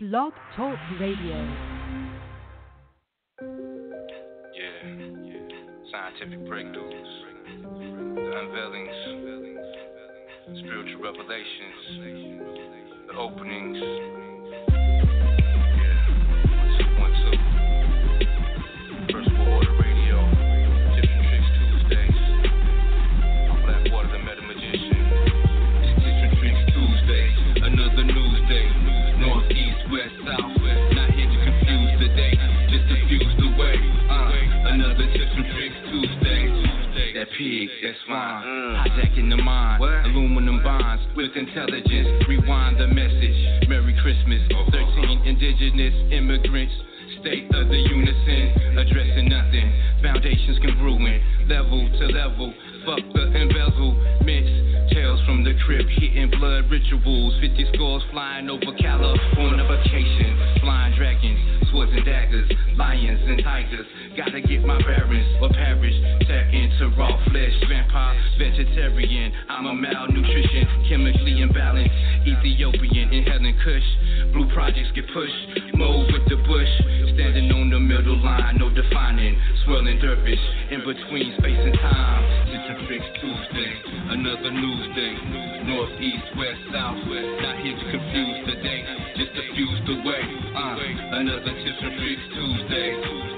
Blog Talk Radio. Yeah, yeah. Scientific breakthroughs, the unveilings, spiritual revelations, the openings. Pig, that's fine. Mm. Hijacking the mind. Aluminum bonds with intelligence. Rewind the message. Merry Christmas. 13 indigenous immigrants. State of the unison. Addressing nothing. Foundations congruent. Level to level. Fuck the embezzlements. Tales from the crypt. Hitting blood rituals. 50 scores flying over California vacation. Flying dragons. Swords and daggers. Lions and tigers. Gotta get my bearings. Or perish. Tap into raw flesh. Vampire. Vegetarian. I'm a malnutrition. Chemically imbalanced. Ethiopian. Inhaling kush. Blue projects get pushed. Move with the bush. Standing on the middle line. No defining. Swirling dervish. In between space and time. Tips and tricks Tuesday. Another news day. North, east, west, south. Not here to confuse the day. Just diffuse the way. Uh, another tips and tricks Tuesday.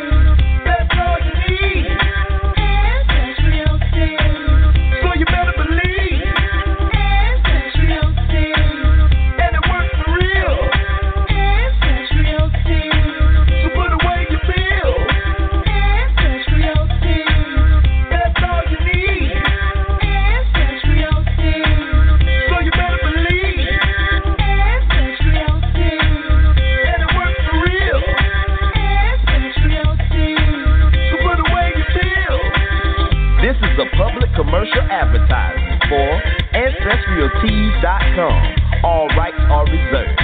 advertisement for AncestralTees.com. All rights are reserved.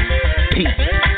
Peace.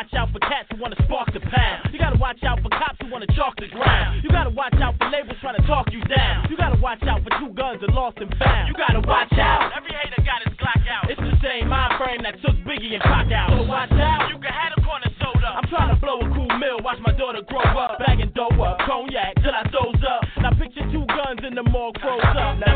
Watch out for cats who wanna spark the pound. You gotta watch out for cops who wanna chalk the ground. You gotta watch out for labels trying to talk you down. You gotta watch out for two guns that lost and found. You gotta watch out. Every hater got his Glock out. It's the same mind frame that took Biggie and Pac out. So watch out. You can have the corner soda. I'm trying to blow a cool mill. Watch my daughter grow up. Bagging dough up. Cognac till I throws up. Now picture two guns in the mall froze up. Never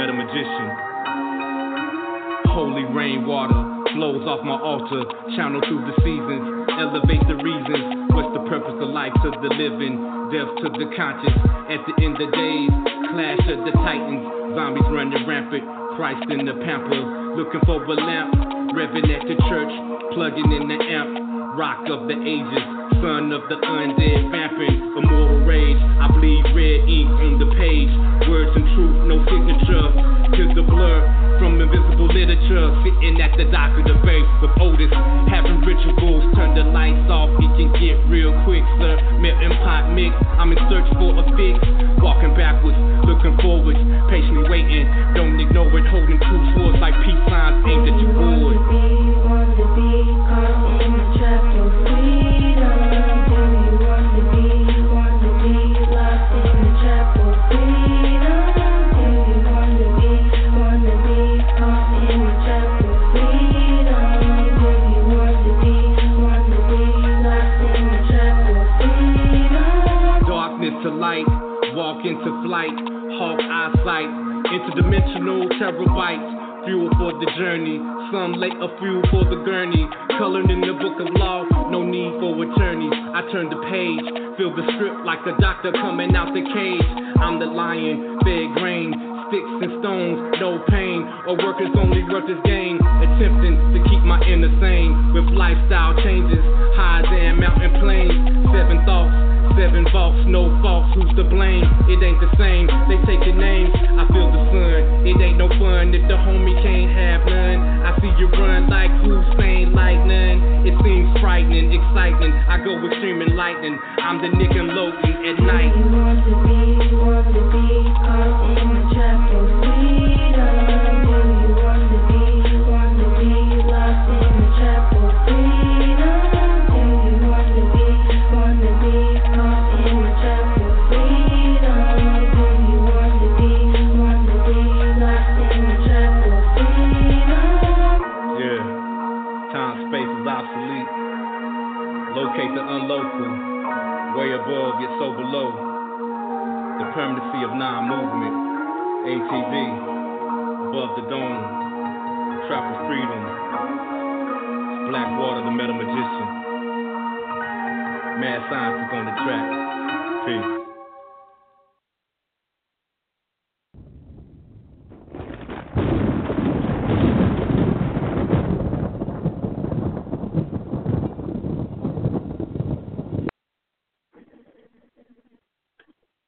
The meta magician. Holy rainwater flows off my altar, channel through the seasons, elevate the reasons. What's the purpose of life to the living, death to the conscious? At the end of days, clash of the titans, zombies running rampant, Christ in the pamper, looking for a lamp, revving at the church, plugging in the amp, rock of the ages, son of the undead, vamping, immortal rage. I bleed red ink on the page, words and truth, no signature, to the blur from invisible literature, sitting at the dock of the bay with Otis, having rituals, turn the lights off, it can get real quick, sir. Melting pot mix, I'm in search for a fix, walking backwards, looking forwards, patiently waiting, don't ignore it, holding two swords like peace signs. Aimed at your board. To light, walk into flight, hawk eyesight, interdimensional terabytes, fuel for the journey. Some lay a fuel for the gurney, colored in the book of law, no need for attorneys. I turn the page, feel the script like a doctor coming out the cage. I'm the lion, fed grain, sticks and stones, no pain, or workers only workers gain, attempting to keep my inner sane with lifestyle changes, highs and mountain plains, seven thoughts. Seven vaults, no faults, who's to blame? It ain't the same, they take your names. I feel the sun, it ain't no fun if the homie can't have none. I see you run like Hussein, like none. It seems frightening, exciting. I go with streaming lightning. I'm the Nickelodeon at night. Yeah, Unlocal, way above yet so below. The permanency of non-movement. ATV, above the dome. Trap of freedom. Blackwater, the meta magician. Mad scientist on the track. Peace.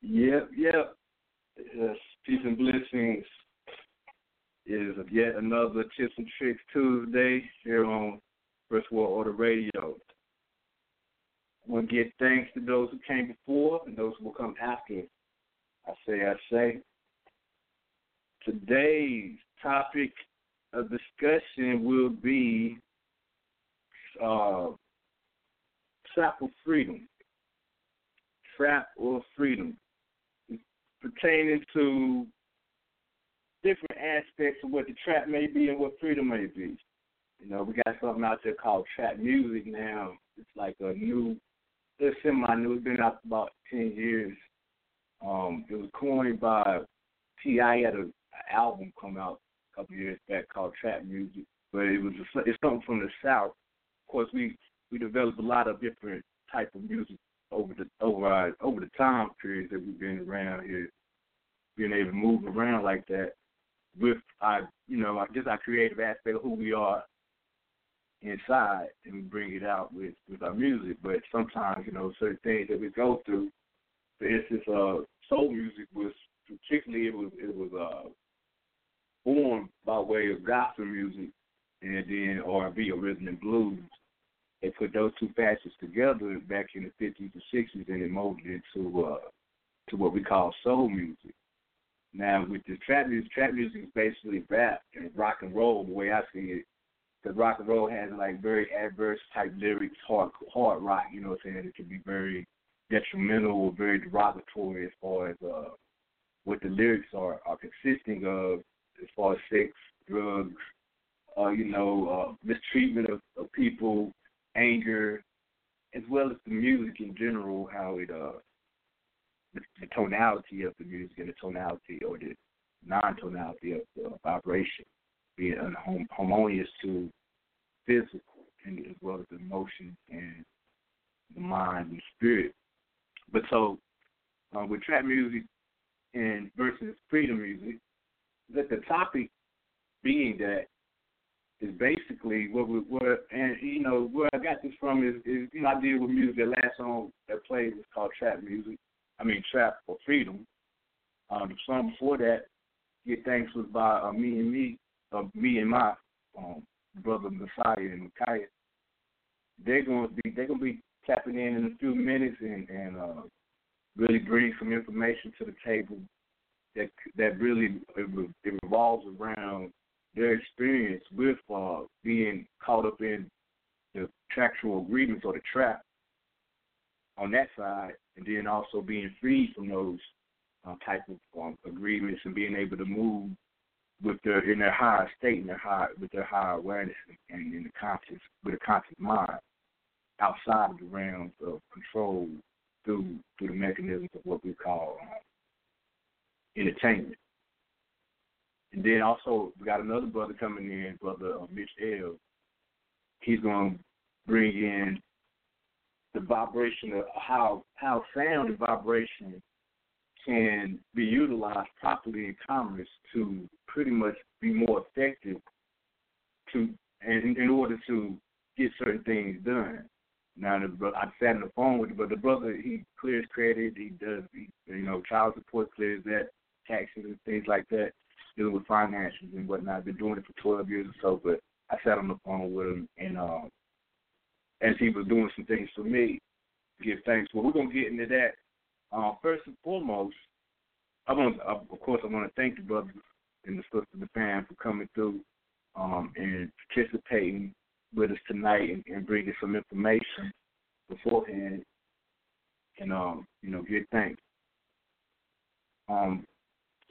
Yep, yep. Yes, peace and blessings is yet another Tips and Tricks Tuesday here on First World Order Radio. To give thanks to those who came before and those who will come after. I say, I say. Today's topic of discussion will be uh, Trap or Freedom. Trap or Freedom. Pertaining to different aspects of what the trap may be and what freedom may be. You know, we got something out there called trap music now. It's like a new, it's semi-new. It's been out about 10 years. Um, it was coined by T.I. had an album come out a couple years back called Trap Music, but it was a, it's something from the South. Of course, we we developed a lot of different type of music over the over our, over the time periods that we've been around here, being able to move around like that with our you know just our creative aspect of who we are inside and bring it out with with our music. But sometimes you know certain things that we go through. For instance, uh, soul music was particularly it was it was uh formed by way of gospel music and then R&B or rhythm and blues. They put those two facets together back in the 50s and 60s, and it molded into to uh, to what we call soul music. Now, with the trap music, trap music is basically rap and rock and roll, the way I see it. Because rock and roll has like very adverse type lyrics, hard hard rock. You know what I'm saying? It can be very detrimental or very derogatory as far as uh, what the lyrics are are consisting of, as far as sex, drugs, uh, you know, uh, mistreatment of, of people, anger, as well as the music in general, how it uh the, the tonality of the music and the tonality or the non-tonality of the vibration being harmonious to physical and as well as the emotions and the mind and spirit. But so uh, with trap music and versus freedom music, that the topic being that is basically what we what and you know where I got this from is, is you know I deal with music. The last song that played was called trap music. I mean trap for freedom. Um, the song before that, Get Thanks was by uh, me and me, uh, me and my um, brother Messiah and Micaiah. They're gonna be they're gonna be tapping in in a few minutes and and uh, really bring some information to the table that that really it, it revolves around their experience with uh, being caught up in the contractual agreements or the trap on that side, and then also being freed from those uh, type of um, agreements and being able to move with their in their higher state, in their high with their higher awareness and in the conscious with a conscious mind outside of the realms of control through through the mechanisms of what we call um, entertainment. And then also we got another brother coming in, brother uh, Mitch El. He's to bring in the vibration of how how sound and vibration can be utilized properly in commerce to pretty much be more effective to and in order to get certain things done. Now, the brother, I sat on the phone with the brother. The brother, he clears credit. He does, he, you know, child support clears that, taxes and things like that, dealing with finances and whatnot. I've been doing it for 12 years or so, but I sat on the phone with him, and um, as he was doing some things for me, give thanks. Well, we're gonna get into that. Uh, first and foremost, I want, uh, of course, I want to thank the brothers and the sisters, the fam, for coming through um, and participating with us tonight and, and bringing some information beforehand, and um, you know, give thanks. Um,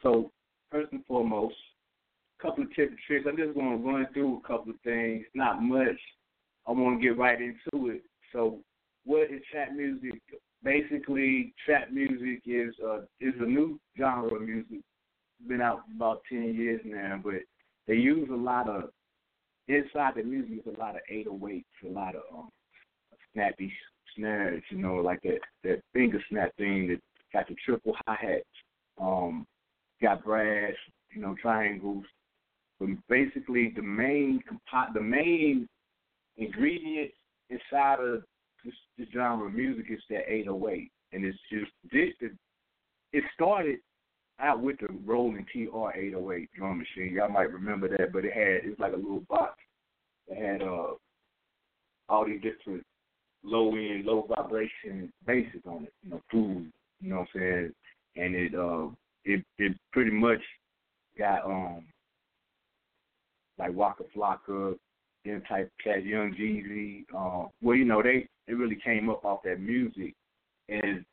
so first and foremost, a couple of tips and tricks. I'm just going to run through a couple of things, not much. I want to get right into it. So, what is trap music? Basically, trap music is uh, is a new genre of music. It's been out for about ten years now, but they use a lot of inside the music is a lot of 808s, a lot of um, snappy snares, you know, like that that finger snap thing that got the triple hi hats, um, got brass, you know, triangles. But basically, the main compo- the main ingredient inside of this, this genre of music is that 808, and it's just this. It, started out with the Roland TR 808 drum machine. Y'all might remember that, but it had it's like a little box. It had uh all these different low end, low vibration basses on it. You know, food. You know what I'm saying? And it uh it it pretty much got um like Waka Flocka, them type of Young Jeezy. Uh, well, you know, they it really came up off that music, and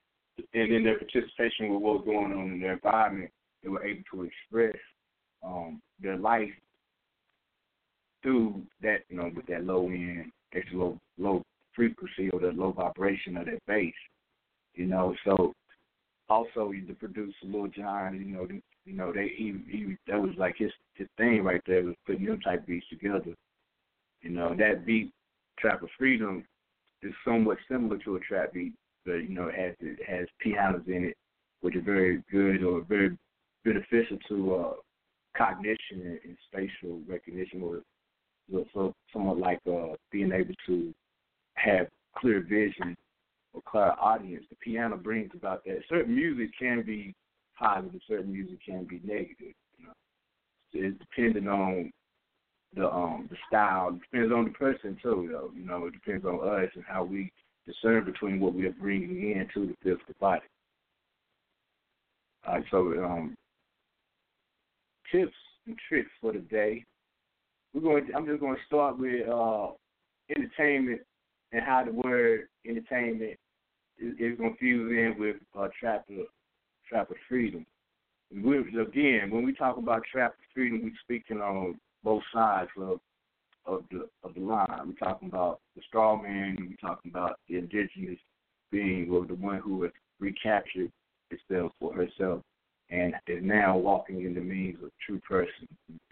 and in their participation with what was going on in their environment, they were able to express um, their life through that, you know, with that low end, that low low frequency or the low vibration of that bass. You know, so also the producer Lil Jon, you know, you know, they he, he that was like his his thing right there was putting them type beats together. You know, that beat Trap of Freedom is somewhat similar to a trap beat, but you know, it has it has pianos in it, which is very good or very beneficial to uh cognition and, and spatial recognition or so somewhat like uh being able to have clear vision or audience. The piano brings about that. Certain music can be positive, certain music can be negative. You know, it's depending on the um the style. It depends on the person too, though. You know, it depends on us and how we discern between what we are bringing into the physical body. All right, so um, tips and tricks for the day. We're going. To, I'm just going to start with uh, entertainment and how the word entertainment going to fuse in with uh, trap of, freedom. we again, when we talk about trap of freedom, we're speaking on both sides of of the of the line. We're talking about the straw man. We're talking about the indigenous being, or the one who has recaptured itself for herself and is now walking in the means of true person,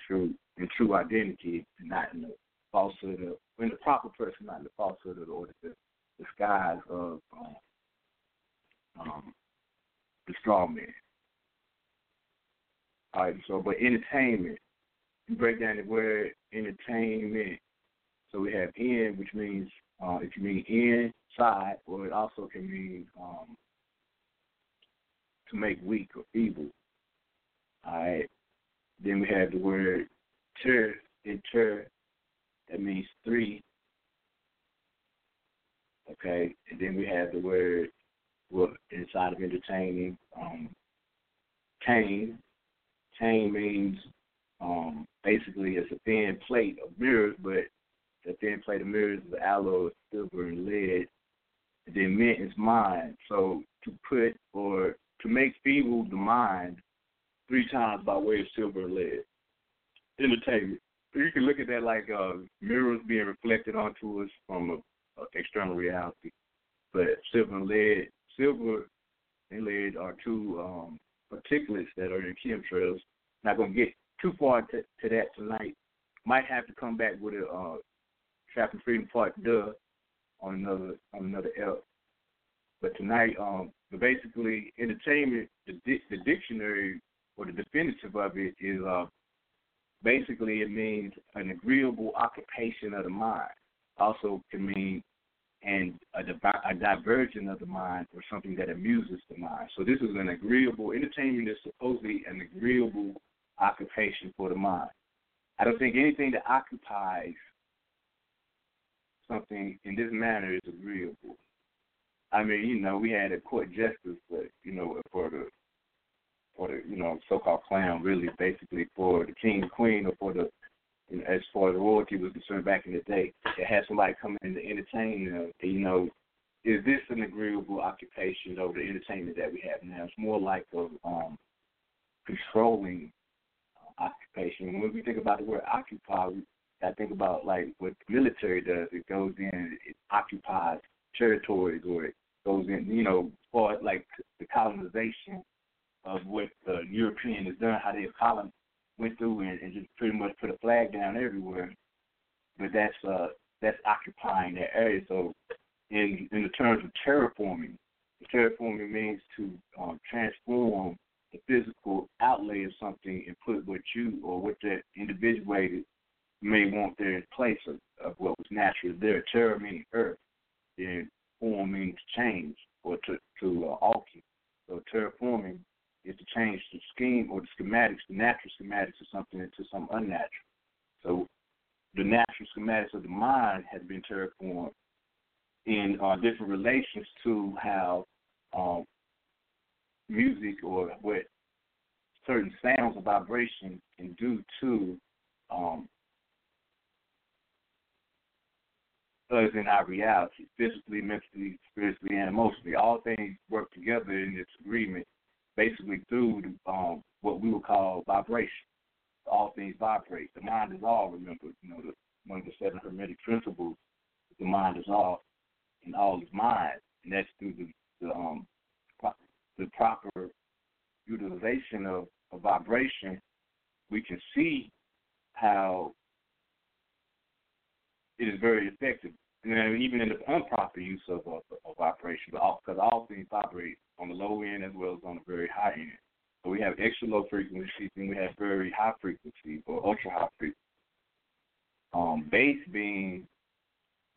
true and true identity, not in the falsehood of in the proper person, not in the falsehood or the disguise of um, um, the straw man. All right, so but entertainment, you break down the word entertainment. So we have in, which means uh, it can mean inside, or it also can mean um, to make weak or feeble. All right. Then we have the word ter, inter, that means three. Okay. And then we have the word well, inside of entertaining, um, tain. Tain means um, basically it's a thin plate of mirrors, but the thin plate of mirrors is alloy, silver, and lead. Then mint is mind. So to put or to make feeble the mind three times by way of silver and lead. Entertainment. You can look at that like uh, mirrors being reflected onto us from a, a external reality. But silver and lead, silver and lead are two um, particulates that are in chemtrails. Not going to get too far to, to that tonight. Might have to come back with a uh, Trap and Freedom Part Duh on another on another L. But tonight, um, basically, entertainment, the, the dictionary or the definitive of it is uh, basically it means an agreeable occupation of the mind. Also can mean and a, a diversion of the mind or something that amuses the mind. So this is an agreeable entertainment is supposedly an agreeable occupation for the mind. I don't think anything that occupies something in this manner is agreeable. I mean, you know, we had a court justice, but you know, for the for the you know so-called clown, really, basically for the king queen, or for the you know, as far as royalty was concerned back in the day, they had somebody come in to entertain them. You know, is this an agreeable occupation over the entertainment that we have now? It's more like a um, controlling uh, occupation. When we think about the word occupy, I think about like what the military does. It goes in, it occupies territories, or it goes in, you know, for like the colonization of what the European has done, how they have colon went through and, and just pretty much put a flag down everywhere. But that's uh that's occupying that area. So in in the terms of terraforming, terraforming means to um, transform the physical outlay of something and put what you or what that individuated may want there in place of, of what was naturally there. Terra meaning earth, then form means change or to to uh, alter. So terraforming is to change the scheme or the schematics, the natural schematics of something into some unnatural. So the natural schematics of the mind has been terraformed in uh, different relations to how um, music or what certain sounds or vibrations can do to um, us in our reality, physically, mentally, spiritually, and emotionally. All things work together in this agreement, basically through um, what we would call vibration. All things vibrate. The mind is all. Remember, you know, the, one of the seven hermetic principles. The mind is all, and all is mind, and that's through the, the um the proper utilization of, of vibration. We can see how it is very effective. And even in the improper use of, of, of vibration, but all, because all things vibrate on the low end as well as on the very high end. So we have extra low frequency, and we have very high frequency or ultra high frequency. Um, bass being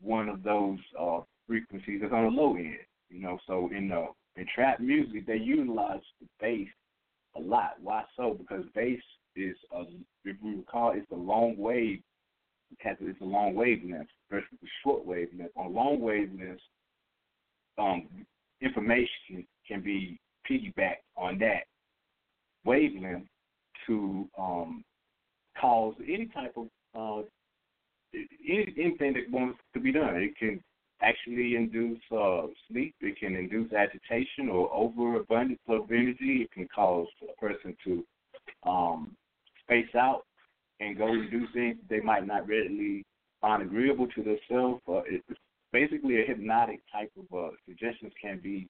one of those uh, frequencies that's on the low end. You know, so in the in trap music they utilize the bass a lot. Why so? Because bass is a, if we recall, it's a long wave has it's a long wavelength versus the short wavelength. On long wavelengths, um, information can be piggybacked on that wavelength to um, cause any type of uh, any, anything that wants to be done. It can actually induce uh, sleep. It can induce agitation or overabundance of energy. It can cause a person to um, space out and go and do things they might not readily find agreeable to themselves. Uh, it's basically a hypnotic type of uh, suggestions can be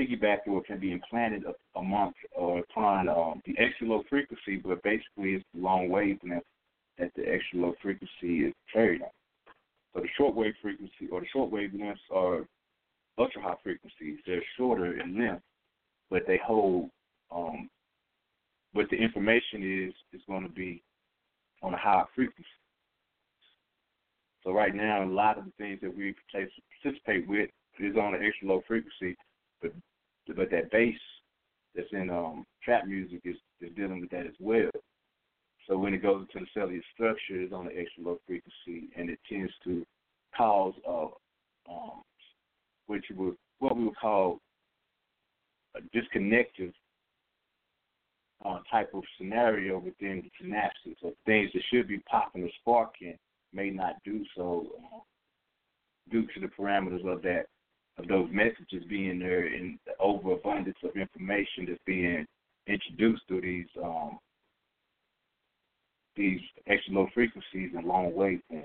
piggybacked or can be implanted amongst or upon um, the extra low frequency, but basically it's the long wavelength that the extra low frequency is carried on. So the short wave frequency or the short wavelengths are ultra high frequencies. They're shorter in length, but they hold um, what the information is is going to be on a higher frequency. So right now, a lot of the things that we participate with is on an extra low frequency, but but that bass that's in um, trap music is, is dealing with that as well. So when it goes into the cellular structure, it's on an extra low frequency, and it tends to cause uh, um, which would what we would call a disconnective uh, type of scenario within the synapses of things that should be popping or sparking may not do so uh, due to the parameters of that of those messages being there and the overabundance of information that's being introduced through these um, these extra low frequencies and long wavelengths.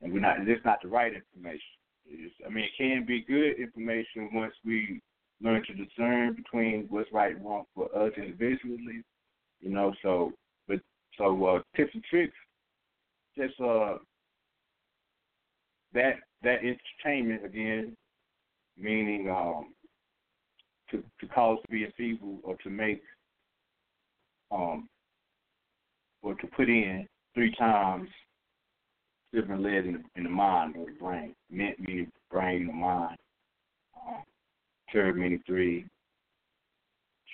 And we're not it's not the right information. It's, I mean it can be good information once we learn to discern between what's right and wrong for us individually. You know, so but so uh tips and tricks just uh that that entertainment again, meaning um to to cause to be enfeebled or to make um or to put in three times different lead in the, in the mind or the brain. Mint meaning brain or mind. Um, Third meaning three.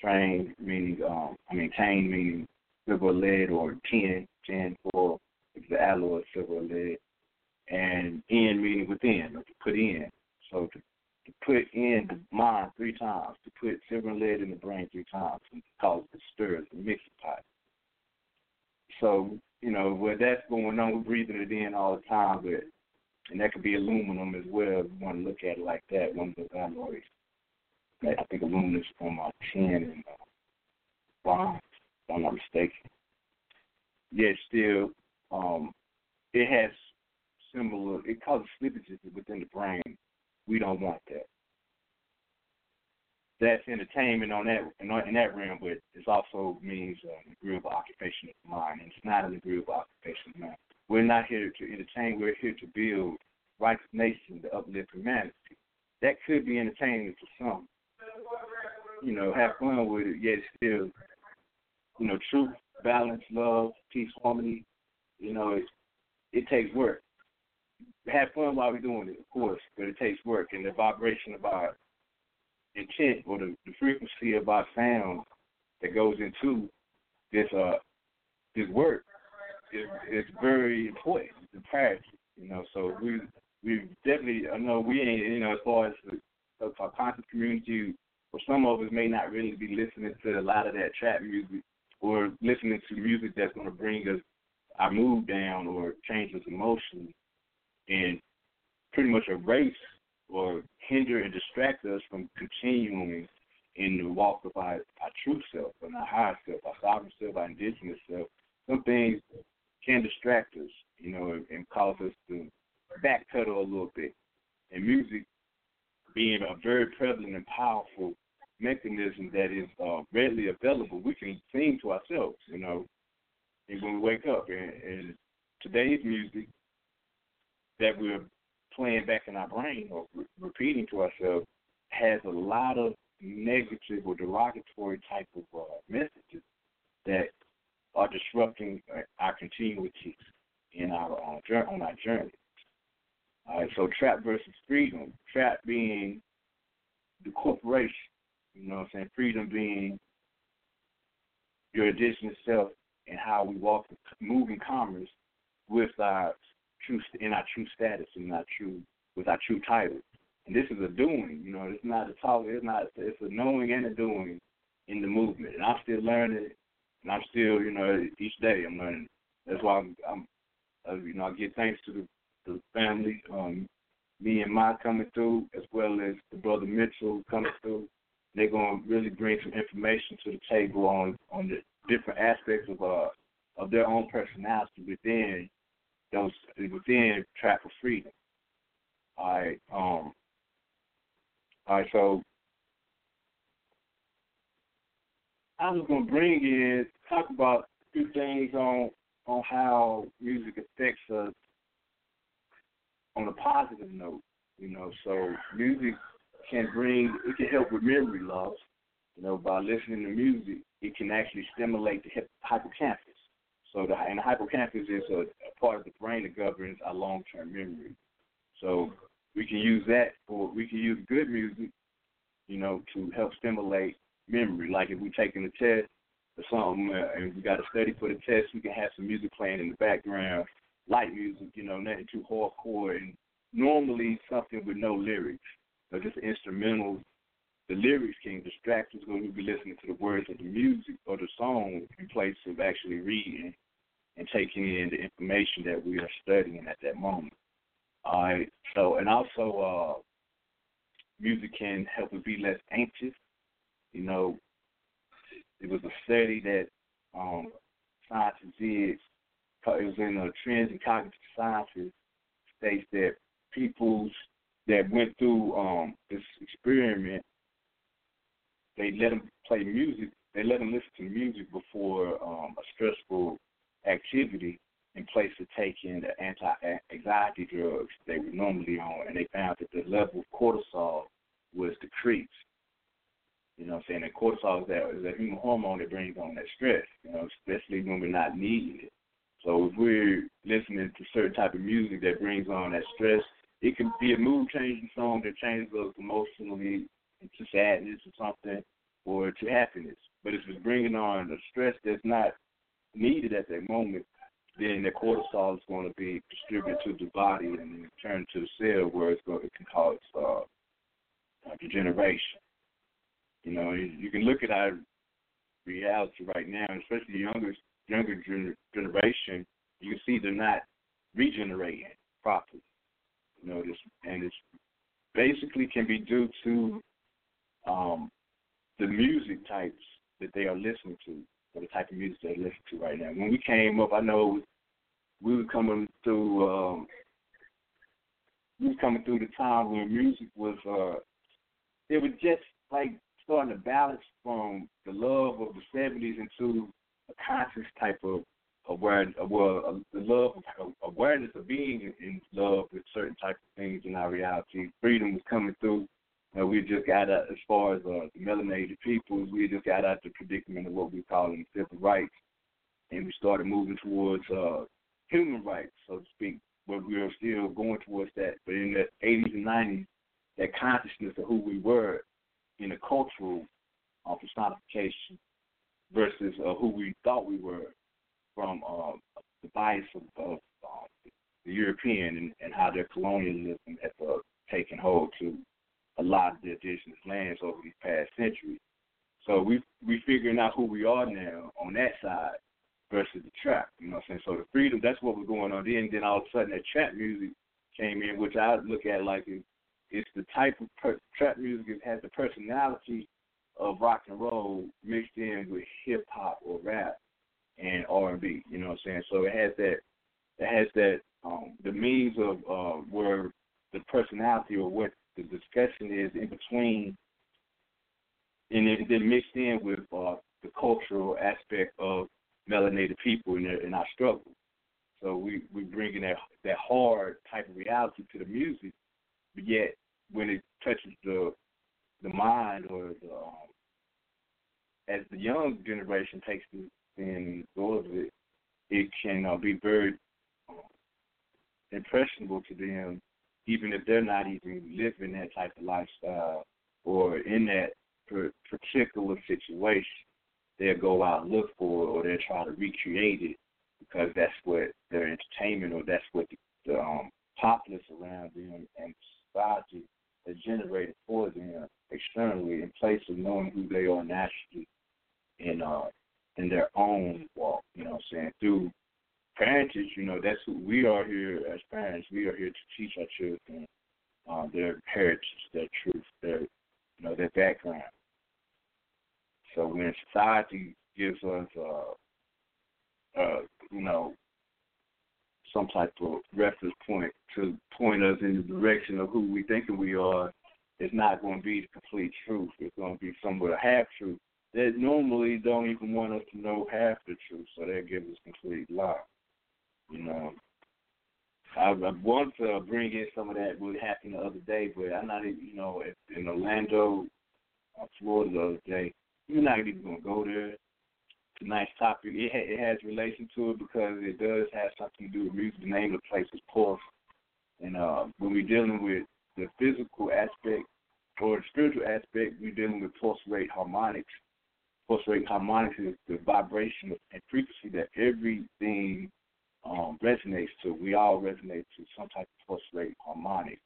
Train meaning um I mean cane meaning silver lead or tin, tin for the alloy silver lead. And in meaning within or to put in. So to to put in the mind three times, to put silver and lead in the brain three times and cause it stirs the mixing pot. So, you know, where that's going on, we're breathing it in all the time, but and that could be aluminum as well if you want to look at it like that, one of those alloys. I think aluminum is from uh, tin and uh, bronze, if I'm not mistaken. Yet still, um, it has similar, it causes slippages within the brain. We don't want that. That's entertainment on that in that realm, but it also means um, an agreeable occupation of mind, and it's not an agreeable occupation of mind. We're not here to entertain. We're here to build righteous nation, to uplift humanity. That could be entertaining for some. You know, have fun with it, yet still, you know, truth, balance, love, peace, harmony. You know, it it takes work. Have fun while we're doing it, of course, but it takes work, and the vibration of our intent or the, the frequency of our sound that goes into this uh this work is is very important. It's imperative, you know. So we we definitely I know we ain't you know as far as the our conscious community, or some of us may not really be listening to a lot of that trap music or listening to music that's going to bring us our mood down or change us emotionally. And pretty much erase or hinder and distract us from continuing in the walk of our, our true self and our higher self, our sovereign self, our indigenous self. Some things can distract us, you know, and, and cause us to backpedal a little bit. And music being a very prevalent and powerful mechanism that is uh, readily available, we can sing to ourselves, you know, and when we wake up. And, and today's music that we're playing back in our brain or re- repeating to ourselves has a lot of negative or derogatory type of uh, messages that are disrupting uh, our continuity in our uh, journey, on our journey. All right, so trap versus freedom. Trap being the corporation, you know what I'm saying? Freedom being your indigenous self and how we walk, move in commerce with our true in our true status and our true with our true title. And this is a doing, you know. It's not a talk. It's not. It's a knowing and a doing in the movement. And I'm still learning, and I'm still, you know, each day I'm learning. That's why I'm, I'm uh, you know, I give thanks to the, the family, um, Me and Mi coming through, as well as the brother Mitch El coming through. They're gonna really bring some information to the table on on the different aspects of uh of their own personality within those within Trap for Freedom. All right, um, all right, so I was gonna bring in talk about a few things on on how music affects us on a positive note. You know, so music can bring it can help with memory loss. You know, by listening to music, it can actually stimulate the hip- hippocampus. So the and the hippocampus is a, a part of the brain that governs our long-term memory. So we can use that for we can use good music, you know, to help stimulate memory. Like if we're taking a test or something, uh, and we got to study for the test, we can have some music playing in the background, light music, you know, nothing too hardcore, and normally something with no lyrics, or just instrumental. The lyrics can distract us when we be listening to the words of the music or the song in place of actually reading and taking in the information that we are studying at that moment. All right. So, and also, uh, music can help us be less anxious. You know, it was a study that um, scientists did. It was in the Trends in Cognitive Sciences. States that people that went through um, this experiment, they let them play music. They let them listen to music before um, a stressful activity in place of taking the anti-anxiety drugs they were normally on, and they found that the level of cortisol was decreased. You know what I'm saying? And cortisol is that is a human hormone that brings on that stress, you know, especially when we're not needing it. So if we're listening to certain type of music that brings on that stress, it can be a mood changing song that changes us emotionally into sadness or something or to happiness. But if it's bringing on a stress that's not needed at that moment, then the cortisol is going to be distributed to the body and then turn to the cell where it's going, it can cause uh, degeneration. You know, you, you can look at our reality right now, especially the younger younger generation. You can see they're not regenerating properly. You know, this and it's basically can be due to um, the music types that they are listening to, or the type of music they listen to right now. When we came up, I know we were coming through. Um, we were coming through the time when music was. Uh, it was just like starting to balance from the love of the '70s into a conscious type of awareness, well, the love of awareness of being in love with certain type of things in our reality. Freedom was coming through. Uh, we just got out, as far as uh, the melanated peoples, we just got out the predicament of what we call in civil rights, and we started moving towards uh, human rights, so to speak. But we are still going towards that. But in the 80s and 90s, that consciousness of who we were in a cultural uh, personification versus uh, who we thought we were from uh, the bias of, of uh, the European and, and how their colonialism has uh, taken hold to a lot of the indigenous lands over these past centuries. So we we figuring out who we are now on that side versus the trap. You know what I'm saying? So the freedom, that's what was going on then. Then all of a sudden that trap music came in, which I look at like it, it's the type of per, trap music that has the personality of rock and roll mixed in with hip hop or rap and R and B. You know what I'm saying? So it has that it has that um the means of uh where the personality or what the discussion is in between and then, mixed in with uh the cultural aspect of melanated people in their in our struggle. So we we bringing that that hard type of reality to the music, but yet when it touches the the mind or the um, as the young generation takes it and goes of it, it can uh, be very um, impressionable to them, even if they're not even living that type of lifestyle or in that particular situation. They'll go out and look for it, or they'll try to recreate it because that's what their entertainment or that's what the, the um, populace around them and society has generated for them externally in place of knowing who they are naturally in uh in their own walk, you know what I'm saying? Through parentage, you know, that's who we are here as parents. We are here to teach our children uh, their heritage, their truth, their you know, their background. So when society gives us uh uh, you know, some type of reference point to point us in the direction of who we thinking we are, it's not going to be the complete truth. It's going to be somewhat a half truth. They normally don't even want us to know half the truth, so they give us complete lie. You know, I, I want to bring in some of that what happened the other day, but I'm not even, you know, in Orlando, Florida the other day. You're not even going to go there It's a nice topic. It, ha- it has relation to it because it does have something to do with music. The name of the place is Pulse. And uh, when we're dealing with the physical aspect or the spiritual aspect, we're dealing with pulse rate harmonics. Pulse rate harmonics is the vibration and frequency that everything um, resonates to. We all resonate to some type of pulse rate harmonic.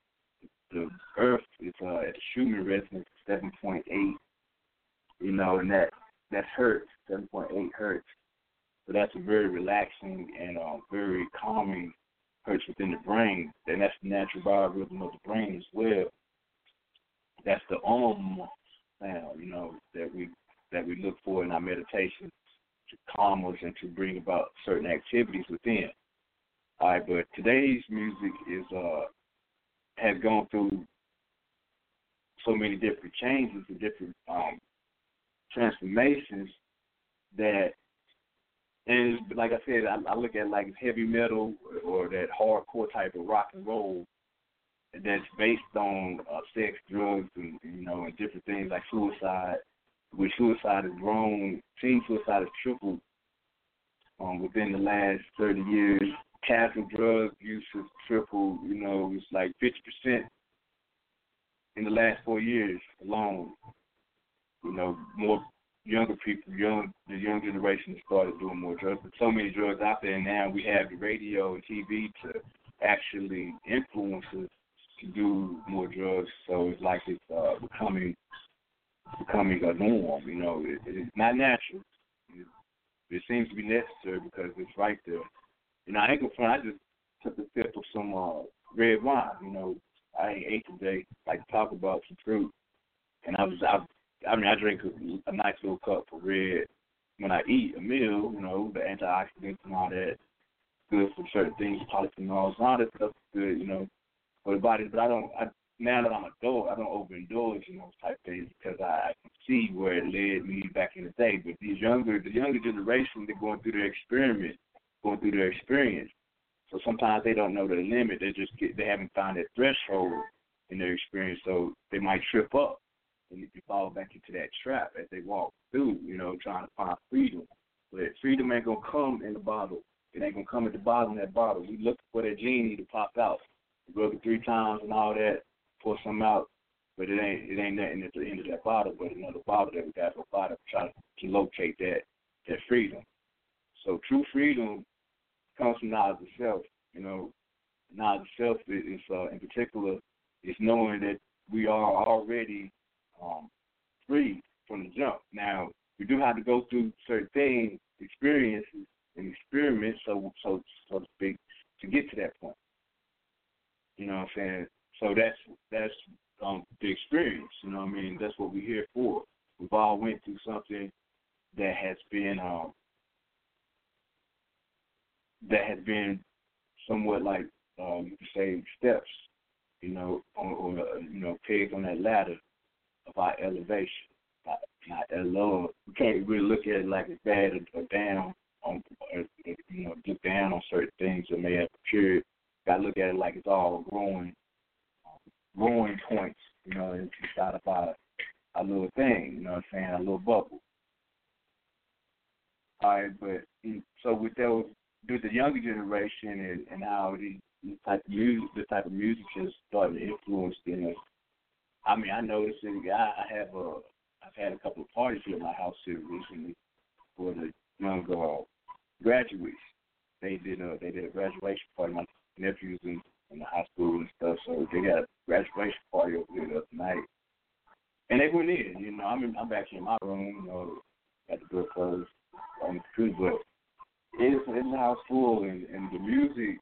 The Earth is uh, at the Schumann resonance, seven point eight. You know, and that that's hertz, seven point eight hertz. So that's a very relaxing and uh, very calming hertz within the brain, and that's the natural biorhythm of the brain as well. That's the om sound, you know, that we that we look for in our meditation to calm us and to bring about certain activities within. All right, but today's music is uh has gone through so many different changes and different um, transformations that and like I said, I, I look at like heavy metal or that hardcore type of rock and roll that's based on uh, sex, drugs, and you know, and different things like suicide. Which suicide has grown, teen suicide has tripled um, within the last 30 years. Casual drug use has tripled. You know, it's like 50 percent in the last four years alone. You know, more younger people, young the young generation has started doing more drugs. But so many drugs out there now. We have the radio and TV to actually influence us to do more drugs. So it's like it's uh, becoming becoming a norm. You know, it, it's not natural. It, it seems to be necessary because it's right there. You know, I ain't gonna front. I just took a sip of some uh, red wine. You know, I ain't ate today. Like talk about some fruit, and I was I I mean, I drink a, a nice little cup of red when I eat a meal. You know, the antioxidants and all that, good for certain things, polyphenols, all that stuff is good. You know, for the body. But I don't. I, now that I'm adult, I don't overindulge in those type things because I, see where it led me back in the day. But these younger, the younger generation, they're going through their experiment, going through their experience. So sometimes they don't know the limit. They just get, they haven't found that threshold in their experience, so they might trip up and you fall back into that trap as they walk through, you know, trying to find freedom. But freedom ain't gonna come in the bottle. It ain't gonna come at the bottom of that bottle. We look for that genie to pop out. We rub it three times and all that, pour some out, but it ain't it ain't nothing at the end of that bottle, but another bottle that we got to bottle try to locate that that freedom. So true freedom comes from knowledge of self. You know, knowledge of self is uh, in particular is knowing that we are already um, free from the jump. Now we do have to go through certain things, experiences, and experiments, so so so to speak, to get to that point. You know what I'm saying? So that's that's um the experience, you know what I mean? That's what we're here for. We've all went through something that has been um that has been somewhat like um you could say steps, you know, on or you know, pegs on that ladder of our elevation. Not, not that low. We can't really look at it like it's bad or, or down on or, you know, look down on certain things that may have occurred. Gotta look at it like it's all growing growing points, you know, inside of our our little thing, you know what I'm saying, our little bubble. All right, but so with those with the younger generation and, and how the, type of music the type of music is starting to influence in us. I mean, I noticed it I, I have a I've had a couple of parties here at my house here recently for the young uh, graduates. They did a they did a graduation party. My nephews in, in the high school and stuff, so they got a graduation party over there the other night. And they went in, you know, I'm in, I'm back in my room, you know, got the door closed on the computer, but it's it's how full and, and the music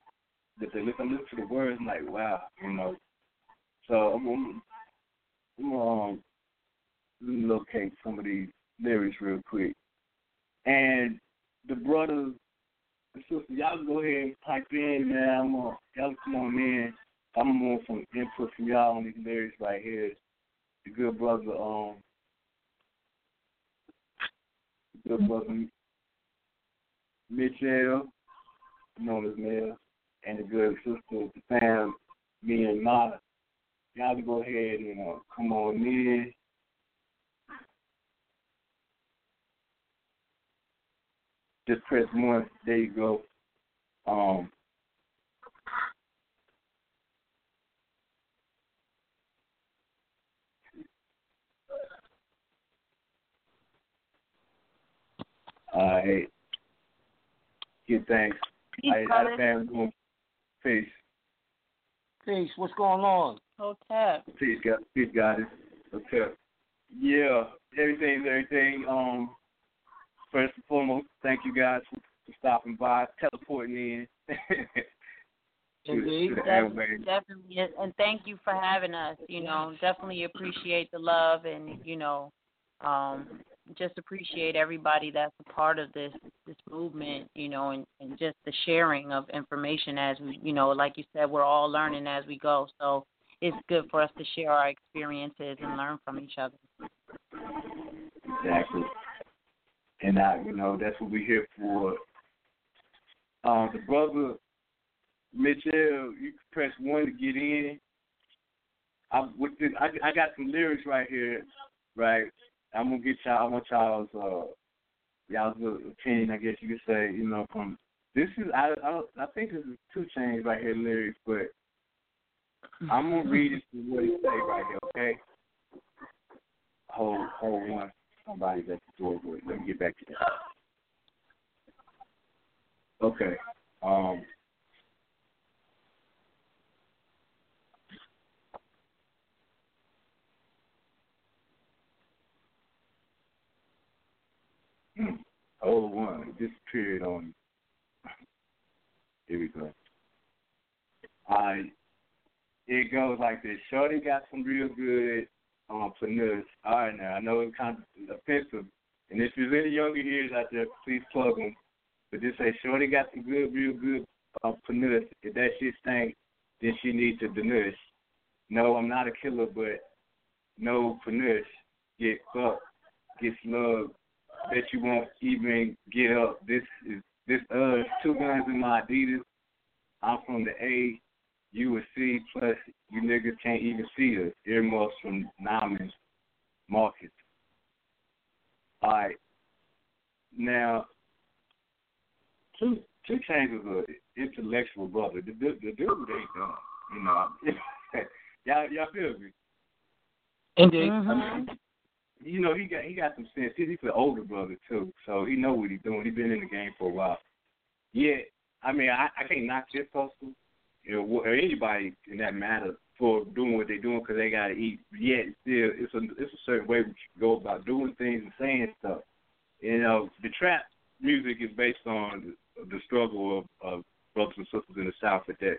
that they listen listen to the words I'm like, wow, you know. So I'm gonna, I'm gonna um, locate some of these lyrics real quick. And the brothers sisters, y'all go ahead and type in, man. I'm gonna y'all come on in. I'm want some input from y'all on these lyrics right here. The good brother, um the good brother Mitch El, known as Mel, and the good sister, the fam, me and Ma. Y'all go ahead and uh, come on in. Just press one. There you go. Um, all right. Good thanks. Peace, I, brother. I found Peace. Peace. What's going on? Hotep. Peace, God. Peace, God. Okay. Yeah, everything's everything. Um, first and foremost, thank you guys for, for stopping by, teleporting in. Indeed. Definitely, definitely, and thank you for having us. You know, definitely appreciate the love, and you know, um, just appreciate everybody that's a part of this this movement. You know, and, and just the sharing of information as we, you know, like you said, we're all learning as we go. So it's good for us to share our experiences and learn from each other. Exactly. And I, you know, that's what we're here for. Uh, the brother Mitch El, you can press one to get in. I with the, I, I got some lyrics right here, right? I'm gonna get y'all. I want y'all's uh, y'all's opinion. I guess you could say, you know, from this is I I, I think this is 2 Chainz right here lyrics, but I'm gonna read it to what it say right here, okay? Hold hold one. Somebody's at the door. Let me get back to that. Okay. Um. hmm, Hold one. Disappeared on. Here we go. Alright. It goes like this. Shorty got some real good um finesse. All right now, I know it's kind of offensive. And if there's any younger ears out there, please plug them. But just say Shorty got some good, real good um, finesse. If that shit stank, then she needs to diminish. No, I'm not a killer, but no finesse. Get fucked, get slugged. Bet you won't even get up. This is this uh two guns in my Adidas. I'm from the A, you would see, plus you niggas can't even see us. Earmuffs from Naaman's Market. Alright. Now two 2 Chainz is an intellectual brother. The, the, the dude ain't dumb. You know. y'all y'all feel me? Indeed. Mm-hmm. I mean, you know, he got he got some sense. He's an older brother too, so he know what he's doing. He's been in the game for a while. Yeah, I mean, I, I can't knock this hustle, you know, or anybody in that matter for doing what they're doing because they got to eat. Yet still, it's a it's a certain way we go about doing things and saying stuff. You know, the trap music is based on the, struggle of, of brothers and sisters in the South at that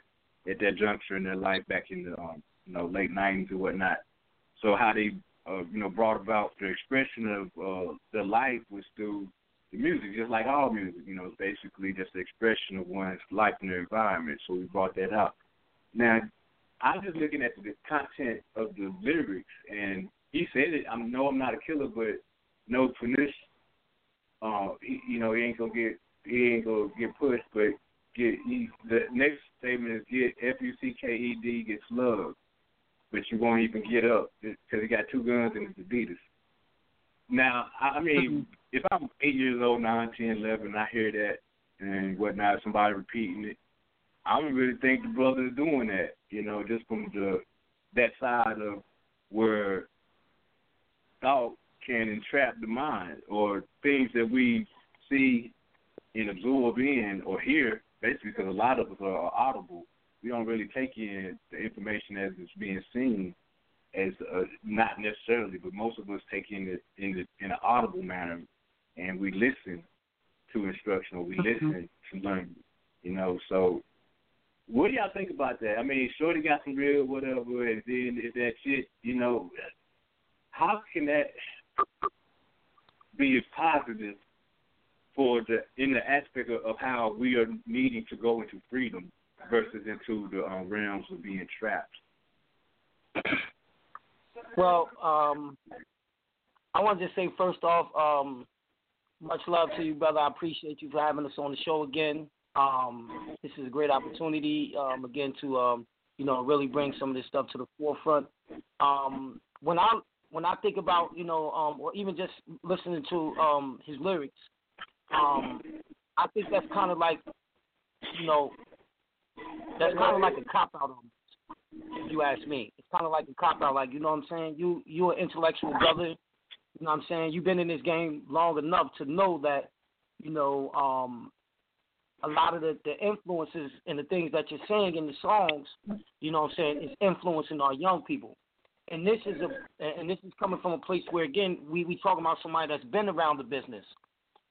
at that juncture in their life back in the um, you know late nineties or whatnot. So how they uh, you know brought about the expression of uh, their life was through the music, just like all music. You know, it's basically just the expression of one's life and their environment. So we brought that out. Now, I'm just looking at the content of the lyrics, and he said it. I know I'm not a killer, but no punish. Uh, he, you know, he ain't gonna get he ain't gonna get pushed, but get he, the next statement is get F U C K E D get slugged, but you won't even get up because he got two guns and it's Adidas. Now, I I mean, if I'm eight years old, nine, ten, eleven, and I hear that and whatnot, somebody repeating it, I don't really think the brother is doing that. You know, just from the that side of where thought can entrap the mind or things that we see and absorb in or hear, basically because a lot of us are audible. We don't really take in the information as it's being seen as uh, not necessarily, but most of us take in it in the in an audible manner, and we listen to instruction or we Mm-hmm. listen to learn. You know, so what do y'all think about that? I mean, Shorty got some real whatever, and then if that shit, you know, how can that be a positive for the in the aspect of, of how we are needing to go into freedom versus into the um, realms of being trapped? Well, um, I want to just say first off, um, much love to you, brother. I appreciate you for having us on the show again. Um, this is a great opportunity, um, again, to um, you know really bring some of this stuff to the forefront. Um, when I when I think about you know, um, or even just listening to um, his lyrics, I think that's kind of like you know, that's kind of like a cop out if you ask me. It's kind of like a cop out. Like you know what I'm saying? You you're an intellectual brother. You know what I'm saying? You've been in this game long enough to know that you know um, a lot of the, the influences and the things that you're saying in the songs. You know what I'm saying? Is influencing our young people. And this is a and this is coming from a place where again we we talking about somebody that's been around the business.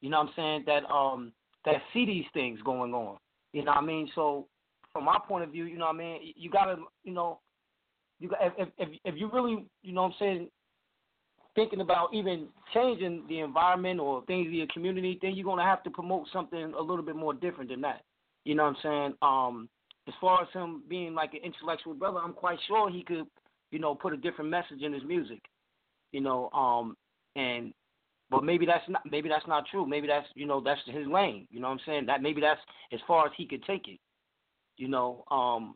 You know what I'm saying? That um that see these things going on. You know what I mean? So from my point of view, you know what I mean, you gotta you know you got if if if you really you know what I'm saying thinking about even changing the environment or things in your community, then you're gonna have to promote something a little bit more different than that. You know what I'm saying? Um as far as him being like an intellectual brother, I'm quite sure he could, you know, put a different message in his music. You know, um and but maybe that's not maybe that's not true. Maybe that's you know that's his lane. You know what I'm saying? That maybe that's as far as he could take it. You know, um,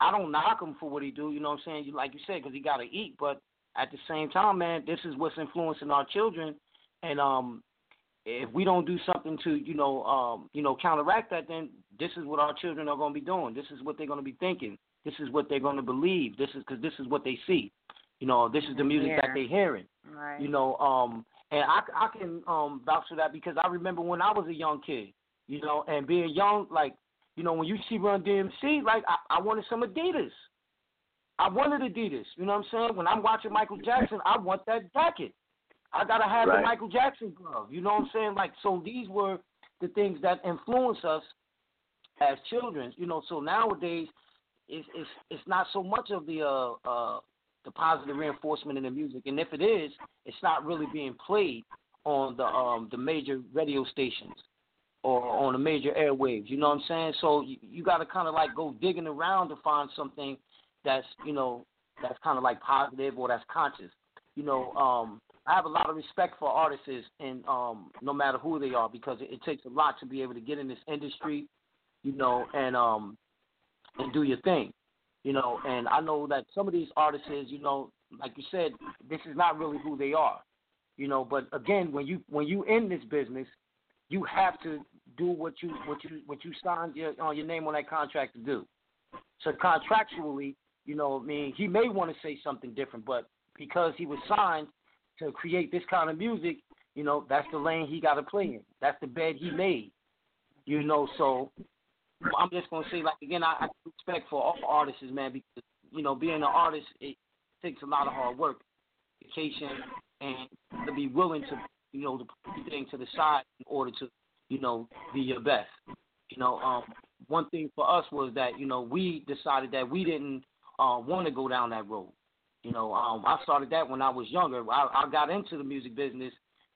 I don't knock him for what he do. You know what I'm saying? You like you said because he got to eat. But at the same time, man, this is what's influencing our children, and um, if we don't do something to you know um, you know counteract that, then this is what our children are going to be doing. This is what they're going to be thinking. This is what they're going to believe. This is because this is what they see. You know, this is the music that they're hearing. Right. You know, um, and I, I can um, vouch for that because I remember when I was a young kid, you know, and being young, like, you know, when you see Run DMC, like, I, I wanted some Adidas. I wanted Adidas. You know what I'm saying? When I'm watching Michael Jackson, I want that jacket. I gotta have Right. the Michael Jackson glove. You know what I'm saying? Like, so these were the things that influence us as children. You know, so nowadays, it's it's it's not so much of the uh uh the positive reinforcement in the music, and if it is, it's not really being played on the um the major radio stations or on the major airwaves. You know what I'm saying? So you, you got to kind of like go digging around to find something that's you know that's kind of like positive or that's conscious. You know, um, I have a lot of respect for artists, and um, no matter who they are, because it, it takes a lot to be able to get in this industry, you know, and um, and do your thing, you know. And I know that some of these artists, you know, like you said, this is not really who they are, you know. But again, when you when you in this business, you have to do what you what you what you signed your on your name on that contract to do. So contractually, you know, I mean, he may want to say something different, but because he was signed to create this kind of music, you know, that's the lane he got to play in. That's the bed he made. You know, so I'm just gonna say, like again, I, I respect for all artists, man, because you know, being an artist it takes a lot of hard work, dedication, and to be willing to, you know, to put everything to the side in order to, you know, be your best. You know, um, one thing for us was that you know we decided that we didn't uh, want to go down that road. You know, um, I started that when I was younger. I, I got into the music business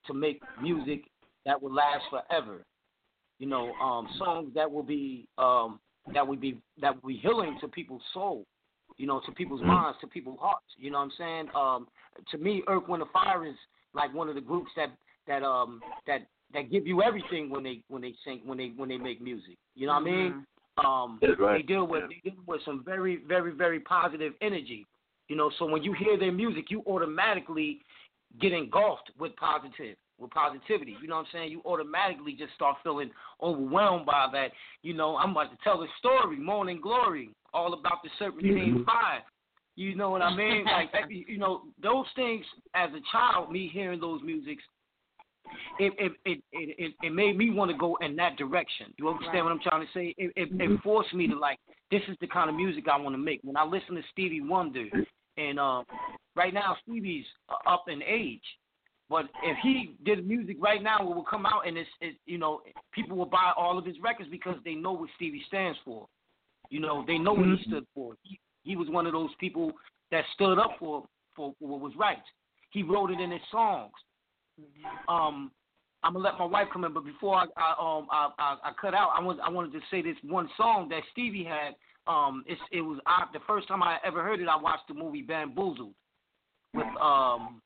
to make music that would last forever. You know, um, songs that will be um, that would be that would be healing to people's soul. You know, to people's Mhm. minds, to people's hearts. You know what I'm saying? Um, to me, Earth, Wind, and Fire is like one of the groups that that um that that give you everything when they when they sing when they when they make music. You know what I mean? Um, right. they deal with they deal with some very very very positive energy. You know, so when you hear their music, you automatically get engulfed with positive with positivity. You know what I'm saying? You automatically just start feeling overwhelmed by that. You know, I'm about to tell a story, Morning Glory, all about the Serpentine Mhm. Fire. You know what I mean? Like you know, those things as a child, me hearing those musics, it it it it, it, made me want to go in that direction. You understand Right. what I'm trying to say? It, it, Mhm. it forced me to like, this is the kind of music I want to make. When I listen to Stevie Wonder, and uh, right now Stevie's up in age, but if he did music right now, it will come out and it's, it, you know, people will buy all of his records because they know what Stevie stands for. You know, they know what he Mhm. stood for. He, he was one of those people that stood up for, for for what was right. He wrote it in his songs. Um, I'm gonna let my wife come in, but before I, I um I, I, I cut out, I want I wanted to say this one song that Stevie had. Um, it's it was I, the first time I ever heard it. I watched the movie Bamboozled with um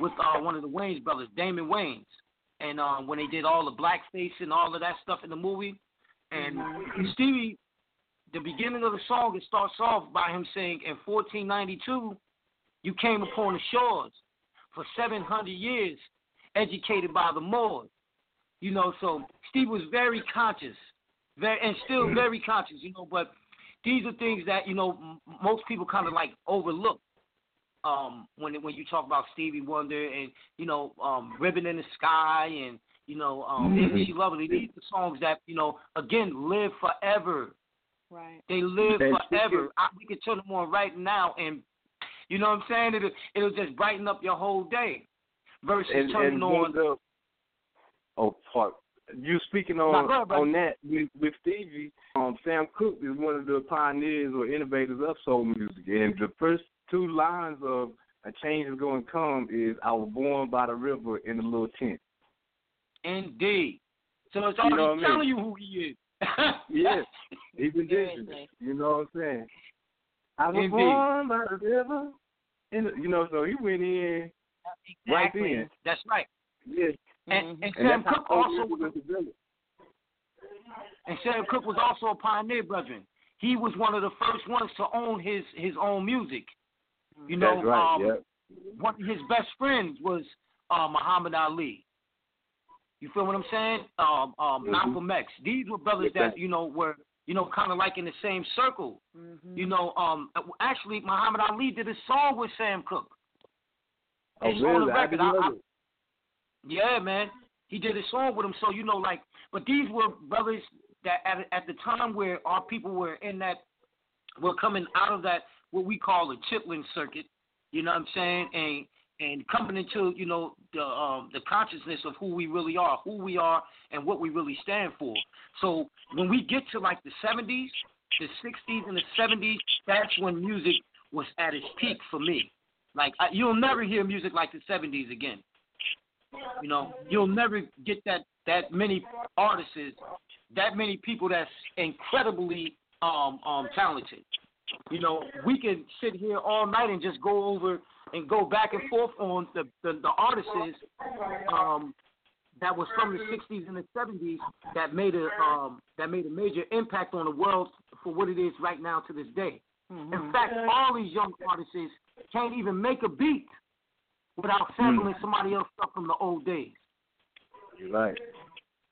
with uh, one of the Wayans brothers, Damon Wayans, and um when they did all the blackface and all of that stuff in the movie, and Stevie, the beginning of the song it starts off by him saying, "In 1492, you came upon the shores for 700 years, educated by the Moors." You know, so Steve was very conscious, very and still very conscious. You know, but these are things that you know m- most people kind of like overlook um when when you talk about Stevie Wonder and you know um Ribbon in the Sky and you know um Mhm. Isn't She Lovely these are songs that you know again live forever Right. they live And forever I, we can turn them on right now and you know what I'm saying it'll it'll just brighten up your whole day versus and, turning and on the- oh, fuck. You speaking on on that with, with Stevie? Um, Sam Cooke is one of the pioneers or innovators of soul music, and the first two lines of "A Change Is Going to Come" is "I was born by the river in a little tent." indeed so it's You already know what I mean? telling you who he is Yes, he's indigenous. You know what I'm saying? I was Indeed. born by the river, and you know, so he went in right Exactly. then. that's right Yes, and, and and Sam that's Cooke also soul music was. And Sam Cooke was also a pioneer, brethren. He was one of the first ones to own his his own music. You know, That's right. um, yep. one of his best friends was uh, Muhammad Ali. You feel what I'm saying? Um, um, Mhm. Malcolm X. These were brothers that you know were you know kind of like in the same circle. Mm-hmm. You know, um, actually Muhammad Ali did a song with Sam Cooke. Oh, It's on the really? Record. I- I- yeah, man. He did a song with him, so you know, like, but these were brothers that at at the time where our people were in that, were coming out of that what we call the chitlin circuit. You know what I'm saying? And and coming into you know the um the consciousness of who we really are, who we are, and what we really stand for. So when we get to like the 70s, the 60s, and the 70s, that's when music was at its peak for me. Like I, you'll never hear music like the 70s again. You know, you'll never get that that many artists, that many people that's incredibly um um talented. You know, we can sit here all night and just go over and go back and forth on the the, the artists um that was from the 60s and the 70s that made a um that made a major impact on the world for what it is right now to this day. In fact, all these young artists can't even make a beat without sampling somebody else stuff from the old days. You're right.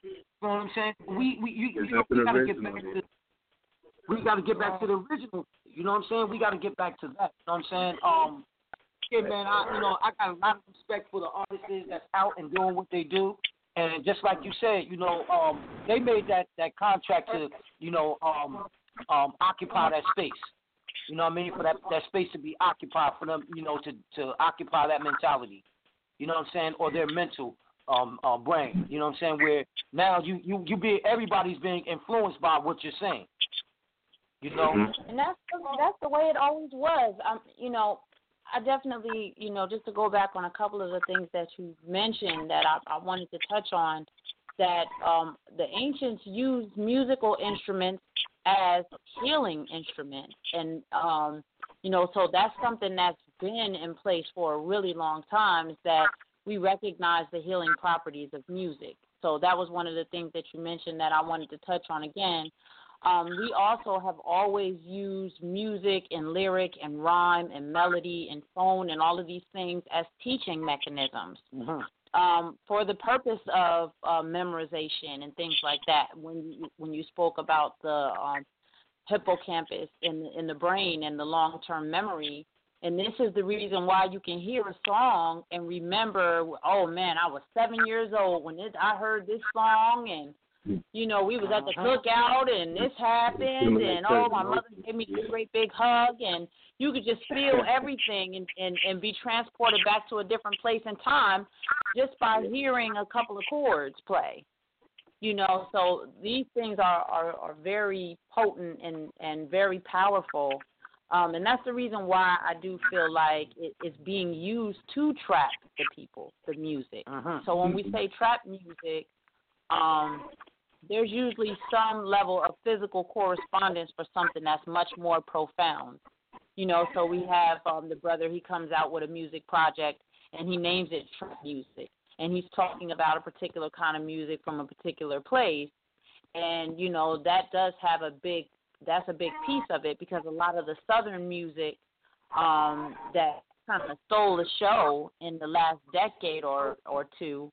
You know what I'm saying? We we you, you know, we gotta get back yeah. to we gotta get back to the original. You know what I'm saying? We gotta get back to that. You know what I'm saying? Um yeah man, I you know, I got a lot of respect for the artists that's out and doing what they do. And just like you said, you know, um they made that that contract to, you know, um um occupy that space. You know what I mean? For that that space to be occupied for them, you know, to to occupy that mentality. You know what I'm saying? Or their mental um uh, brain. You know what I'm saying? Where now you you you be everybody's being influenced by what you're saying. You know. And that's the, that's the way it always was. Um, you know, I definitely, you know, just to go back on a couple of the things that you mentioned that I, I wanted to touch on, that um, the ancients used musical instruments as healing instruments, and um, you know, so that's something that's been in place for a really long time. Is that we recognize the healing properties of music. So that was one of the things that you mentioned that I wanted to touch on again. Um, we also have always used music and lyric and rhyme and melody and tone and all of these things as teaching mechanisms Mm-hmm. um, for the purpose of uh, memorization and things like that. When you, when you spoke about the um, hippocampus in the, in the brain and the long term memory, and this is the reason why you can hear a song and remember, oh man, I was seven years old when this, I heard this song, and you know we was at the cookout and this happened, and oh my mother gave me a great big hug, and you could just feel everything and, and and be transported back to a different place in time just by hearing a couple of chords play. You know so these things are are, are very potent and and very powerful um and that's the reason why i do feel like it, it's being used to trap the people the music. So when we say trap music um there's usually some level of physical correspondence for something that's much more profound. You know so we have um the brother he comes out with a music project and he names it trap music. And he's talking about a particular kind of music from a particular place. And you know that does have a big that's a big piece of it because a lot of the southern music um that kind of stole the show in the last decade or or two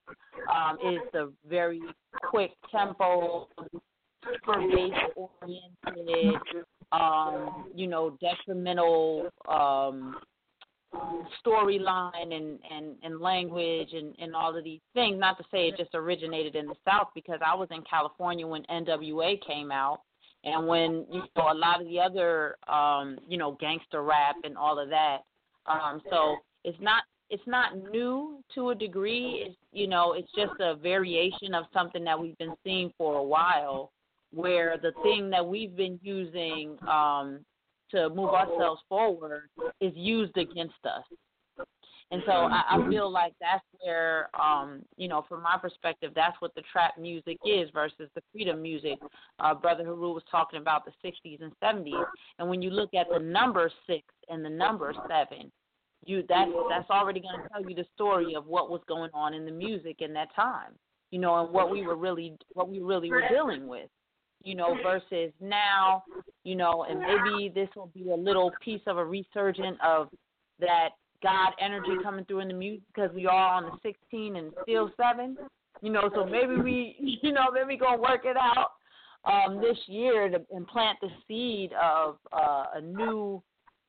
um is the very quick tempo super bass oriented um you know detrimental um storyline and, and, and language and, and all of these things. Not to say it just originated in the South because I was in California when NWA came out and when you know a lot of the other um, you know, gangster rap and all of that. Um, so it's not it's not new to a degree. It's you know, it's just a variation of something that we've been seeing for a while where the thing that we've been using um to move ourselves forward is used against us. And so I, I feel like that's where, um, you know, from my perspective, that's what the trap music is versus the freedom music. Uh, Brother Haru was talking about the 60s and 70s, and when you look at the number six and the number seven, you that's that's already going to tell you the story of what was going on in the music in that time, you know, and what we were really what we really were dealing with you know, versus now, you know, and maybe this will be a little piece of a resurgent of that God energy coming through in the music because we are on the 16 and still seven, you know, so maybe we, you know, maybe gonna work it out um, this year to implant the seed of uh, a new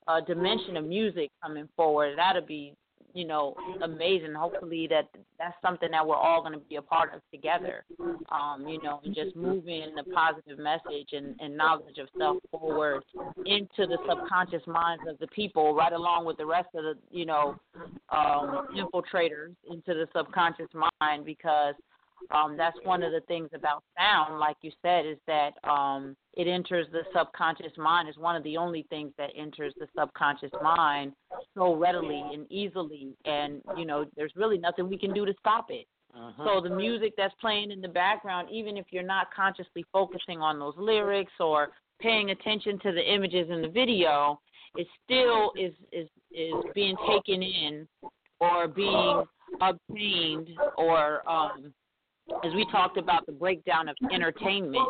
uh, dimension of music coming forward. That'll be you know, amazing. Hopefully that that's something that we're all going to be a part of together. Um, you know, just moving the positive message and, and knowledge of self forward into the subconscious minds of the people, right along with the rest of the, you know, um, infiltrators into the subconscious mind because um, that's one of the things about sound, like you said, is that um, it enters the subconscious mind. Is one of the only things that enters the subconscious mind so readily and easily, and you know, there's really nothing we can do to stop it. Uh-huh. So the music that's playing in the background, even if you're not consciously focusing on those lyrics or paying attention to the images in the video, it still is is is being taken in or being obtained or um as we talked about the breakdown of entertainment.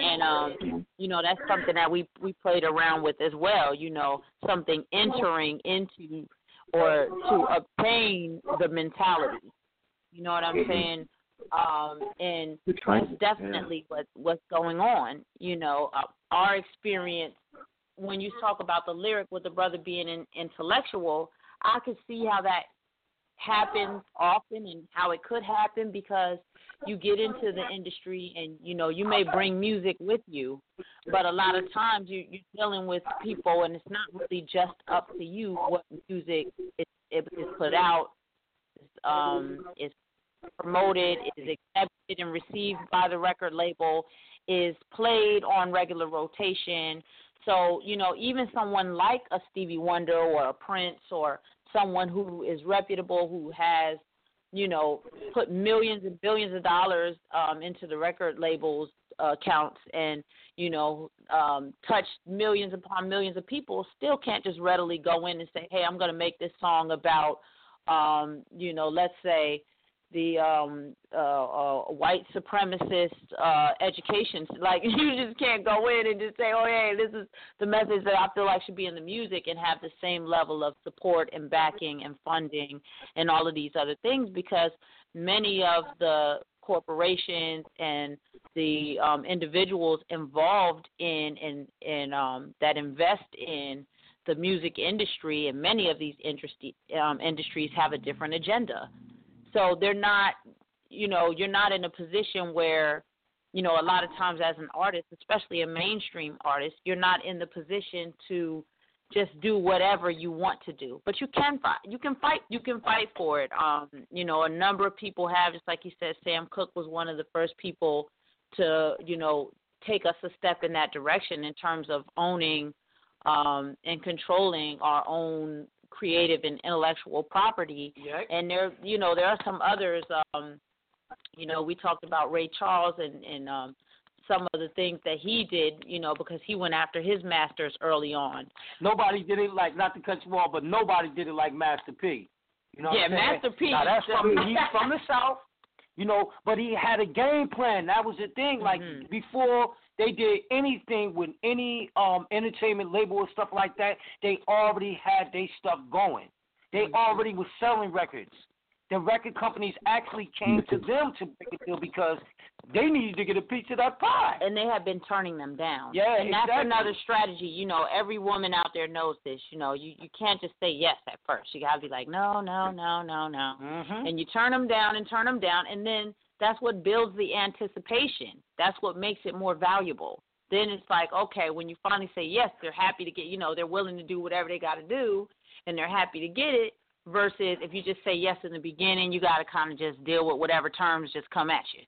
And um you know that's something that we we played around with as well you know something entering into or to obtain the mentality. You know what i'm saying? Um and that's definitely what what's going on you know uh, our experience when you talk about the lyric with the brother being an intellectual i could see how that happens often and how it could happen because you get into the industry and you know you may bring music with you but a lot of times you you're dealing with people and it's not really just up to you what music is, is put out um is promoted, is accepted and received by the record label, is played on regular rotation. So, you know, even someone like a Stevie Wonder or a Prince or someone who is reputable, who has, you know, put millions and billions of dollars um, into the record labels uh, accounts and, you know, um, touched millions upon millions of people, still can't just readily go in and say, hey, I'm going to make this song about, um, you know, let's say, the um uh, uh white supremacist uh education like you just can't go in and just say oh hey this is the message that i feel like should be in the music and have the same level of support and backing and funding and all of these other things because many of the corporations and the um individuals involved in in in um that invest in the music industry and many of these industry, um, industries have a different agenda so they're not, you know, you're not in a position where, you know, a lot of times as an artist, especially a mainstream artist, you're not in the position to just do whatever you want to do. But you can fight. You can fight. You can fight for it. Um, you know, a number of people have, just like you said, Sam Cooke was one of the first people to, you know, take us a step in that direction in terms of owning um, and controlling our own creative and intellectual property. Yeah. And there, you know, there are some others. Um, you know, we talked about Ray Charles and and um, some of the things that he did. You know, because he went after his masters early on. Nobody did it like not to cut you off, but nobody did it like Master P. You know, Yeah? Master P Now that's from the- he's from the south. You know, but he had a game plan. That was the thing. Like Mm-hmm. before they did anything with any um entertainment label or stuff like that, they already had their stuff going. They Mm-hmm. already were selling records. The record companies actually came to them to make a deal because they needed to get a piece of that pie. And they have been turning them down. Yeah, and that's another strategy. You know, every woman out there knows this. You know, you you can't just say yes at first. You gotta be like, no, no, no, no, no, mm-hmm. and you turn them down and turn them down, and then that's what builds the anticipation. That's what makes it more valuable. Then it's like, okay, when you finally say yes, they're happy to get. You know, they're willing to do whatever they got to do, and they're happy to get it. Versus if you just say yes in the beginning, you got to kind of just deal with whatever terms just come at you.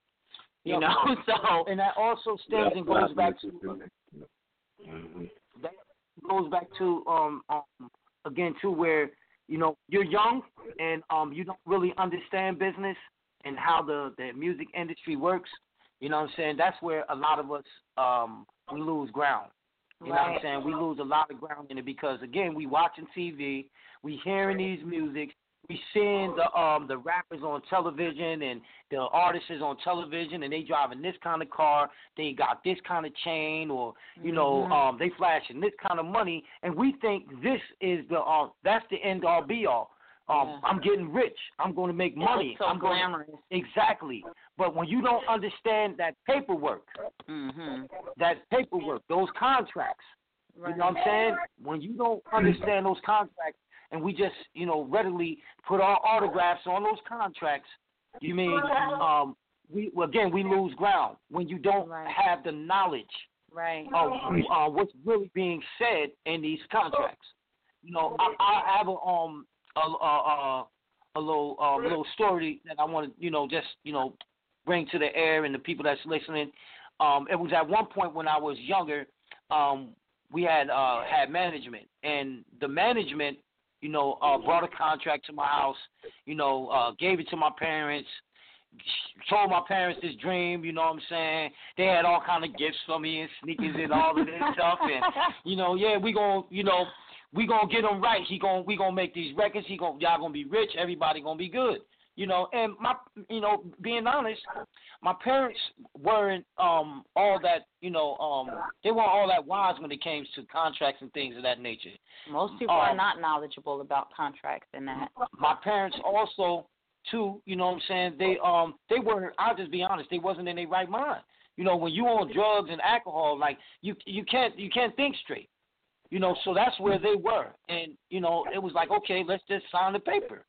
You Yeah. know, so and that also stems and goes back to Mm-hmm. that goes back to um, um again too where you know you're young and um you don't really understand business and how the the music industry works. You know what I'm saying? That's where a lot of us um we lose ground. You know what I'm saying? We lose a lot of ground in it because again we watching TV, we hearing these music, we seeing the um the rappers on television and the artists on television and they driving this kind of car, they got this kind of chain or you know, Mhm. um they flashing this kind of money and we think this is the um that's the end all be all. Um Yeah. I'm getting rich. I'm going to make It money. so I'm glamorous. Exactly. But when you don't understand that paperwork, Mhm. that paperwork, those contracts, Right. you know what I'm saying? When you don't understand those contracts and we just, you know, readily put our autographs on those contracts, you mean um we well, again we lose ground when you don't Right. have the knowledge Right. of uh, what's really being said in these contracts. You know, I, I have a um a a, a, a little um, little story that I want to you know just you know bring to the air and the people that's listening. Um, it was at one point when I was younger. Um, we had uh, had management, and the management, you know, uh, brought a contract to my house. You know, uh, gave it to my parents. Told my parents this dream, you know what I'm saying? They had all kind of gifts for me and sneakers and all of this stuff, and you know, yeah, we gonna, you know, we gonna get him right. He gonna, we gonna make these records. He gonna, y'all gonna be rich. Everybody gonna be good, you know. And my, you know, being honest, my parents weren't um all that, you know, um they weren't all that wise when it came to contracts and things of that nature. Most people are Um, not knowledgeable about contracts and that. my parents also too, you know what I'm saying, they um they weren't. I'll just be honest, they wasn't in their right mind. You know, when you on drugs and alcohol, like you you can't you can't think straight. You know, so that's where they were. And, you know, it was like, okay, let's just sign the paper.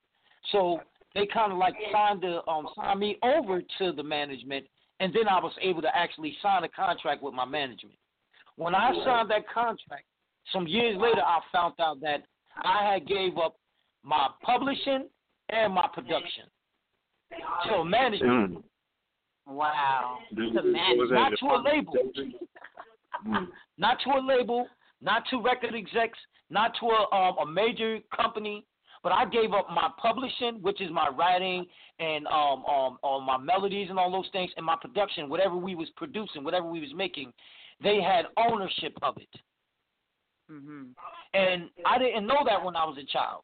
So they kinda like signed the um signed me over to the management and then I was able to actually sign a contract with my management. When I signed that contract, some years later I found out that I had gave up my publishing and my production. So management, Mm. Wow. This- To manage. not to a label, Mm. not to a label, not to record execs, not to a um, a major company. But I gave up my publishing, which is my writing and um um, um my melodies and all those things, and my production, whatever we was producing, whatever we was making, they had ownership of it. Mhm. And I didn't know that when I was a child.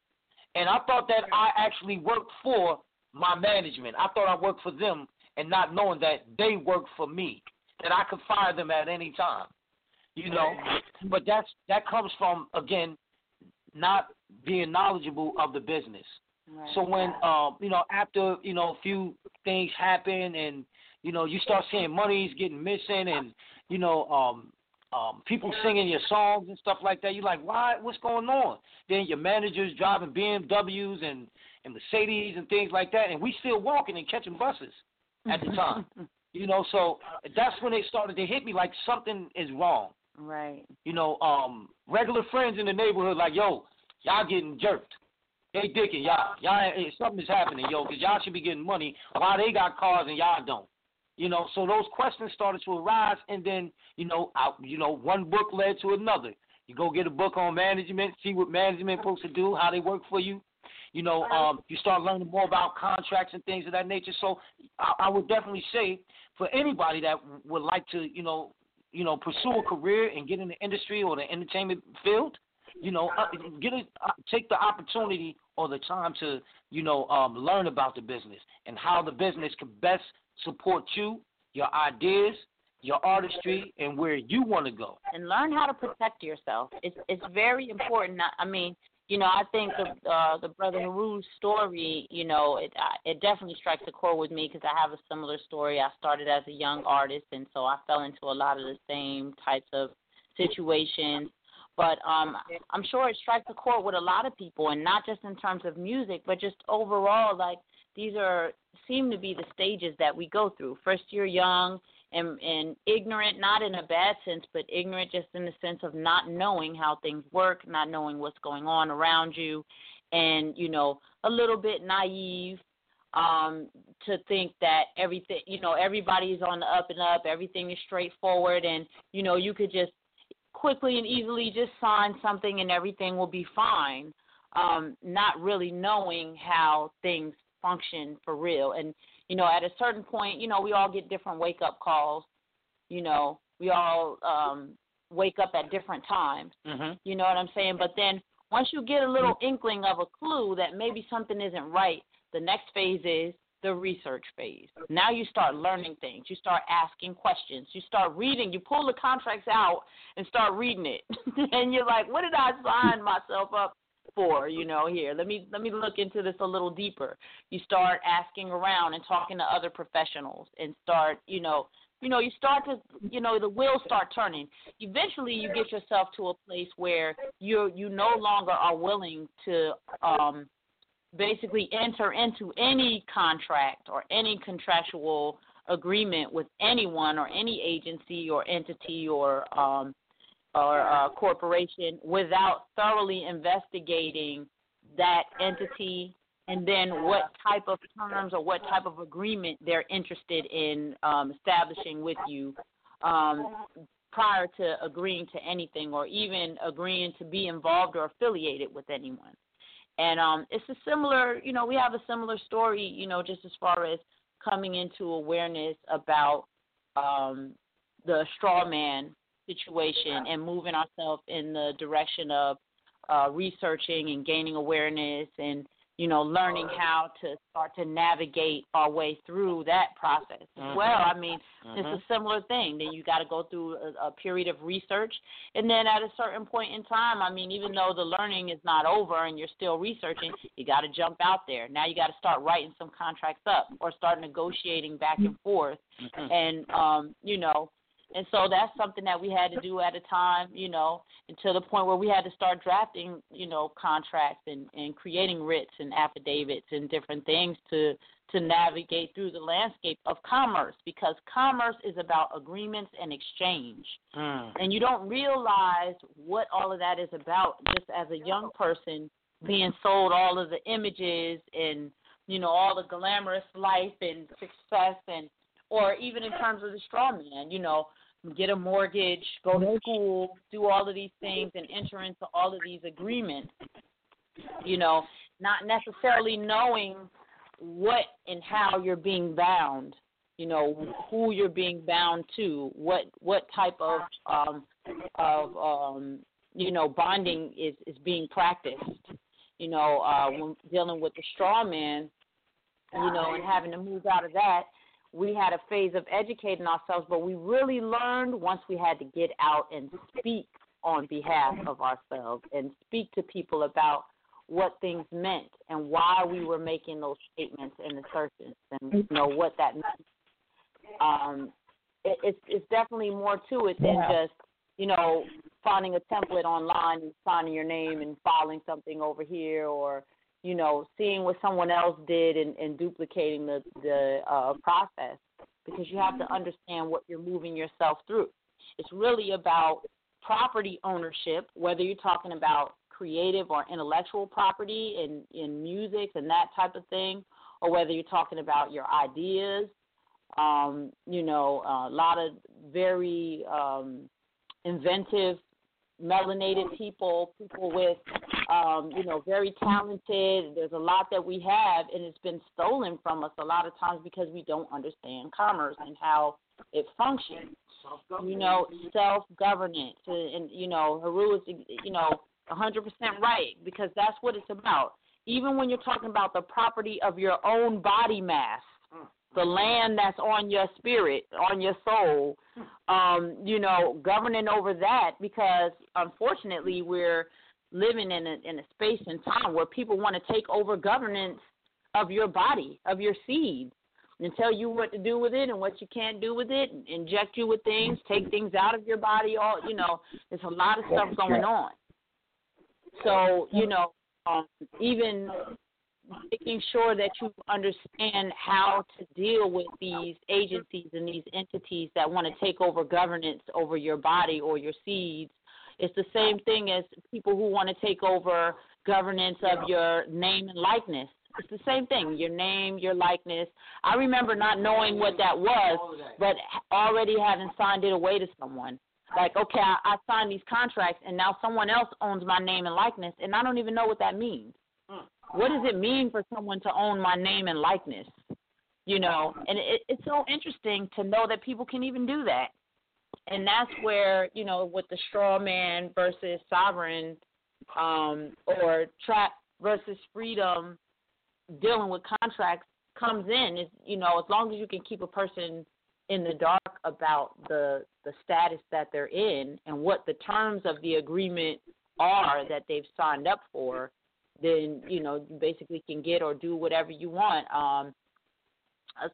And I thought that I actually worked for my management. I thought I worked for them and not knowing that they worked for me, that I could fire them at any time. You know? But that's that comes from again not being knowledgeable of the business. Right. So when um, you know, after, you know, a few things happen and, you know, you start seeing money's getting missing and, you know, um um, people singing your songs and stuff like that. You're like, why? What's going on? Then your managers driving BMWs and and Mercedes and things like that, and we still walking and catching buses at the time. you know, so that's when it started to hit me like something is wrong. Right. You know, um, regular friends in the neighborhood like, yo, y'all getting jerked. They dicking y'all. Y'all, something is happening, yo, because y'all should be getting money while they got cars and y'all don't. You know, so those questions started to arise, and then you know, you know, one book led to another. You go get a book on management, see what management supposed to do, how they work for you. You know, um, you start learning more about contracts and things of that nature. So, I, I would definitely say for anybody that would like to, you know, you know, pursue a career and get in the industry or the entertainment field, you know, uh, get a, uh, take the opportunity or the time to, you know, um, learn about the business and how the business can best support you, your ideas, your artistry, and where you want to go. and learn how to protect yourself. It's it's very important. I- I mean, you know, I think the uh, the brother Haru's story, you know, it it definitely strikes a chord with me because I have a similar story. I started as a young artist, and so I fell into a lot of the same types of situations. But um, I'm sure it strikes a chord with a lot of people, and not just in terms of music, but just overall. Like these are seem to be the stages that we go through. First, you're young and and ignorant, not in a bad sense, but ignorant just in the sense of not knowing how things work, not knowing what's going on around you, and you know a little bit naive um to think that everything you know everybody's on the up and up everything is straightforward and you know you could just quickly and easily just sign something and everything will be fine um not really knowing how things function for real. And you know at a certain point you know we all get different wake up calls you know we all um wake up at different times Mm-hmm. you know what I'm saying? But then once you get a little inkling of a clue that maybe something isn't right, the next phase is the research phase. Now you start learning things. You start asking questions. You start reading. You pull the contracts out and start reading it. and you're like, what did I sign myself up You know, here, let me let me look into this a little deeper. You start asking around and talking to other professionals and start, you know, you know, you start to, you know, the wheels start turning. Eventually, you get yourself to a place where you you no longer are willing to um, basically enter into any contract or any contractual agreement with anyone or any agency or entity or um, or uh, corporation without thoroughly investigating that entity and then what type of terms or what type of agreement they're interested in um, establishing with you um, prior to agreeing to anything or even agreeing to be involved or affiliated with anyone. And um, it's a similar, you know, we have a similar story, you know, just as far as coming into awareness about um, the straw man situation and moving ourselves in the direction of uh, researching and gaining awareness and you know learning how to start to navigate our way through that process Mhm. well. I mean, Mhm. it's a similar thing. Then you got to go through a, a period of research, and then at a certain point in time, I mean, even though the learning is not over and you're still researching, you got to jump out there. Now you got to start writing some contracts up or start negotiating back and forth, Mhm. and um, you know, and so that's something that we had to do at a time, you know, until the point where we had to start drafting, you know, contracts and, and creating writs and affidavits and different things to to navigate through the landscape of commerce because commerce is about agreements and exchange. Mm. And you don't realize what all of that is about just as a young person being sold all of the images and you know, all the glamorous life and success and or even in terms of the straw man, you know, get a mortgage, go to school, do all of these things and enter into all of these agreements. You know, not necessarily knowing what and how you're being bound, you know, who you're being bound to, what what type of um of um you know, bonding is is being practiced. You know, uh when dealing with the straw man, you know, and having to move out of that, we had a phase of educating ourselves, but we really learned once we had to get out and speak on behalf of ourselves and speak to people about what things meant and why we were making those statements and assertions and you know what that meant. Um, it, it's it's definitely more to it than Yeah. just you know finding a template online and signing your name and filing something over here or you know seeing what someone else did and, and duplicating the the uh, process because you have to understand what you're moving yourself through. It's really about property ownership, whether you're talking about creative or intellectual property in in music and that type of thing, or whether you're talking about your ideas. Um, you know, a lot of very um, inventive, melanated people, people with, um, you know, very talented. There's a lot that we have, and it's been stolen from us a lot of times because we don't understand commerce and how it functions. You know, self governance, and, and you know, Haru is, you know, 100% right because that's what it's about. Even when you're talking about the property of your own body mass, the land that's on your spirit, on your soul, um, you know, governing over that because unfortunately we're living in a in a space and time where people want to take over governance of your body, of your seed, and tell you what to do with it and what you can't do with it, and inject you with things, take things out of your body. All you know, there's a lot of stuff going on. So you know, um, even making sure that you understand how to deal with these agencies and these entities that want to take over governance over your body or your seeds. It's the same thing as people who want to take over governance of your name and likeness. It's the same thing. Your name, your likeness. I remember not knowing what that was, but already having signed it away to someone. Like, okay, I, I signed these contracts, and now someone else owns my name and likeness, and I don't even know what that means. Hmm. What does it mean for someone to own my name and likeness? You know, and it, it's so interesting to know that people can even do that. And that's where, you know, with the straw man versus sovereign um, or trap versus freedom dealing with contracts comes in. Is you know as long as you can keep a person in the dark about the the status that they're in and what the terms of the agreement are that they've signed up for then you know you basically can get or do whatever you want. Um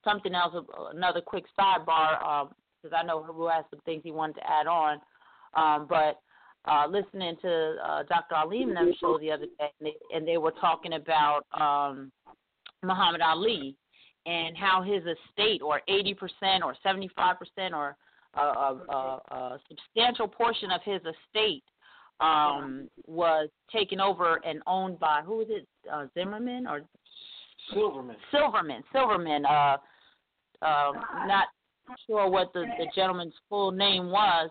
something else another quick sidebar because I know Haru has some things he wanted to add on um but uh, listening to uh, Dr. Ali and them show the other day, and they, and they were talking about um, Muhammad Ali and how his estate, or 80% or 75% or a, a, a, a substantial portion of his estate, um, was taken over and owned by who was it? Uh, Zimmerman or Silverman. Silverman. Silverman. Uh, uh, not sure what the, the gentleman's full name was,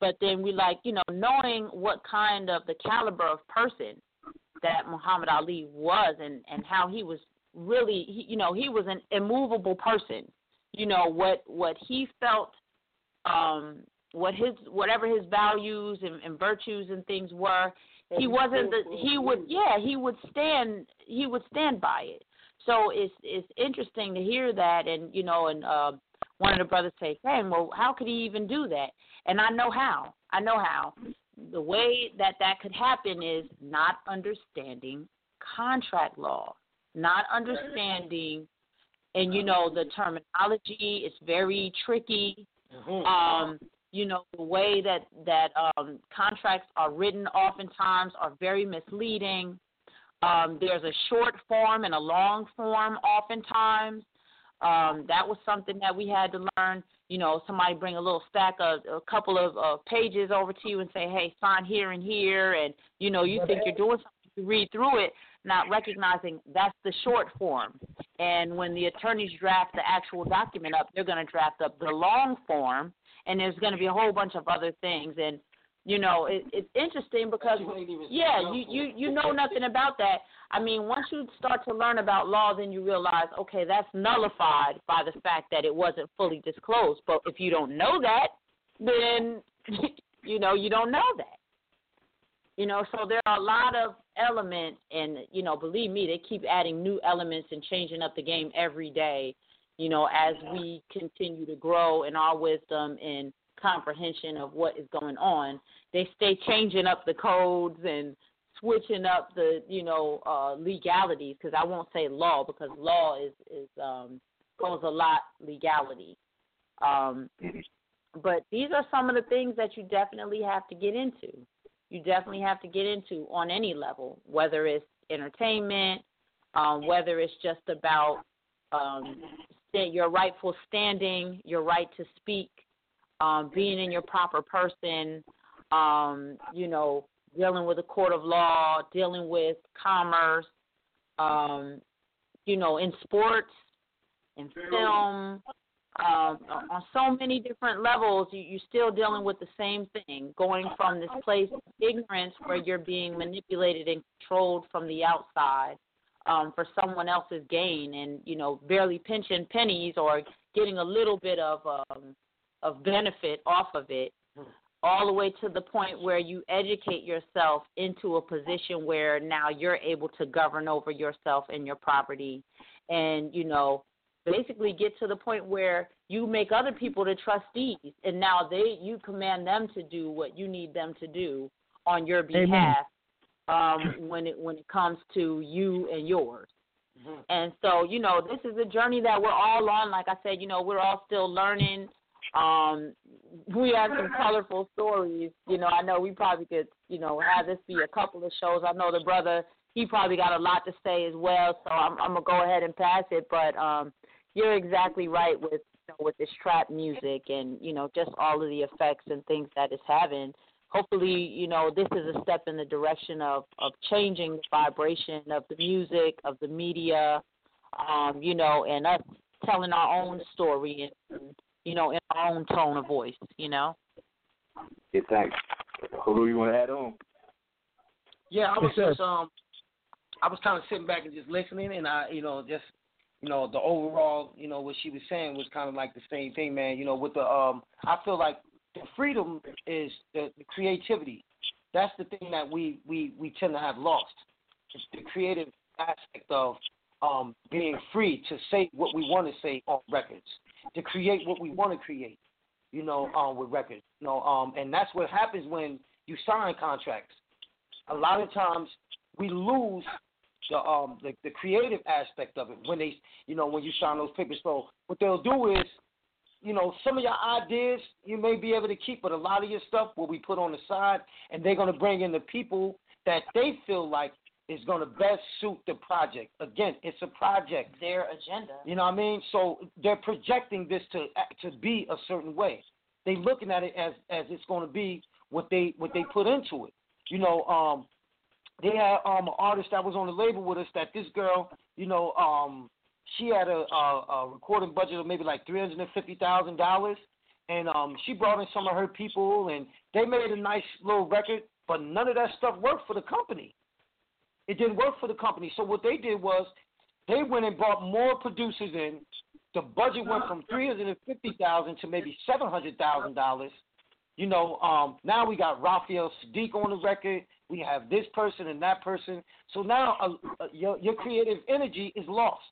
but then we like, you know, knowing what kind of the caliber of person that Muhammad Ali was and and how he was really, he, you know, he was an immovable person. You know what what he felt, um, what his whatever his values and, and virtues and things were, he wasn't the he would yeah he would stand he would stand by it. So it's it's interesting to hear that and you know and uh, one of the brothers say, "Hey, well, how could he even do that?" And I know how. I know how. The way that that could happen is not understanding contract law, not understanding, and you know the terminology is very tricky. Um, you know the way that that um, contracts are written oftentimes are very misleading. Um, there's a short form and a long form oftentimes. Um, that was something that we had to learn. You know, somebody bring a little stack of a couple of uh, pages over to you and say, "Hey, sign here and here," and you know, you think you're doing something. You read through it. not recognizing that's the short form. And when the attorneys draft the actual document up, they're going to draft up the long form, and there's going to be a whole bunch of other things. And you know, it, it's interesting because yeah, you you you know nothing about that. I mean, once you start to learn about law, then you realize, okay, that's nullified by the fact that it wasn't fully disclosed. But if you don't know that, then you know you don't know that. You know, so there are a lot of elements, and you know, believe me, they keep adding new elements and changing up the game every day. You know, as we continue to grow in our wisdom and comprehension of what is going on, they stay changing up the codes and switching up the you know uh, legalities. Because I won't say law because law is is um, goes a lot legality. Um, but these are some of the things that you definitely have to get into you definitely have to get into on any level, whether it's entertainment, um, whether it's just about um, your rightful standing, your right to speak, um, being in your proper person, um, you know, dealing with a court of law, dealing with commerce, um, you know, in sports, in film, um, on so many different levels, you, you're still dealing with the same thing, going from this place of ignorance where you're being manipulated and controlled from the outside um, for someone else's gain, and you know, barely pinching pennies or getting a little bit of um, of benefit off of it, all the way to the point where you educate yourself into a position where now you're able to govern over yourself and your property, and you know basically get to the point where you make other people the trustees and now they you command them to do what you need them to do on your behalf um when it when it comes to you and yours. Mm-hmm. and so you know this is a journey that we're all on. Like i said you know we're all still learning um we have some colorful stories. You know i know we probably could you know have this be a couple of shows. I know the brother he probably got a lot to say as well so i'm i'm gonna go ahead and pass it. But um you're exactly right with you know, with this trap music and you know just all of the effects and things that it's having. Hopefully, you know this is a step in the direction of of changing the vibration of the music of the media, um, you know, and us telling our own story and you know in our own tone of voice, you know. Yeah, thanks. Who do you want to add on? Yeah, I was just um, I was kind of sitting back and just listening, and I, you know, just you know, the overall, you know, what she was saying was kind of like the same thing, man. You know, with the um, I feel like the freedom is the, the creativity. That's the thing that we we we tend to have lost. It's the creative aspect of um being free to say what we want to say on records, to create what we want to create. You know, um, with records. You know, um, and that's what happens when you sign contracts. A lot of times we lose the um the, the creative aspect of it when they you know when you sign those papers. So what they'll do is, you know, some of your ideas you may be able to keep, but a lot of your stuff will be put on the side, and they're gonna bring in the people that they feel like is going to best suit the project. Again, it's a project. Their agenda. You know what I mean? So they're projecting this to to be a certain way. They looking at it as as it's going to be what they what they put into it. You know, um, they had um an artist that was on the label with us that this girl, you know, um she had a, a, a recording budget of maybe like three hundred and fifty thousand dollars, and um she brought in some of her people and they made a nice little record, but none of that stuff worked for the company. It didn't work for the company. So what they did was they went and brought more producers in. The budget went from three hundred and fifty thousand to maybe seven hundred thousand dollars. You know, um, now we got Raphael Saadiq on the record. We have this person and that person. So now uh, uh, your your creative energy is lost.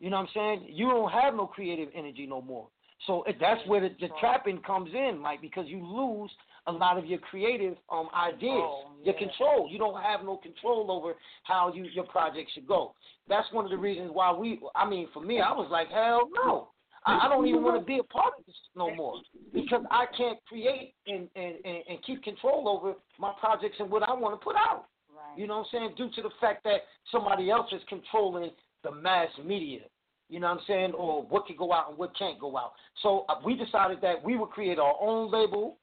You know what I'm saying? You don't have no creative energy no more. So that's where the, the trapping comes in, like because you lose a lot of your creative um ideas, oh, yeah. your control. You don't have no control over how you your project should go. That's one of the reasons why we. I mean, for me, I was like, hell no. I, I don't even want to be a part of this no more because I can't create and, and, and, and keep control over my projects and what I want to put out. Right. You know what I'm saying? Due to the fact that somebody else is controlling the mass media. You know what I'm saying? Or what can go out and what can't go out. So uh, we decided that we would create our own label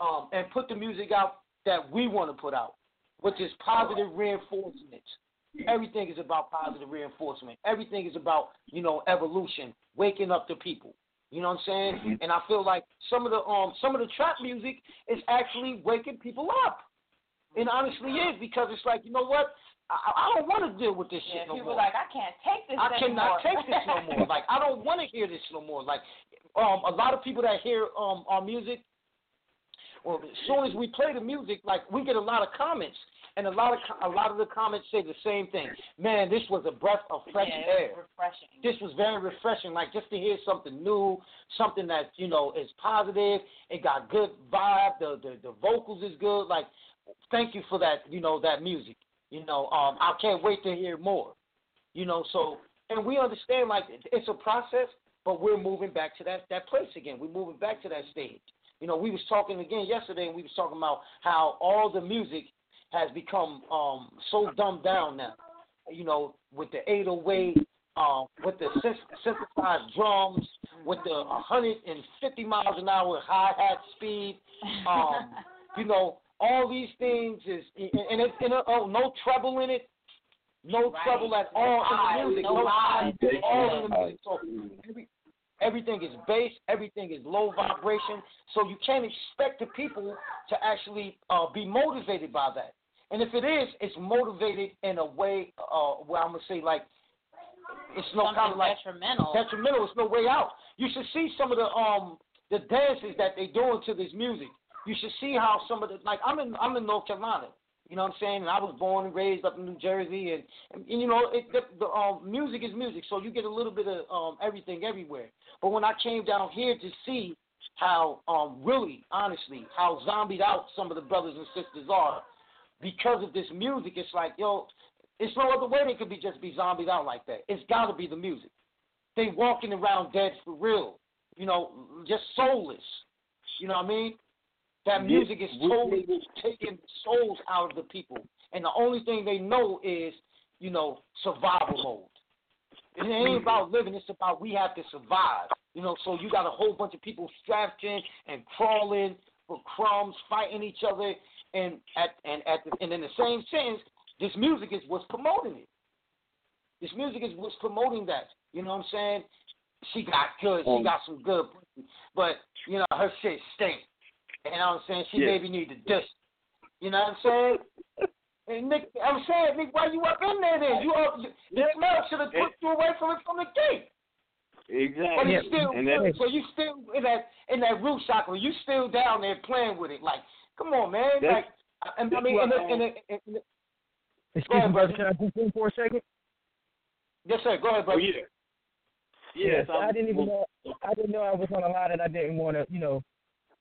um, and put the music out that we want to put out, which is positive reinforcement. Everything is about positive reinforcement. Everything is about, you know, evolution, waking up the people. You know what I'm saying? Mm-hmm. And I feel like some of the um some of the trap music is actually waking people up. It honestly is because it's like, you know what? I, I don't want to deal with this shit no People more. like, I can't take this I anymore. cannot take this no more. Like I don't want to hear this no more. Like um a lot of people that hear um our music well as soon as we play the music like we get a lot of comments and a lot of a lot of the comments say the same thing. Man, this was a breath of fresh yeah, air. Refreshing. This was very refreshing, like just to hear something new, something that you know is positive. It got good vibe. The the, the vocals is good. Like, thank you for that. You know that music. You know, um, I can't wait to hear more. You know, so and we understand like it's a process, but we're moving back to that that place again. We're moving back to that stage. You know, we was talking again yesterday, and we was talking about how all the music has become um so dumbed down now. You know, with the 808, um, with the syn- synthesized drums, with the 150 miles an hour hi hat speed, um, you know, all these things is and it, and it, oh no treble in it, no Right. treble at all in the music, No no highs. highs, all in the music. So every, everything is bass, everything is low vibration. So you can't expect the people to actually uh, be motivated by that. And if it is, it's motivated in a way uh, where I'm gonna say like it's no Something kind of like detrimental. detrimental. It's no way out. You should see some of the um the dances that they doing to this music. You should see how some of the like I'm in I'm in North Carolina. You know what I'm saying? And I was born and raised up in New Jersey, and, and, you know it, the, the um, music is music, so you get a little bit of um, everything everywhere. But when I came down here to see how um, really, honestly, how zombied out some of the brothers and sisters are because of this music, it's like yo, it's no other way they could be just be zombied out like that. It's got to be the music. They walking around dead for real, you know, just soulless. You know what I mean? That music is totally taking souls out of the people, and the only thing they know is, you know, survival mode. It ain't about living; it's about we have to survive. You know, so you got a whole bunch of people strapped in and crawling for crumbs, fighting each other, and at and at the, and in the same sense, this music is what's promoting it. This music is what's promoting that. You know what I'm saying? She got good. She Um, got some good, but you know her shit stink. You know what I'm saying? She Yeah. maybe need to dish. You know what I'm saying? And Nick, I'm saying, Nick, why you up in there then? You up? The smell should have put you away from it from the gate. Exactly. But Exactly. still and that, so you still in that in that root chakra. You still down there playing with it. Like, come on, man. That's- like, I, I that's mean, what, and, and, and, and, and, Excuse ahead, me, brother. brother. Can I jump in for a second? yes, sir. Go ahead, oh brother. yeah. Yes, I'm- I didn't even know. I didn't know I was on a lot, and I didn't want to, you know,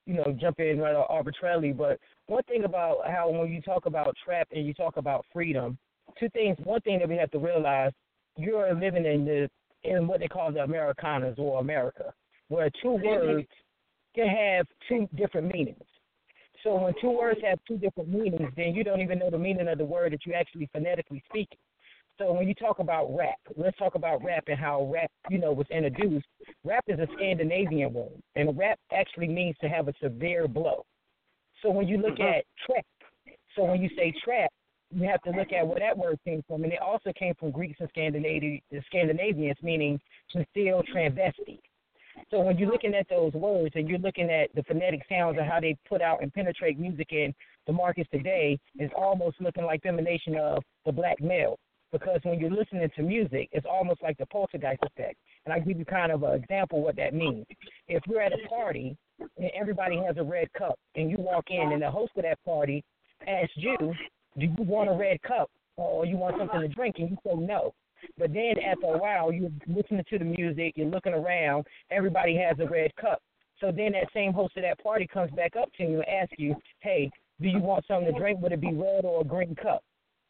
you know, jump in right arbitrarily. But one thing about how when you talk about trap and you talk about freedom, two things. One thing that we have to realize: you're living in the in what they call the Americanas or America, where two words can have two different meanings. So when two words have two different meanings, then you don't even know the meaning of the word that you actually phonetically speak. So when you talk about rap, let's talk about rap and how rap, you know, was introduced. Rap is a Scandinavian word, and rap actually means to have a severe blow. So when you look Mhm. at trap, so when you say trap, you have to look at where that word came from, and it also came from Greeks and Scandinavi- the Scandinavians, meaning to steal transvestite. So when you're looking at those words and you're looking at the phonetic sounds and how they put out and penetrate music in the markets today, it's almost looking like the emanation of the black male. Because when you're listening to music, it's almost like the poltergeist effect. And I'll give you kind of an example what that means. If you're at a party and everybody has a red cup and you walk in and the host of that party asks you, do you want a red cup or you want something to drink? And you say no. But then after a while, you're listening to the music, you're looking around, everybody has a red cup. So then that same host of that party comes back up to you and asks you, hey, do you want something to drink? Would it be red or a green cup?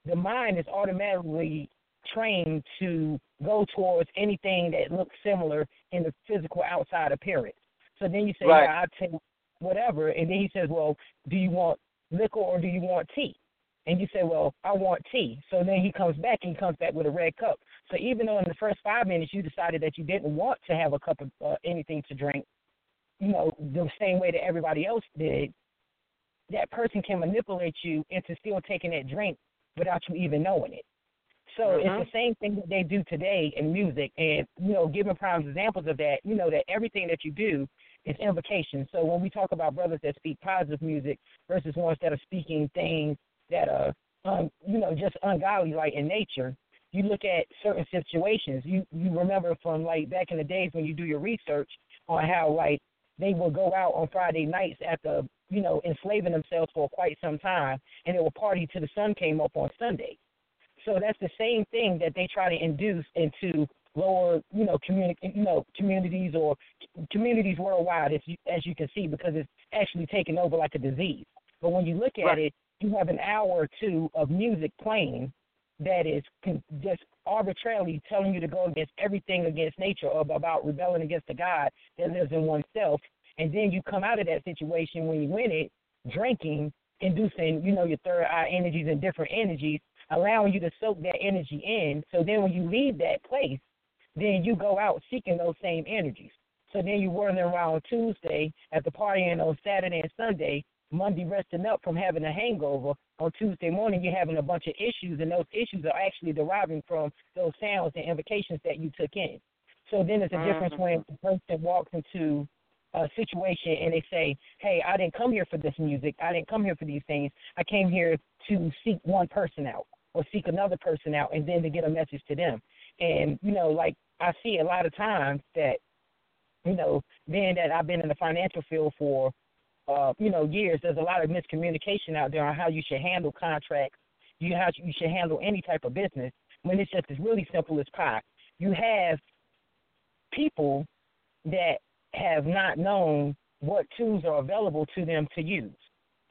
The mind is automatically trained to go towards anything that looks similar in the physical outside appearance. So then you say, Right. yeah, I'll take whatever. And then he says, well, do you want liquor or do you want tea? And you say, well, I want tea. So then he comes back and he comes back with a red cup. So even though in the first five minutes you decided that you didn't want to have a cup of uh, anything to drink, you know, the same way that everybody else did, that person can manipulate you into still taking that drink without you even knowing it. So Mhm. it's the same thing that they do today in music, and you know, giving prime examples of that. You know that everything that you do is invocation. So when we talk about brothers that speak positive music versus ones that are speaking things that are, um, you know, just ungodly, like in nature, you look at certain situations. You you remember from like back in the days when you do your research on how like they will go out on Friday nights after you know enslaving themselves for quite some time, and they would party till the sun came up on Sunday. So that's the same thing that they try to induce into lower, you know, communi- you know, communities or communities worldwide, as you, as you can see, because it's actually taking over like a disease. But when you look at it, you have an hour or two of music playing that is con- just arbitrarily telling you to go against everything against nature or about rebelling against the God that lives in oneself. And then you come out of that situation when you win it, drinking, inducing, you know, your third eye energies and different energies, allowing you to soak that energy in. So then when you leave that place, then you go out seeking those same energies. So then you're whirling around Tuesday at the partying on Saturday and Sunday, Monday resting up from having a hangover. On Tuesday morning, you're having a bunch of issues, and those issues are actually deriving from those sounds and invocations that you took in. So then there's a difference mm-hmm. when a person walks into a situation and they say, "Hey, I didn't come here for this music. I didn't come here for these things. I came here to seek one person out or seek another person out, and then to get a message to them." And you know, like I see a lot of times that, you know, being that I've been in the financial field for, uh, you know, years, there's a lot of miscommunication out there on how you should handle contracts. You how you should handle any type of business when it's just as really simple as pie. You have people that have not known what tools are available to them to use.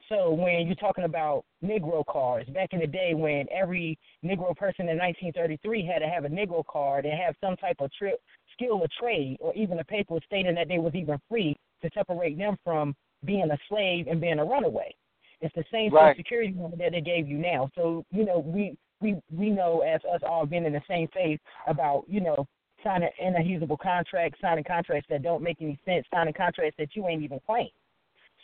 So when you're talking about Negro cards, back in the day when every Negro person in 1933 had to have a Negro card and have some type of trip, skill or trade, or even a paper stating that they was even free to separate them from being a slave and being a runaway. It's the same Right. Social security number that they gave you now. So you know we we we know as us all being in the same phase about you know signing inadmissible contracts, signing contracts that don't make any sense, signing contracts that you ain't even claimed.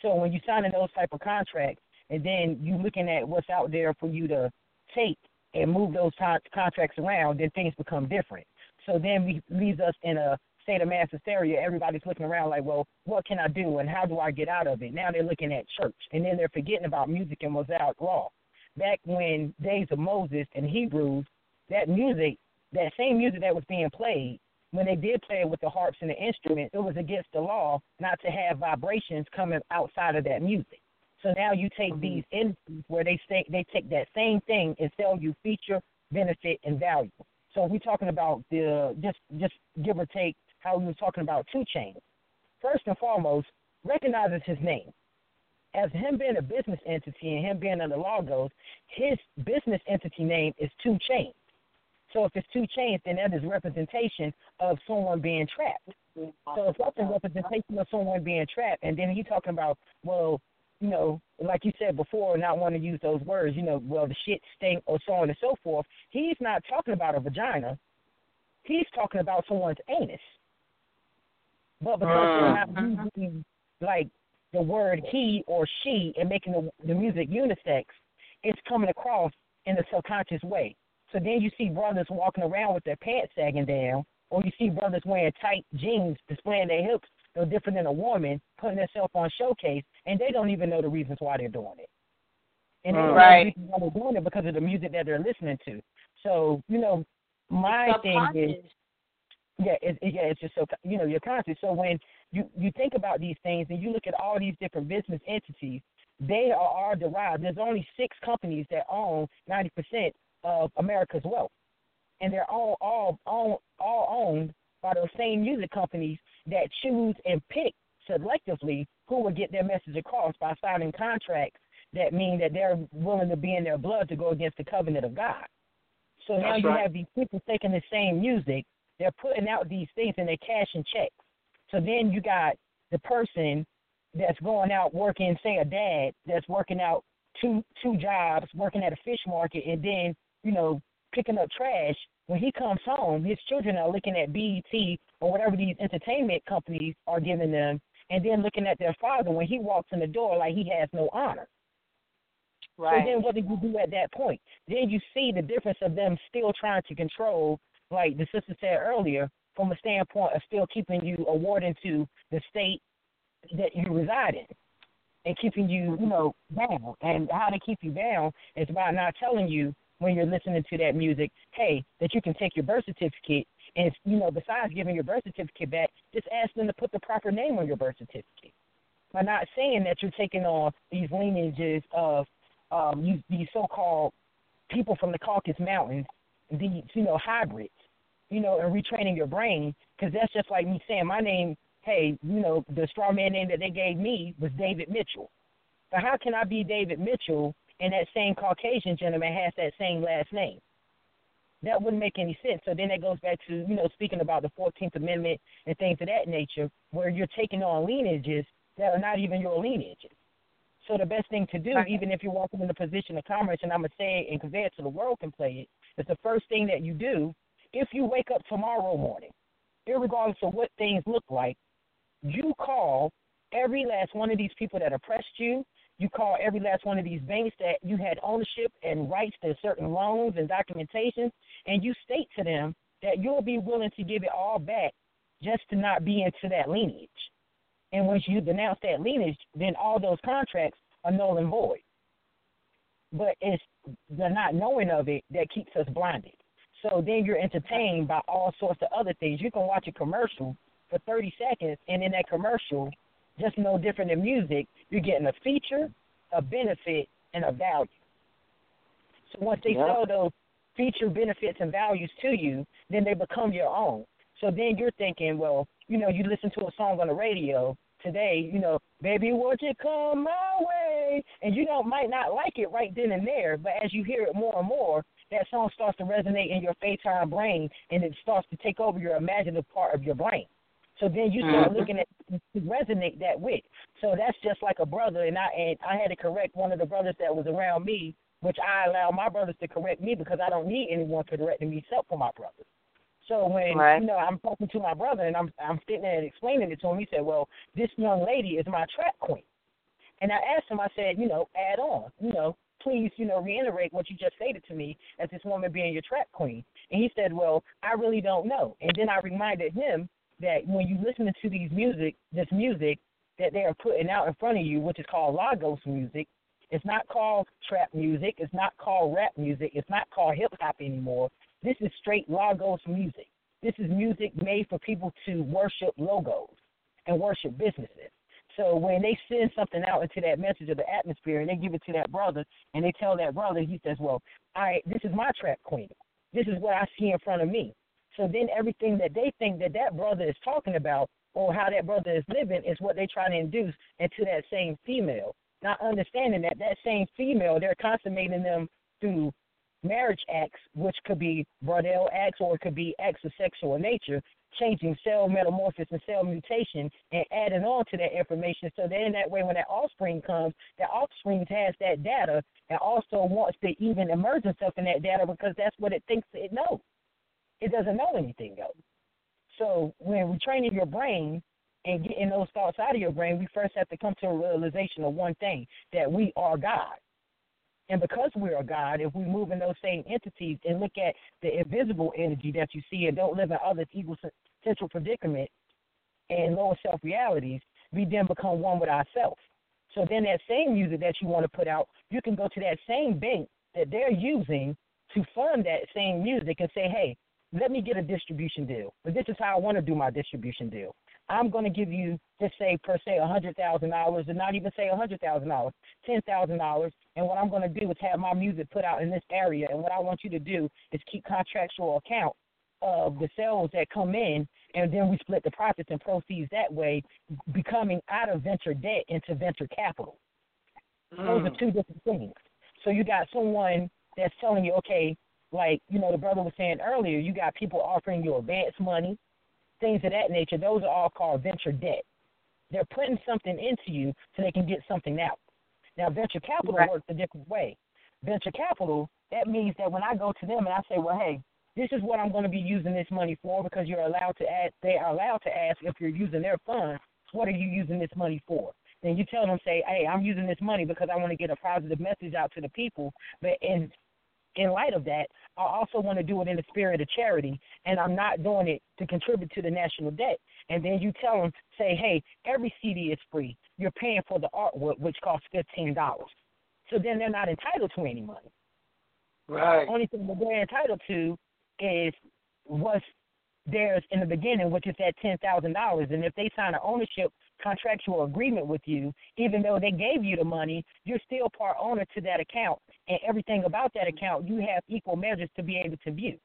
So when you're signing those type of contracts, and then you looking at what's out there for you to take and move those con- contracts around, then things become different. So then we leaves us in a state of mass hysteria. Everybody's looking around like, well, what can I do and how do I get out of it? Now they're looking at church, and then they're forgetting about music and Mosaic law. Back when days of Moses and Hebrews, that music, that same music that was being played, when they did play it with the harps and the instruments, it was against the law not to have vibrations coming outside of that music. So now you take mm-hmm. these industries where they say they take that same thing and sell you feature, benefit, and value. So we're talking about the just just give or take how we were talking about 2 Chainz. First and foremost, recognizes his name. As him being a business entity and him being under Logos, his business entity name is 2 Chainz. So if it's two chains, then that is representation of someone being trapped. So if that's a representation of someone being trapped, and then you talking about, well, you know, like you said before, not want to use those words, you know, well, the shit stink or so on and so forth. He's not talking about a vagina. He's talking about someone's anus. But because they're not mm. using like the word he or she and making the, the music unisex, it's coming across in a subconscious way. So then you see brothers walking around with their pants sagging down, or you see brothers wearing tight jeans, displaying their hips, no different than a woman, putting herself on showcase, and they don't even know the reasons why they're doing it. And they don't know the Right. why they're doing it because of the music that they're listening to. So, you know, my thing is yeah, it, it, yeah, it's just so you know you're conscious. So when you you think about these things and you look at all these different business entities, they are, are derived. There's only six companies that own ninety percent of America's wealth, and they're all all all all owned by those same music companies that choose and pick selectively who will get their message across by signing contracts that mean that they're willing to be in their blood to go against the covenant of God. So now you right. have these people taking the same music, they're putting out these things and they're cashing checks. So then you got the person that's going out working, say a dad that's working out two two jobs, working at a fish market, and then you know picking up trash. When he comes home, his children are looking at BET or whatever these entertainment companies are giving them, and then looking at their father when he walks in the door like he has no honor. Right. So then what do you do at that point? Then you see the difference of them still trying to control, like the sister said earlier, from a standpoint of still keeping you a awarding to the state that you reside in and keeping you, you know, down. And how to keep you down is by not telling you when you're listening to that music, hey, that you can take your birth certificate and you know, besides giving your birth certificate back, just ask them to put the proper name on your birth certificate. By not saying that you're taking on these lineages of um, you, these so-called people from the Caucasus Mountains, these you know hybrids, you know, and retraining your brain because that's just like me saying my name. Hey, you know, the straw man name that they gave me was David Mitchell. But how can I be David Mitchell and that same Caucasian gentleman has that same last name? That wouldn't make any sense. So then that goes back to, you know, speaking about the 14th Amendment and things of that nature, where you're taking on lineages that are not even your lineages. So the best thing to do, Right. even if you're walking in the position of commerce, and I'm gonna say it and convey it so the world can play it, is the first thing that you do if you wake up tomorrow morning, irregardless of what things look like, you call every last one of these people that oppressed you. You call every last one of these banks that you had ownership and rights to certain loans and documentation, and you state to them that you'll be willing to give it all back just to not be into that lineage. And once you denounce that lineage, then all those contracts are null and void. But it's the not knowing of it that keeps us blinded. So then you're entertained by all sorts of other things. You can watch a commercial for 30 seconds, and in that commercial, just no different than music, you're getting a feature, a benefit, and a value. So once they Yeah. sell those feature benefits and values to you, then they become your own. So then you're thinking, well, you know, you listen to a song on the radio today, you know, baby, would you come my way? And you know, might not like it right then and there, but as you hear it more and more, that song starts to resonate in your phaeton brain, and it starts to take over your imaginative part of your brain. So then you start Mhm. looking at to resonate that with. So that's just like a brother, and I and I had to correct one of the brothers that was around me, which I allow my brothers to correct me because I don't need anyone correcting me except for my brothers. So when Right. you know I'm talking to my brother and I'm I'm sitting there and explaining it to him, he said, "Well, this young lady is my trap queen," and I asked him, I said, "You know, add on, you know, please, you know, reiterate what you just stated to me as this woman being your trap queen." And he said, "Well, I really don't know." And then I reminded him that when you listen to these music, this music that they are putting out in front of you, which is called Logos music, it's not called trap music, it's not called rap music, it's not called hip hop anymore. This is straight Logos music. This is music made for people to worship logos and worship businesses. So when they send something out into that message of the atmosphere and they give it to that brother and they tell that brother, he says, Well, I this is my trap queen. This is what I see in front of me. So then everything that they think that that brother is talking about or how that brother is living is what they try to induce into that same female. Not understanding that that same female, they're consummating them through marriage acts, which could be Brodell acts or it could be acts of sexual nature, changing cell metamorphosis and cell mutation and adding on to that information. So then that way when that offspring comes, that offspring has that data and also wants to even immerse itself in that data because that's what it thinks it knows. It doesn't know anything else. So when we're training your brain and getting those thoughts out of your brain, we first have to come to a realization of one thing that we are God. And because we are God, if we move in those same entities and look at the invisible energy that you see and don't live in other egocentric predicament and lower self realities, we then become one with ourselves. So then that same music that you want to put out, you can go to that same bank that they're using to fund that same music and say, hey, let me get a distribution deal. But this is how I want to do my distribution deal. I'm going to give you, just say, per se, a $100,000, and not even say a $100,000, $10,000. And what I'm going to do is have my music put out in this area. And what I want you to do is keep contractual account of the sales that come in, and then we split the profits and proceeds that way, becoming out of venture debt into venture capital. Those are mm. two different things. So you got someone that's telling you, okay, like you know the brother was saying earlier, you got people offering you advance money, things of that nature. Those are all called venture debt. They're putting something into you so they can get something out. Now venture capital Right. works a different way. Venture capital that means that when I go to them and I say, well, hey, this is what I'm going to be using this money for because you're allowed to ask. They are allowed to ask if you're using their funds. What are you using this money for? then you tell them, say, hey, I'm using this money because I want to get a positive message out to the people. But in in light of that, I also want to do it in the spirit of charity, and I'm not doing it to contribute to the national debt. And then you tell them, say, hey, every CD is free. You're paying for the artwork, which costs fifteen dollars. So then they're not entitled to any money. Right. Only thing that they're entitled to is what's theirs in the beginning, which is that ten thousand dollars. And if they sign an ownership contractual agreement with you, even though they gave you the money, you're still part owner to that account, and everything about that account you have equal measures to be able to view.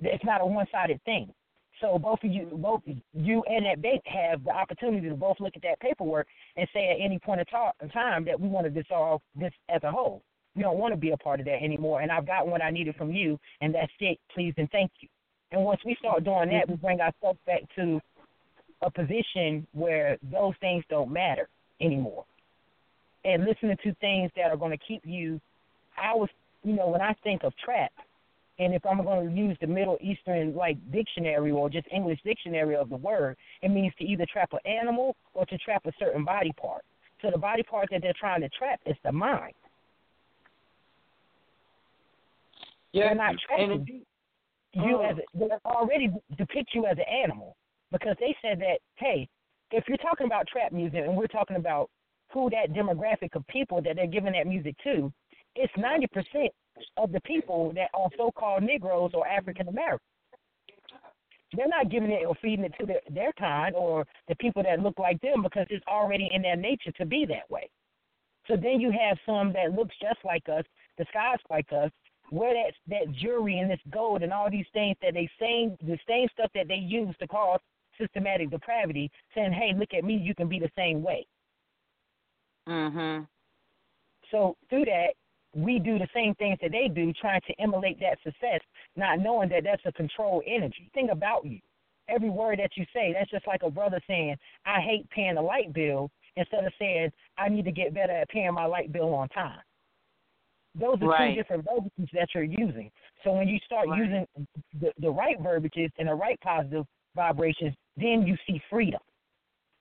It's not a one-sided thing. So both of you, both you and that bank have the opportunity to both look at that paperwork and say at any point in time that we want to dissolve this as a whole. We don't want to be a part of that anymore, and I've gotten what I needed from you, and that's it. Please and thank you. And once we start doing that, we bring ourselves back to a position where those things don't matter anymore. And listening to things that are going to keep you, I was, you know, when I think of trap, and if I'm going to use the Middle Eastern like dictionary or just English dictionary of the word, it means to either trap an animal or to trap a certain body part. So the body part that they're trying to trap is the mind. Yeah, they're not trapping and you. You Oh. as a, they already depict you as an animal because they said that hey, if you're talking about trap music and we're talking about who that demographic of people that they're giving that music to, it's ninety percent of the people that are so-called Negroes or African Americans. They're not giving it or feeding it to their, their kind or the people that look like them because it's already in their nature to be that way. So then you have some that looks just like us, disguised like us, wear that that jewelry and this gold and all these things that they same the same stuff that they use to cause systematic depravity, saying, "Hey, look at me, you can be the same way." Mhm. So through that, we do the same things that they do, trying to emulate that success, not knowing that that's a controlled energy. Think about you. Every word that you say, that's just like a brother saying, I hate paying the light bill, instead of saying, I need to get better at paying my light bill on time. Those are Right. two different verbiages that you're using. So when you start Right. using the, the right verbiages and the right positive vibrations, then you see freedom.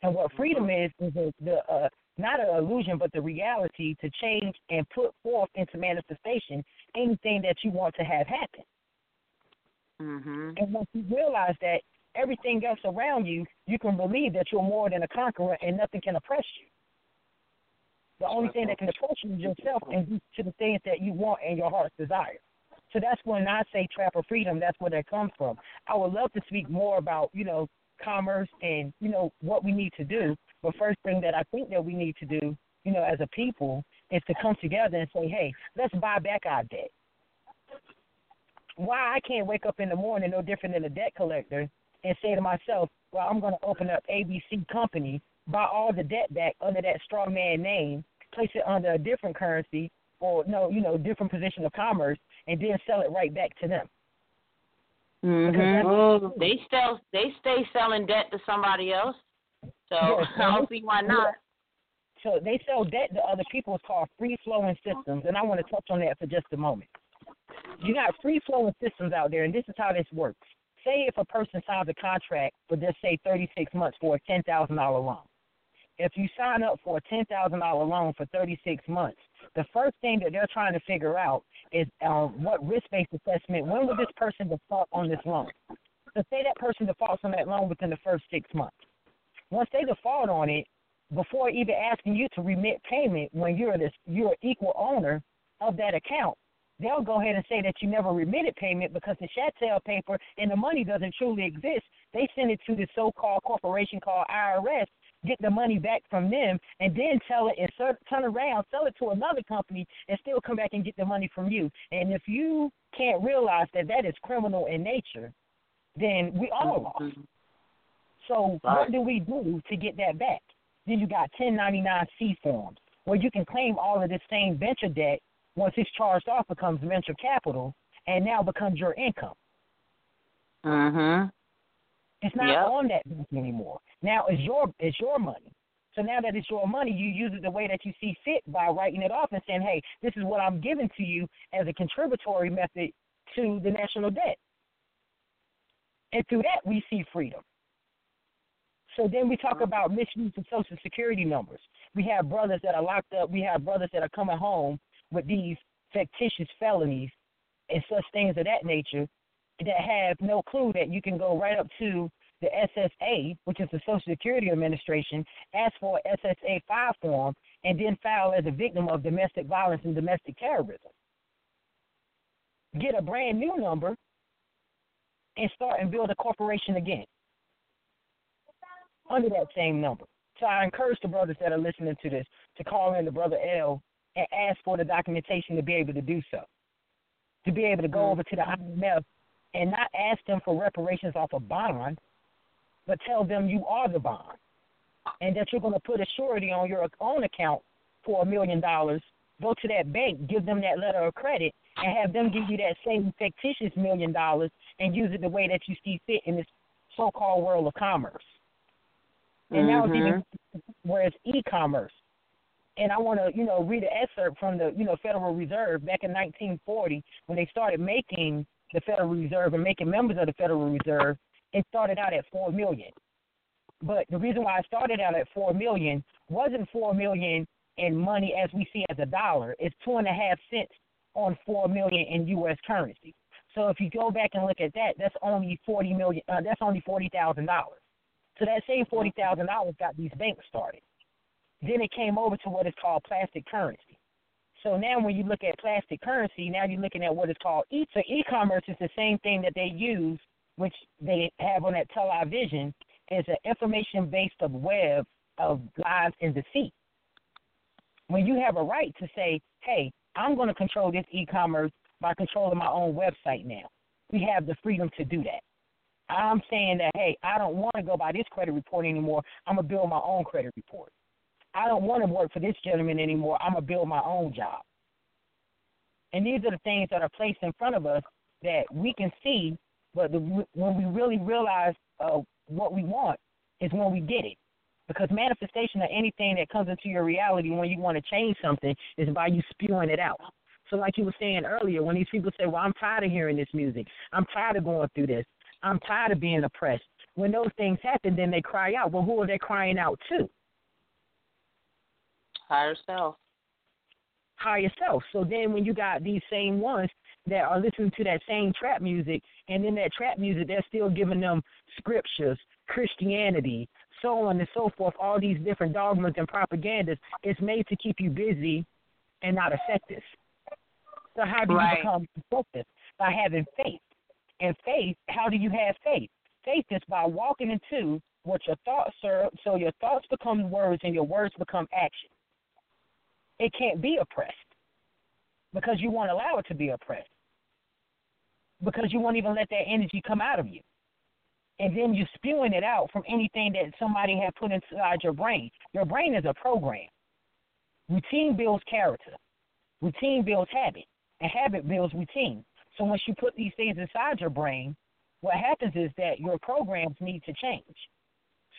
And what freedom is is the, the uh, not an illusion, but the reality to change and put forth into manifestation anything that you want to have happen. Mhm. And once you realize that everything else around you, you can believe that you're more than a conqueror and nothing can oppress you. The only thing that can oppress you is yourself and to the things that you want and your heart's desire. So that's when I say trap of freedom, that's where that comes from. I would love to speak more about, you know, commerce and, you know, what we need to do. But first thing that I think that we need to do, you know, as a people is to come together and say, hey, let's buy back our debt. Why I can't wake up in the morning no different than a debt collector and say to myself, well, I'm going to open up ABC Company, buy all the debt back under that straw man name, place it under a different currency or no, you know, different position of commerce, and then sell it right back to them. Mhm. They still they stay selling debt to somebody else. So Yes, I don't see why not. So they sell debt to other people. It's called free flowing systems, and I want to touch on that for just a moment. You got free flowing systems out there, and this is how this works. Say if a person signs a contract for just say 36 months for a ten thousand dollar loan. If you sign up for a ten thousand dollar loan for 36 months, the first thing that they're trying to figure out is um, what risk based assessment. When will this person default on this loan? So say that person defaults on that loan within the first six months. Once they default on it, before even asking you to remit payment when you're this you're equal owner of that account, they'll go ahead and say that you never remitted payment because the chattel paper and the money doesn't truly exist. They send it to the so-called corporation called IRS, get the money back from them, and then sell it and ser- turn around, sell it to another company, and still come back and get the money from you. And if you can't realize that that is criminal in nature, then we all lost. So what do we do to get that back? Then you got 1099-C forms where you can claim all of this same venture debt once it's charged off becomes venture capital and now becomes your income. Mhm. It's not Yep. on that bank anymore. Now it's your it's your money. So now that it's your money, you use it the way that you see fit by writing it off and saying, "Hey, this is what I'm giving to you as a contributory method to the national debt." And through that, we see freedom. So then we talk about misuse of Social Security numbers. We have brothers that are locked up. We have brothers that are coming home with these fictitious felonies and such things of that nature that have no clue that you can go right up to the SSA, which is the Social Security Administration, ask for a SSA 5 form, and then file as a victim of domestic violence and domestic terrorism. Get a brand new number and start and build a corporation again under that same number. So I encourage the brothers that are listening to this to call in the brother L and ask for the documentation to be able to do so. To be able to go mm. over to the IMF and not ask them for reparations off a bond, but tell them you are the bond and that you're going to put a surety on your own account for a million dollars. Go to that bank, give them that letter of credit, and have them give you that same fictitious million dollars and use it the way that you see fit in this so-called world of commerce. And now it's mm-hmm. even where it's e-commerce. And I want to, you know, read an excerpt from the, you know, Federal Reserve back in 1940 when they started making the Federal Reserve and making members of the Federal Reserve. It started out at four million. But the reason why I started out at four million wasn't four million in money as we see as a dollar. It's two and a half cents on four million in U.S. currency. So if you go back and look at that, that's only forty million. Uh, that's only forty thousand dollars. So that same forty thousand dollars got these banks started. Then it came over to what is called plastic currency. So now when you look at plastic currency, now you're looking at what is called e so e-commerce is the same thing that they use, which they have on that television, is an information based of web of lies and deceit. When you have a right to say, hey, I'm going to control this e-commerce by controlling my own website now. We have the freedom to do that. I'm saying that, hey, I don't want to go by this credit report anymore. I'm going to build my own credit report. I don't want to work for this gentleman anymore. I'm going to build my own job. And these are the things that are placed in front of us that we can see, but the, when we really realize uh, what we want is when we get it. Because manifestation of anything that comes into your reality when you want to change something is by you spewing it out. So, like you were saying earlier, when these people say, Well, I'm tired of hearing this music, I'm tired of going through this, I'm tired of being oppressed. When those things happen, then they cry out. Well, who are they crying out to? Higher self. Higher self. So then when you got these same ones that are listening to that same trap music, and in that trap music, they're still giving them scriptures, Christianity, so on and so forth, all these different dogmas and propagandas. It's made to keep you busy and not effective. So how do you become focused? By having faith. And faith, how do you have faith? Faith is by walking into what your thoughts are, so your thoughts become words and your words become action. It can't be oppressed because you won't allow it to be oppressed because you won't even let that energy come out of you. And then you're spewing it out from anything that somebody had put inside your brain. Your brain is a program. Routine builds character. Routine builds habit. And habit builds routine. So once you put these things inside your brain, what happens is that your programs need to change.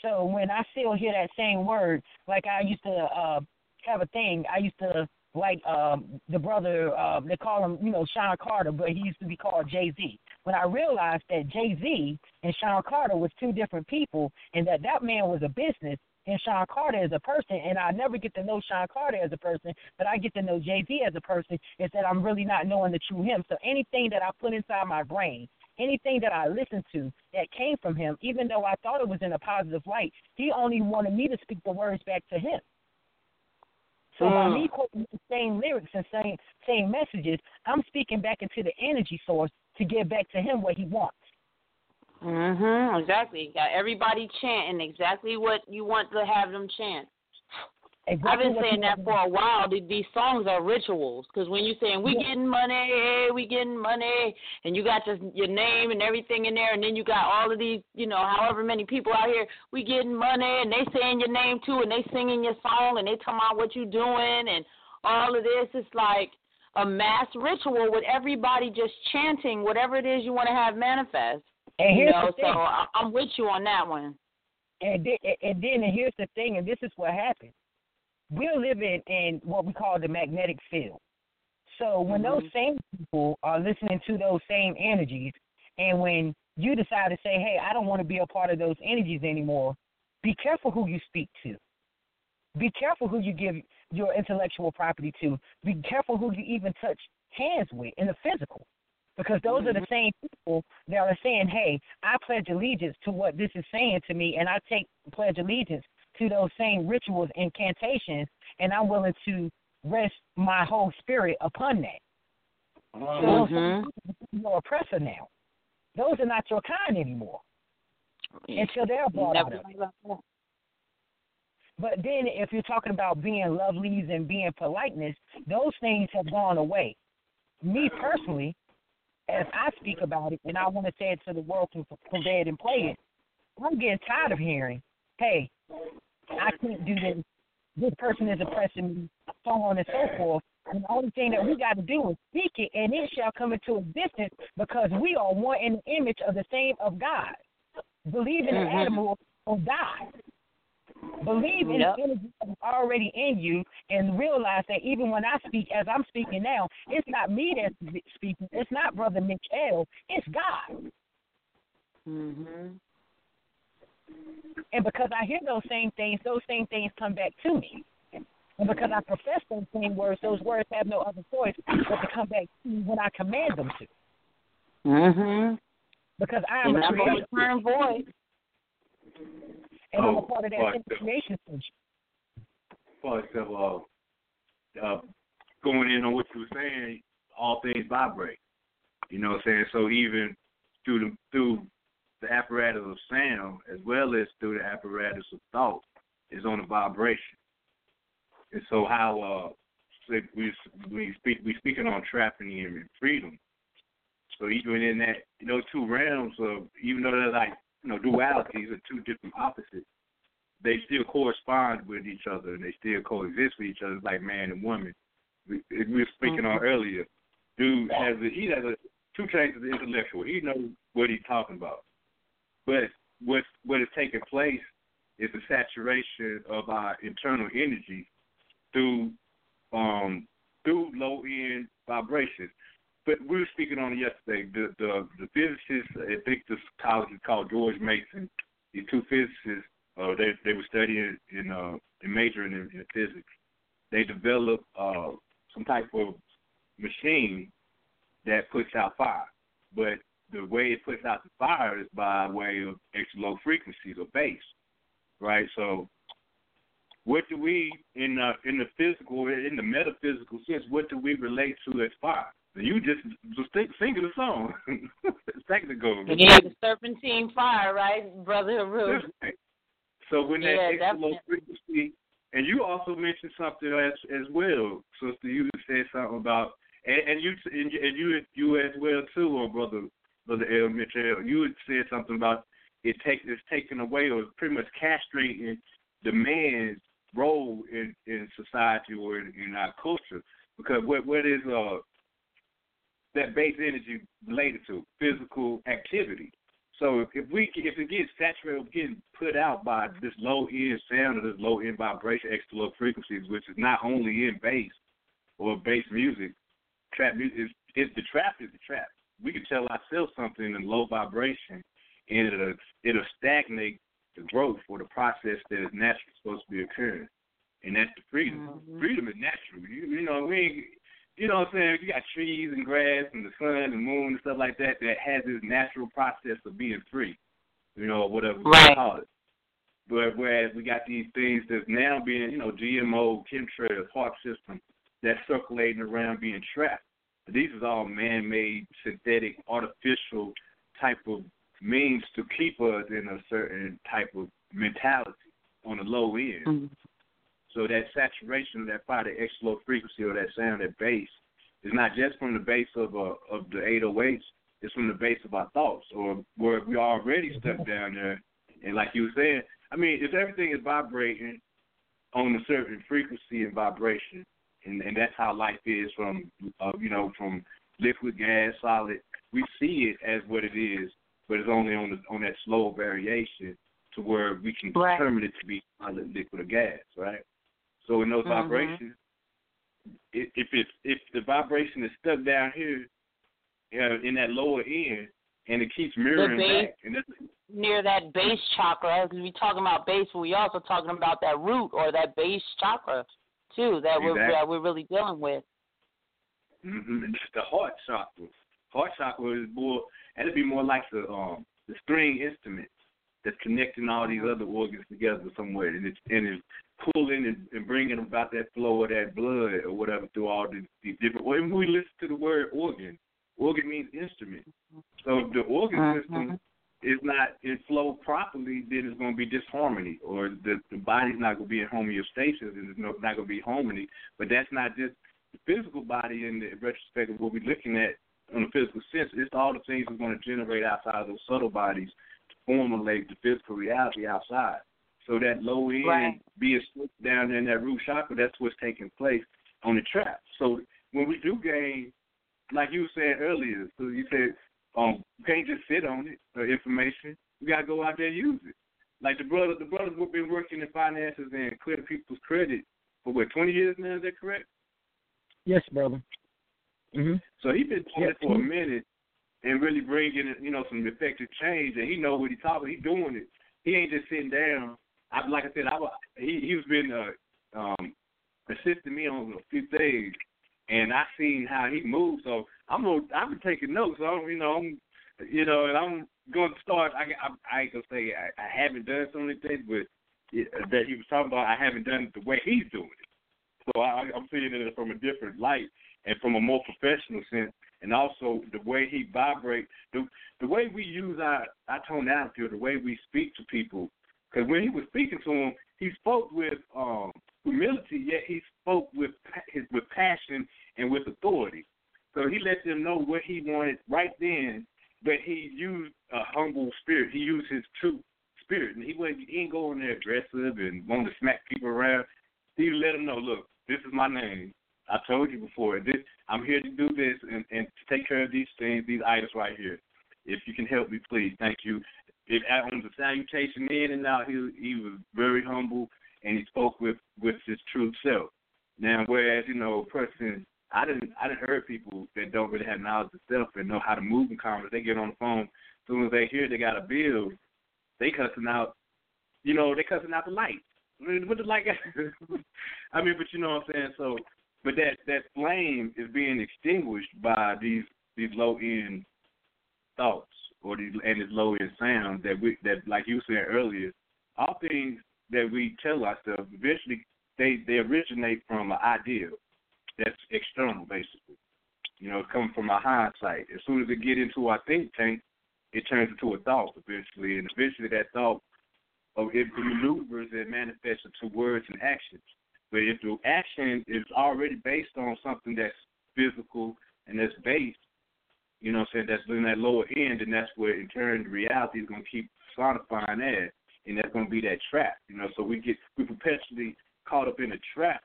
So when I still hear that same word, like I used to uh, have a thing, I used to like um, the brother, uh, they call him, you know, Sean Carter, but he used to be called Jay Z. When I realized that Jay Z and Sean Carter was two different people, and that that man was a business and Sean Carter as a person, and I never get to know Sean Carter as a person, but I get to know Jay Z as a person, is that I'm really not knowing the true him. So anything that I put inside my brain, anything that I listened to that came from him, even though I thought it was in a positive light, he only wanted me to speak the words back to him. So by Mm. me quoting the same lyrics and same same messages, I'm speaking back into the energy source to get back to him what he wants. Mhm. Exactly. Got everybody chanting exactly what you want to have them chant. Exactly I've been saying that for a while. Th- These songs are rituals because when you're saying we Yeah. getting money, hey, we getting money, and you got your your name and everything in there, and then you got all of these, you know, however many people out here, we getting money, and they saying your name too, and they singing your song, and they talking about what you doing, and all of this. It's like a mass ritual with everybody just chanting whatever it is you want to have manifest. And you here's know, the thing. so I, I'm with you on that one. And then, and then and here's the thing, and this is what happened. We're living in what we call the magnetic field. So when mm-hmm. those same people are listening to those same energies, and when you decide to say, "Hey, I don't want to be a part of those energies anymore," Be careful who you speak to. Be careful who you give your intellectual property to. Be careful who you even touch hands with in the physical. Because those are the mm-hmm. same people that are saying, Hey, I pledge allegiance to what this is saying to me and I take pledge allegiance to those same rituals, incantations, and I'm willing to rest my whole spirit upon that. So those Mhm. are your oppressor now. Those are not your kind anymore until they're brought out of it. But then, if you're talking about being lovelies and being politeness, those things have gone away. Me personally, as I speak about it, and I want to say it to the world to convey it and play it, I'm getting tired of hearing, "Hey, I can't do this. This person is oppressing me," so on and so forth. And the only thing that we got to do is speak it, and it shall come into existence because we are one in the image of the same of God. Believe in Mhm. the animal or die. Believe in Yep. the energy that's already in you and realize that even when I speak, as I'm speaking now, it's not me that's speaking. It's not Brother Mitch El. It's God. Mhm. And because I hear those same things, those same things come back to me. And because I profess those same words, those words have no other choice but to come back to me when I command them to. Mhm. Because I am And a I'm gonna creator. return voice. And I'm a Oh, part of that part same two. creation function. part of uh, uh, going in on what you were saying, all things vibrate. You know what I'm saying? So even through the through the apparatus of sound as well as through the apparatus of thought is on a vibration. And so how uh we we speak we speaking on trapping and freedom. So even in that those two realms of even though they're like you know dualities are two different opposites, they still correspond with each other and they still coexist with each other like man and woman. We, we were speaking on earlier. Dude has a, he has a two chains of the intellectual. He knows what he's talking about. But what what is taking place is the saturation of our internal energy through um through low end vibrations. But we were speaking on it yesterday. The the the physicists, I think college is called George Mason. These two physicists, uh, they they were studying in uh in majoring in, in physics. They developed uh some type of machine that puts out fire. But the way it puts out the fire is by way of extra low frequencies or bass. Right? So what do we in the in the physical in the metaphysical sense, what do we relate to as fire? You just just think, singing a song. it's technical. Yeah, the serpentine fire, right, Brother Haru? So when that Yeah, extra low frequency, and you also mentioned something as as well, sister. You said something about, and, and you and, you- and you you as well too, or brother brother L Mitchell. You had said something about it take it's taking away or pretty much castrating the man's role in in society or in, in our culture because what what is uh that base energy related to physical activity. So if, we if it gets saturated, getting put out by this low end sound or this low end vibration, extra low frequencies, which is not only in bass or bass music, trap music is it's the trap is the trap. We can tell ourselves something in low vibration, and it'll it'll stagnate the growth or the process that is naturally supposed to be occurring, and that's the freedom. Mm-hmm. Freedom is natural. You, you know we ain't you know what I'm saying? You got trees and grass and the sun and moon and stuff like that that has this natural process of being free. You know, whatever you call it. But whereas we got these things that's now being, you know, GMO, chemtrails, park system, that's circulating around being trapped. These is all man made, synthetic, artificial type of means to keep us in a certain type of mentality on the low end. So that saturation of that fire, that extra low frequency or that sound, that bass, is not just from the base of uh, of the 808s. It's from the base of our thoughts, or where we already stuck down there. And like you were saying, I mean, if everything is vibrating on a certain frequency and vibration, and and that's how life is from uh, you know from liquid, gas, solid. We see it as what it is, but it's only on the on that slow variation to where we can Right. determine it to be solid, liquid, or gas, right? So in those Mhm. vibrations, i- if if the vibration is stuck down here, uh, in that lower end, and it keeps mirroring base back. Near that base chakra, because we're talking about base, but we also talking about that root or that base chakra too that we're that we're really dealing with. Mm-hmm. The heart chakra. Heart chakra is more. That'd be more like the um the string instrument that's connecting all these other organs together somewhere, and it's and it's pulling and, and bringing about that flow of that blood or whatever through all these, these different. When we listen to the word organ, organ means instrument. So the organ Mhm. system is not in flow properly, then it's going to be disharmony, or the the body's not going to be in homeostasis, and it's not going to be harmony. But that's not just the physical body in the retrospect of what we're looking at on the physical sense. It's all the things that's going to generate outside of those subtle bodies to formulate the physical reality outside. So that low end Right. being slipped down in that root chakra, that's what's taking place on the trap. So when we do gain, like you said earlier, so you said um you can't just sit on it, the information. You gotta go out there and use it. Like the brother the brothers have been working in finances and clearing people's credit for what, twenty years now, is that correct? Yes, brother. hmm So he's been doing Yeah. it for a minute and really bringing you know some effective change, and he know what he's talking. He's doing it. He ain't just sitting down. I like I said, I wa- he he's been uh, um assisting me on a few things, and I seen how he moves. So I'm gonna I'm taking notes. So I'm, you know I'm you know, and I'm going to start. I I, I ain't gonna say I, I haven't done so many things, but yeah, that he was talking about, I haven't done it the way he's doing it. So I, I'm seeing it from a different light and from a more professional sense, and also the way he vibrates, the the way we use our our tonality, or the way we speak to people. Because when he was speaking to him, he spoke with um, humility, yet he spoke with his with passion and with authority. So he let them know what he wanted right then, but he used a humble spirit. He used his true spirit, and he wasn't he ain't going there aggressive and wanting to smack people around. He let them know, look, this is my name. I told you before. This I'm here to do this and, and to take care of these things, these items right here. If you can help me, please, thank you. It, on the salutation in and out, he he was very humble and he spoke with with his true self. Now, whereas you know, a person I didn't I didn't heard people that don't really have knowledge of self and know how to move in commerce. They get on the phone, as soon as they hear they got a bill, they cussing out. You know, they cussing out the light. I mean, what the light? I mean, but you know what I'm saying. So, but that that flame is being extinguished by these these low end thoughts or these and these low end sounds that we that like you said earlier. All things that we tell ourselves eventually they they originate from an ideal that's external, basically. You know, coming from our hindsight. As soon as it get into our think tank, it turns into a thought eventually, and eventually that thought, oh, it maneuvers and manifests into words and actions. But if the action is already based on something that's physical and that's based, you know what I'm saying, that's in that lower end, and that's where in turn reality is going to keep sonifying that, and that's going to be that trap, you know. So we get we perpetually caught up in a trap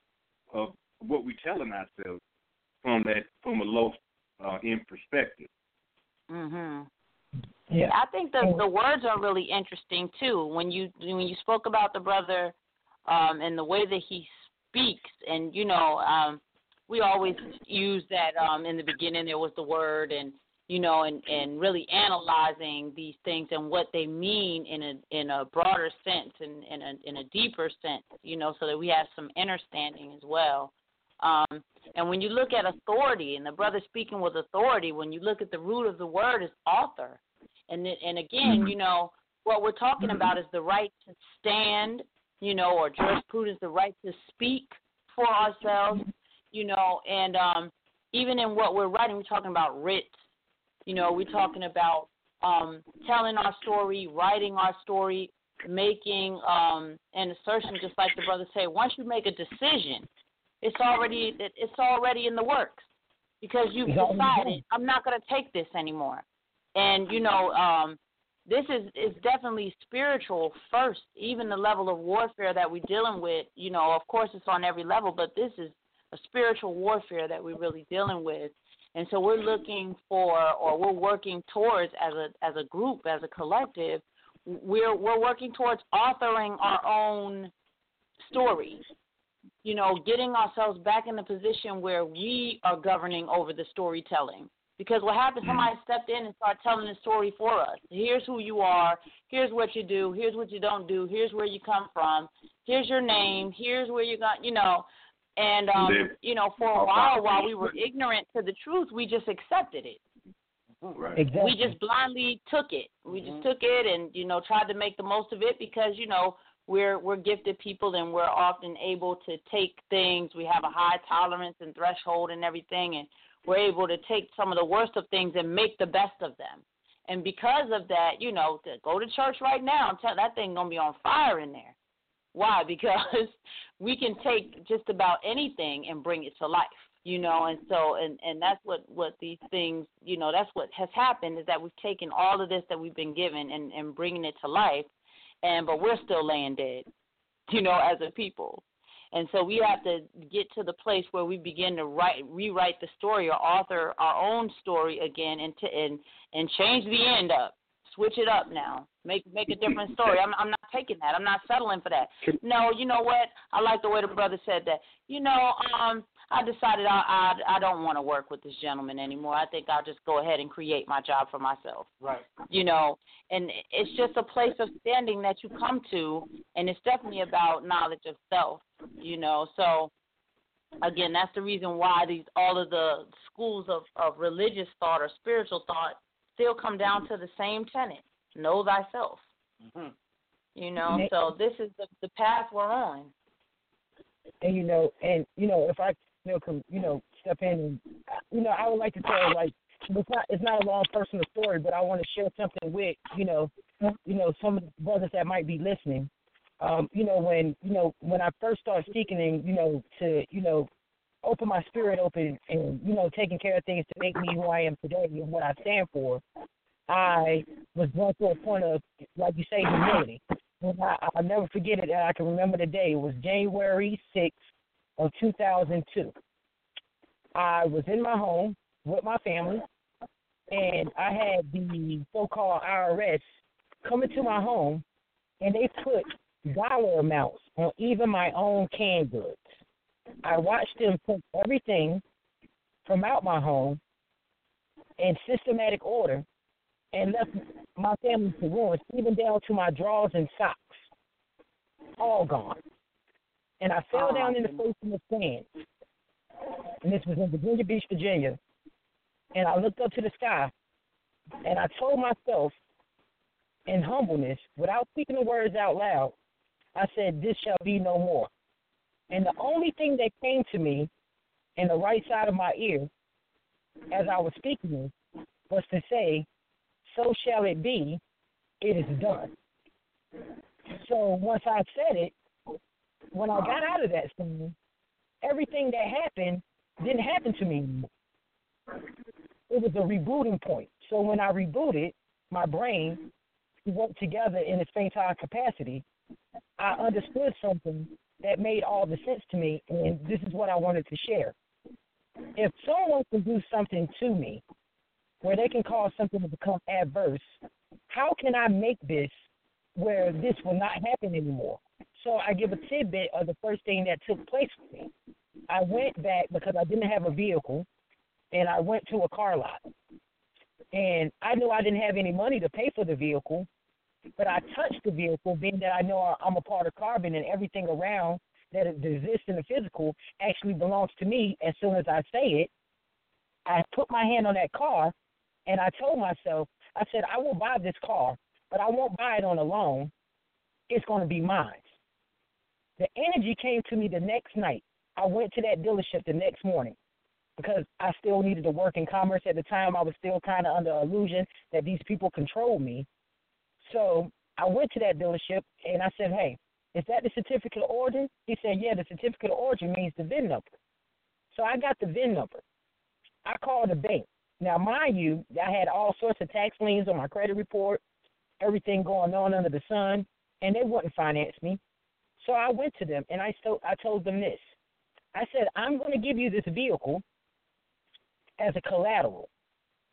of what we're telling ourselves from that from a low uh, end perspective. Mhm. Yeah. I think the the words are really interesting too. When you when you spoke about the brother um and the way that he speaks and you know, um we always use that um in the beginning there was the word and you know and and really analyzing these things and what they mean in a in a broader sense and in a in a deeper sense, you know, so that we have some understanding as well. Um, and when you look at authority, and the brother speaking with authority, when you look at the root of the word is author, and and again, you know, what we're talking about is the right to stand, you know, or jurisprudence, the right to speak for ourselves, you know, and um, even in what we're writing, we're talking about writ, you know, we're talking about um, telling our story, writing our story, making um, an assertion, just like the brother said. Once you make a decision, it's already it's already in the works because you've decided. I'm not going to take this anymore. And you know, um, this is is definitely spiritual first. Even the level of warfare that we're dealing with, you know, of course it's on every level, but this is a spiritual warfare that we're really dealing with. And so we're looking for, or we're working towards, as a as a group, as a collective, we're we're working towards authoring our own stories. You know, getting ourselves back in the position where we are governing over the storytelling. Because what happened, mm-hmm. somebody stepped in and started telling the story for us. Here's who you are. Here's what you do. Here's what you don't do. Here's where you come from. Here's your name. Here's where you got, you know. And um, Then- you know, for a while, while we were ignorant to the truth, we just accepted it. Right. Exactly. We just blindly took it. We just took it and you know tried to make the most of it because you know we're we're gifted people and we're often able to take things. We have a high tolerance and threshold and everything, and we're able to take some of the worst of things and make the best of them. And because of that, you know, to go to church right now, I'm that thing gonna be on fire in there. Why? Because we can take just about anything and bring it to life, you know. And so, and and that's what what these things, you know, that's what has happened is that we've taken all of this that we've been given and and bringing it to life, and but we're still laying dead, you know, as a people. And so we have to get to the place where we begin to write, rewrite the story or author our own story again, and to, and and change the end up, switch it up now, make make a different story. I'm I'm not taking that. I'm not settling for that. No, you know what? I like the way the brother said that. You know, um, I decided I I, I don't want to work with this gentleman anymore. I think I'll just go ahead and create my job for myself Right. you know and it's just a place of standing that you come to and it's definitely about knowledge of self you know so again that's the reason why these all of the schools of of religious thought or spiritual thought still come down to the same tenet know thyself Mm-hmm. you know so this is the the path we're on and you know, and you know, if I you know, can, you know, step in and you know, I would like to tell like it's not it's not a long personal story, but I want to share something with you know, you know, some of the brothers that might be listening. Um, you know, when you know when I first started seeking and you know to you know open my spirit open and you know taking care of things to make me who I am today and what I stand for. I was brought to a point of, like you say, humility. And I, I'll never forget it. I can remember the day. It was January 6th of 2002. I was in my home with my family, and I had the so-called IRS come into my home, and they put dollar amounts on even my own canned goods. I watched them take everything from out my home in systematic order and left my family to ruin, even down to my drawers and socks. All gone. And I fell down in the ah. face in the sand. And this was in Virginia Beach, Virginia. And I looked up to the sky and I told myself in humbleness, without speaking the words out loud, I said, This shall be no more. And the only thing that came to me in the right side of my ear as I was speaking was to say, So shall it be, it is done. So once I said it, when I got out of that scene, everything that happened didn't happen to me anymore. It was a rebooting point. So when I rebooted, my brain worked together in its time capacity. I understood something that made all the sense to me, and this is what I wanted to share. If someone can do something to me where they can cause something to become adverse, how can I make this where this will not happen anymore? So I give a tidbit of the first thing that took place for me. I went back because I didn't have a vehicle, and I went to a car lot. And I knew I didn't have any money to pay for the vehicle, but I touched the vehicle, being that I know I'm a part of carbon and everything around that exists in the physical actually belongs to me as soon as I say it. I put my hand on that car and I told myself, I said, I will buy this car, but I won't buy it on a loan. It's going to be mine. The energy came to me the next night. I went to that dealership the next morning because I still needed to work in commerce at the time. I was still kind of under illusion that these people controlled me. So I went to that dealership and I said, "Hey, is that the certificate of origin?" He said, "Yeah, the certificate of origin means the VIN number." So I got the VIN number. I called the bank. Now, mind you, I had all sorts of tax liens on my credit report, everything going on under the sun, and they wouldn't finance me. So I went to them and I told I told them this. I said, "I'm going to give you this vehicle as a collateral.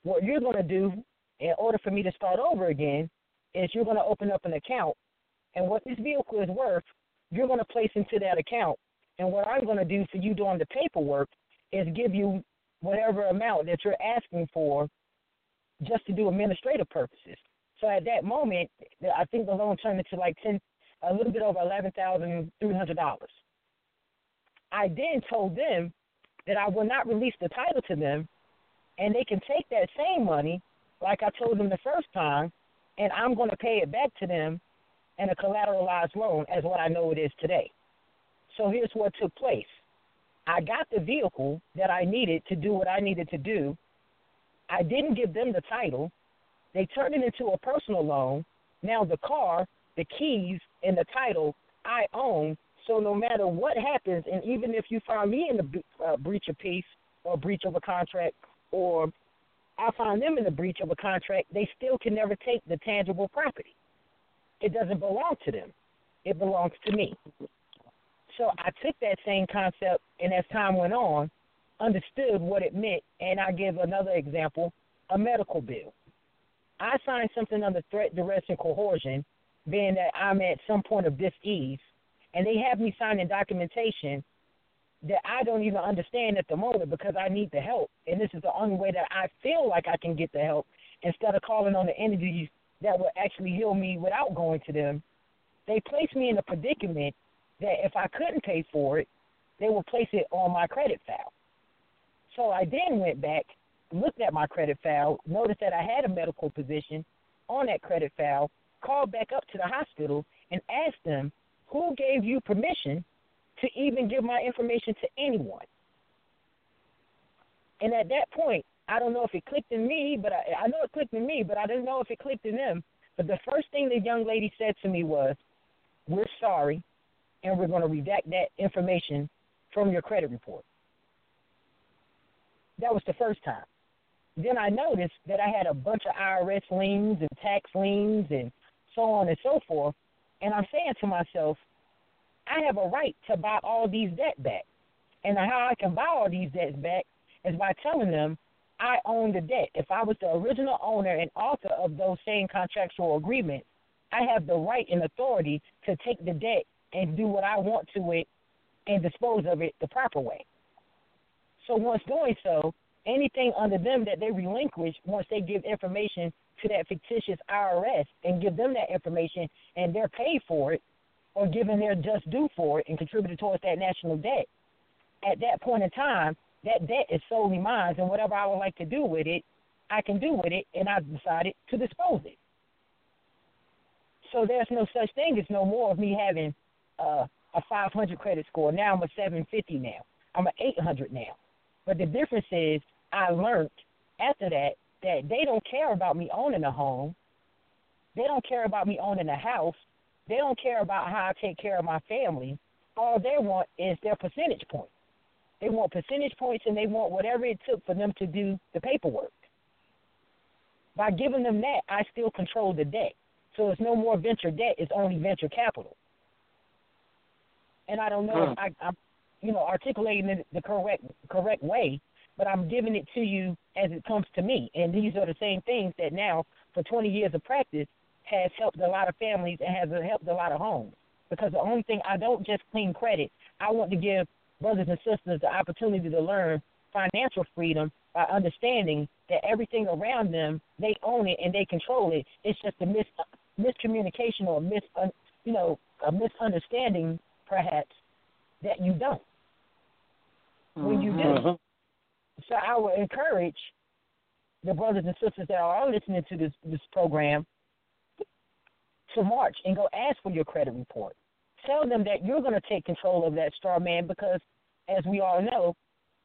What you're going to do in order for me to start over again is you're going to open up an account, and what this vehicle is worth, you're going to place into that account. And what I'm going to do for you doing the paperwork is give you whatever amount that you're asking for just to do administrative purposes. So at that moment, I think the loan turned into like ten, a little bit over eleven thousand three hundred dollars. I then told them that I will not release the title to them, and they can take that same money, like I told them the first time, and I'm going to pay it back to them in a collateralized loan as what I know it is today. So here's what took place. I got the vehicle that I needed to do what I needed to do. I didn't give them the title. They turned it into a personal loan. Now the car, the keys, and the title I own. So no matter what happens, and even if you find me in the uh, breach of peace or breach of a contract, or I find them in the breach of a contract, they still can never take the tangible property. It doesn't belong to them. It belongs to me. So I took that same concept, and as time went on, understood what it meant. And I give another example: a medical bill. I signed something under threat, duress, and coercion, being that I'm at some point of dis-ease, and they have me signing documentation that I don't even understand at the moment because I need the help, and this is the only way that I feel like I can get the help instead of calling on the entities that will actually heal me without going to them. They place me in a predicament that if I couldn't pay for it, they would place it on my credit file. So I then went back, looked at my credit file, noticed that I had a medical position on that credit file, called back up to the hospital and asked them, who gave you permission to even give my information to anyone? And at that point, I don't know if it clicked in me, but I, I know it clicked in me, but I didn't know if it clicked in them. But the first thing the young lady said to me was, "We're sorry, and we're going to redact that information from your credit report." That was the first time. Then I noticed that I had a bunch of IRS liens and tax liens and so on and so forth. And I'm saying to myself, I have a right to buy all these debt back. And how I can buy all these debts back is by telling them I own the debt. If I was the original owner and author of those same contractual agreements, I have the right and authority to take the debt and do what I want to it and dispose of it the proper way. So once doing so, anything under them that they relinquish once they give information to that fictitious IRS and give them that information and they're paid for it or given their just due for it and contributed towards that national debt, at that point in time, that debt is solely mine and whatever I would like to do with it, I can do with it and I've decided to dispose it. So there's no such thing as no more of me having uh, a 500 credit score. Now I'm a 750 now. I'm an 800 now. But the difference is I learned after that that they don't care about me owning a home. They don't care about me owning a house. They don't care about how I take care of my family. All they want is their percentage point. They want percentage points and they want whatever it took for them to do the paperwork. By giving them that, I still control the debt. So it's no more venture debt, it's only venture capital. And I don't know if I, I'm, you know, articulating it the correct correct way, but I'm giving it to you as it comes to me. And these are the same things that now, for 20 years of practice, has helped a lot of families and has helped a lot of homes. Because the only thing I don't just clean credit, I want to give brothers and sisters the opportunity to learn financial freedom by understanding that everything around them they own it and they control it. It's just a mis miscommunication or mis you know a misunderstanding perhaps that you don't. When you do, Mhm. so I would encourage the brothers and sisters that are listening to this this program to march and go ask for your credit report. Tell them that you're going to take control of that straw man because, as we all know,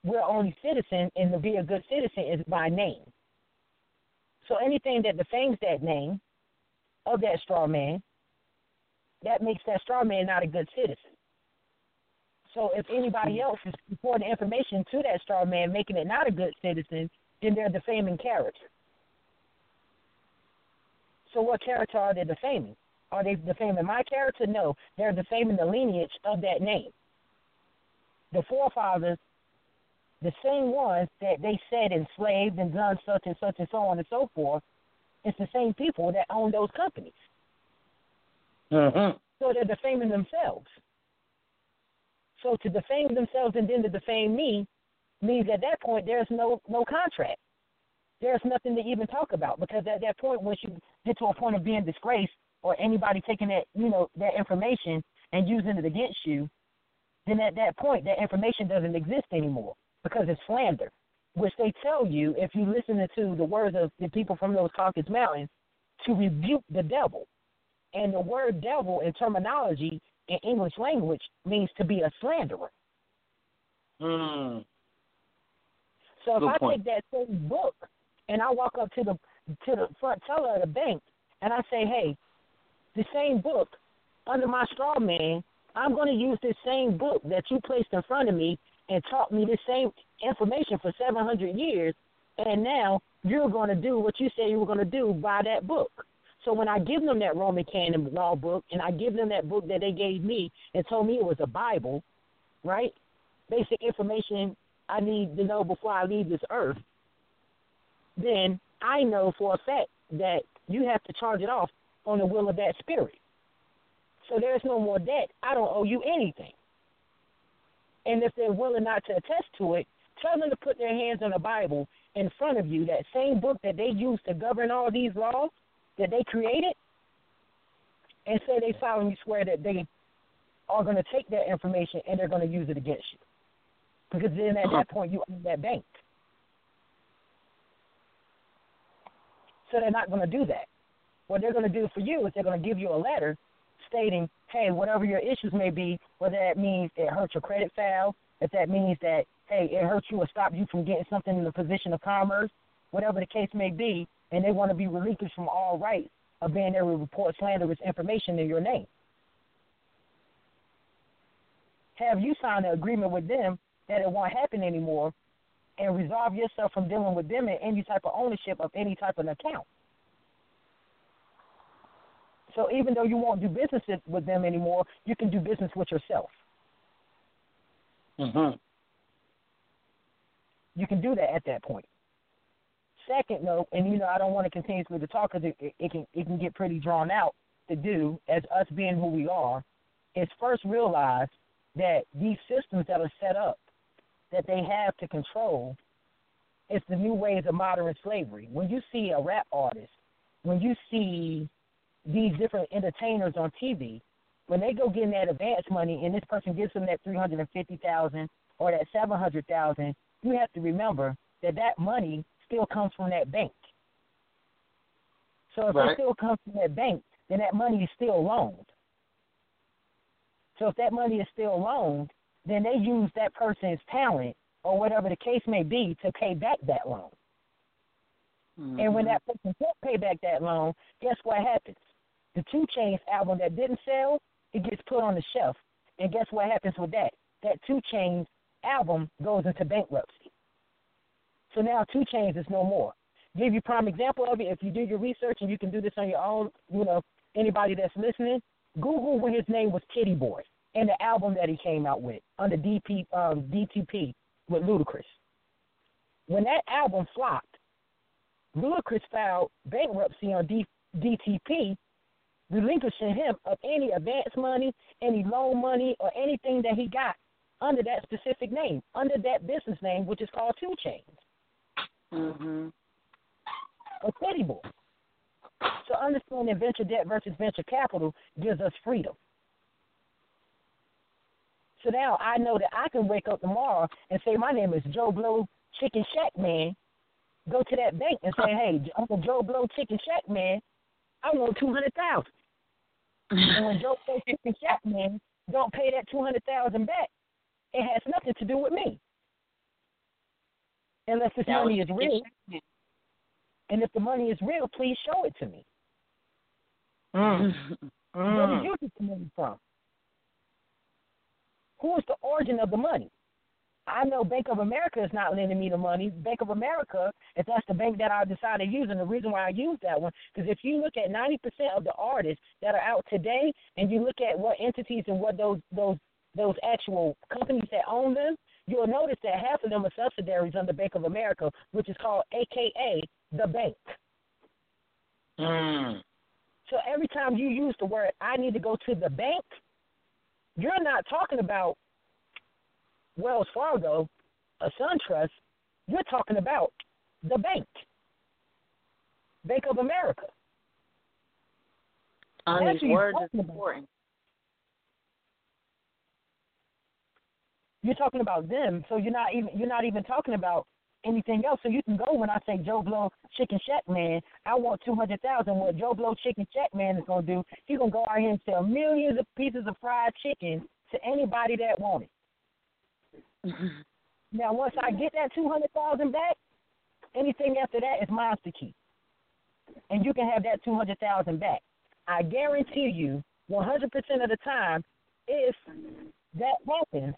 we're only citizen, and to be a good citizen is by name. So anything that defames that name of that straw man, that makes that straw man not a good citizen. So if anybody else is reporting information to that straw man, making it not a good citizen, then they're defaming character. So what character are they defaming? Are they defaming my character? No, they're defaming the lineage of that name. The forefathers, the same ones that they said enslaved and done such and such and so on and so forth, it's the same people that own those companies. Mm-hmm. So they're defaming themselves. So to defame themselves and then to defame me, means at that point there's no no contract. There's nothing to even talk about because at that point, once you get to a point of being disgraced or anybody taking that you know that information and using it against you, then at that point that information doesn't exist anymore because it's slander, which they tell you if you listen to the words of the people from those Caucasus Mountains to rebuke the devil. And the word devil in terminology in English language means to be a slanderer. Mm. So if I point. take that same book and I walk up to the to the front teller of the bank and I say, Hey, the same book under my straw man, I'm gonna use this same book that you placed in front of me and taught me this same information for seven hundred years and now you're gonna do what you said you were gonna do by that book. So when I give them that Roman canon law book and I give them that book that they gave me and told me it was a Bible, right? Basic information I need to know before I leave this earth, then I know for a fact that you have to charge it off on the will of that spirit. So there's no more debt. I don't owe you anything. And if they're willing not to attest to it, tell them to put their hands on the Bible in front of you, that same book that they use to govern all these laws that they created, and say they solemnly swear that they are going to take that information and they're going to use it against you. Because then at uh-huh. that point you own that bank. So they're not going to do that. What they're going to do for you is they're going to give you a letter stating, hey, whatever your issues may be, whether that means it hurts your credit file, if that means that, hey, it hurts you or stops you from getting something in the position of commerce, whatever the case may be, and they want to be relinquished from all rights of being able to report slanderous information in your name. Have you signed an agreement with them that it won't happen anymore and resolve yourself from dealing with them in any type of ownership of any type of account? So even though you won't do business with them anymore, you can do business with yourself. Mm-hmm. You can do that at that point. Second note, and you know I don't want to continuously to talk because it, it, it can it can get pretty drawn out to do as us being who we are, is first realize that these systems that are set up that they have to control it's the new ways of modern slavery. When you see a rap artist, when you see these different entertainers on TV, when they go getting that advance money and this person gives them that three hundred and fifty thousand or that seven hundred thousand, you have to remember that that money still comes from that bank. So if Right. it still comes from that bank, then that money is still loaned. So if that money is still loaned, then they use that person's talent or whatever the case may be to pay back that loan. And when mm-hmm. that person can't pay back that loan, guess what happens? The 2 Chainz album that didn't sell, it gets put on the shelf. And guess what happens with that? That 2 Chainz album goes into bankruptcy. So now 2 Chainz is no more. Give you prime example of it. If you do your research and you can do this on your own, you know, anybody that's listening, Google when his name was Tity Boi and the album that he came out with under DP um, DTP with Ludacris. When that album flopped, Ludacris filed bankruptcy on D- DTP, relinquishing him of any advance money, any loan money, or anything that he got under that specific name, under that business name, which is called 2 Chainz Mm-hmm. or Tity Boi. So understanding venture debt versus venture capital gives us freedom. So now I know that I can wake up tomorrow and say my name is Joe Blow Chicken Shack Man. Go to that bank and say, hey, Uncle Joe Blow Chicken Shack Man, I want two hundred thousand. and when Joe Blow Chicken Shack Man don't pay that two hundred thousand back, it has nothing to do with me. Unless this That money is real. And if the money is real, please show it to me. Mm. Where did you get the money from? Who is the origin of the money? I know Bank of America is not lending me the money. Bank of America, if that's the bank that I decided to use, and the reason why I use that one, because if you look at 90% of the artists that are out today, and you look at what entities and what those those those actual companies that own them, you'll notice that half of them are subsidiaries under Bank of America, which is called AKA the bank. Mm. So every time you use the word I need to go to the bank, you're not talking about Wells Fargo. a SunTrust, you're talking about the bank, Bank of America. On That's these words is about. important. You're talking about them, so you're not even you're not even talking about anything else. So you can go when I say Joe Blow Chicken Shack Man, I want two hundred thousand. What Joe Blow Chicken Shack Man is gonna do, he's gonna go out here and sell millions of pieces of fried chicken to anybody that want it. now once I get that two hundred thousand back, anything after that is mine to keep. And you can have that two hundred thousand back. I guarantee you one hundred percent of the time, if that happens,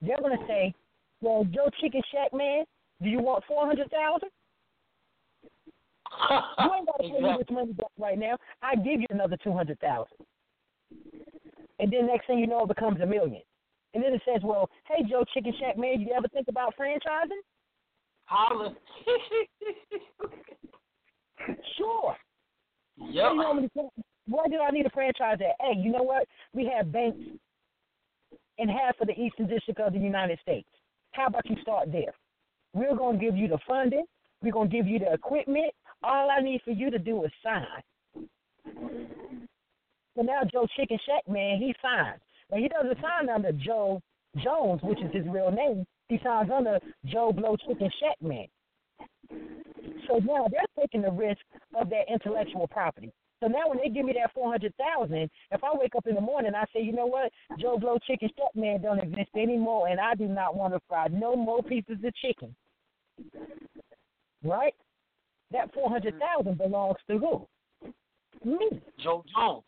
they're gonna say, Well, Joe Chicken Shack Man, do you want four hundred thousand? you ain't gotta pay me this money back right now. I give you another two hundred thousand. And then next thing you know it becomes a million. And then it says, Well, hey Joe Chicken Shack man, you ever think about franchising? Holla. Sure. Yep. What you want me to say? Why do I need a franchise at? Hey, you know what? We have banks in half of the Eastern District of the United States. How about you start there? We're going to give you the funding. We're going to give you the equipment. All I need for you to do is sign. So now Joe Chicken Shack, man, he signs. But he doesn't sign under Joe Jones, which is his real name. He signs under Joe Blow Chicken Shack, man. So now they're taking the risk of their intellectual property. So now when they give me that four hundred thousand, if I wake up in the morning I say, you know what, Joe Blow Chicken Shack Man don't exist anymore, and I do not want to fry no more pieces of chicken, right? That four hundred thousand belongs to who? Me. Joe Jones.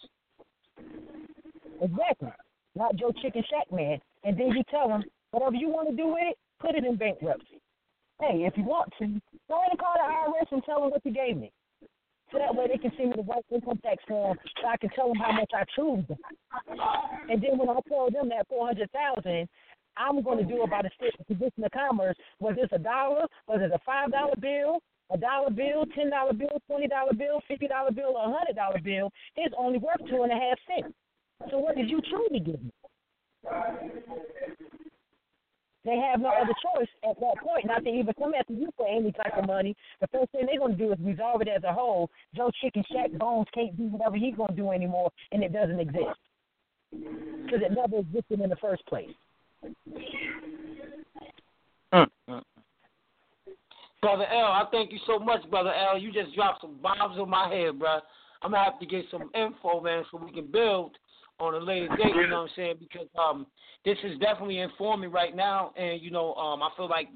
Exactly. Not Joe Chicken Shack Man. And then you tell them whatever you want to do with it, put it in bankruptcy. Hey, if you want to, go ahead and call the IRS and tell them what you gave me. So that way they can send me the right income tax form so I can tell them how much I choose them. And then when I tell them that four hundred thousand, I'm going to do the state position of commerce, whether it's a dollar, whether it's a five dollar bill, a dollar bill, ten dollar bill, twenty dollar bill, fifty dollar bill, or a hundred dollar bill, it's only worth two and a half cents. So what did you truly give me? They have no other choice at that point not to even come after you for any type of money. The first thing they're going to do is resolve it as a whole. Joe Chicken Shack Bones can't do whatever he's going to do anymore, and it doesn't exist. Because it never existed in the first place. Brother El, I thank you so much, Brother El. You just dropped some bombs on my head, bro. I'm gonna have to get some info, man, so we can build on a later date. You know what I'm saying? Because um, this is definitely informing right now, and you know, um, I feel like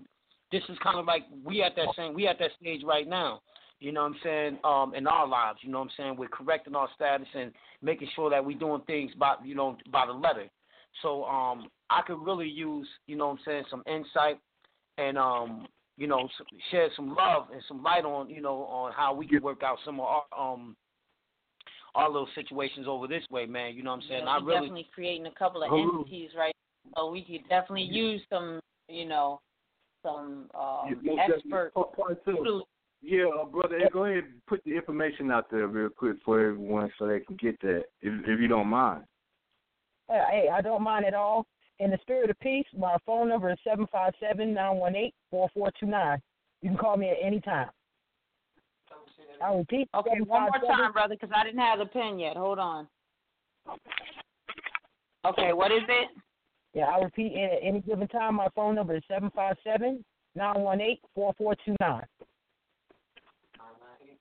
this is kind of like we at that same we at that stage right now. You know what I'm saying? Um, in our lives, you know what I'm saying? We're correcting our status and making sure that we're doing things by you know by the letter. So um, I could really use you know what I'm saying some insight and um, you know share some love and some light on you know on how we can work out some of our um our little situations over this way, man. You know what I'm saying? Yeah, I we really definitely creating a couple of Hello. entities right so we could definitely use some you know some um, Yeah, most expert Part- part two. Yeah, uh, brother, go ahead and put the information out there real quick for everyone so they can get that, if, if you don't mind. Uh, hey, I don't mind at all. In the spirit of peace, my phone number is seven five seven nine one eight four four two nine. You can call me at any time. I'll repeat. Okay, one more time, brother, because I didn't have the pen yet. Hold on. Okay, what is it? Yeah, I'll repeat at any given time. My phone number is seven five seven nine one eight four four two nine.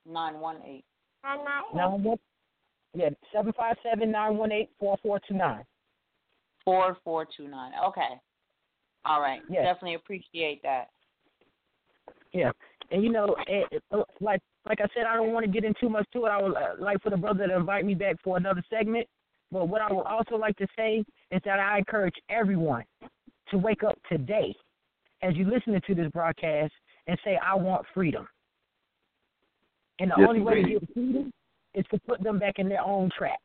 Nine one eight. Nine one. Yeah, seven five seven nine one eight four four two nine. Four four two nine. Okay. All right. Yes. Definitely appreciate that. Yeah, and you know, it, it, uh, like like I said, I don't want to get in too much to it. I would uh, like for the brother to invite me back for another segment. But what I would also like to say is that I encourage everyone to wake up today as you listening to this broadcast and say, "I want freedom." And the Yes, only way to get freedom is to put them back in their own trap.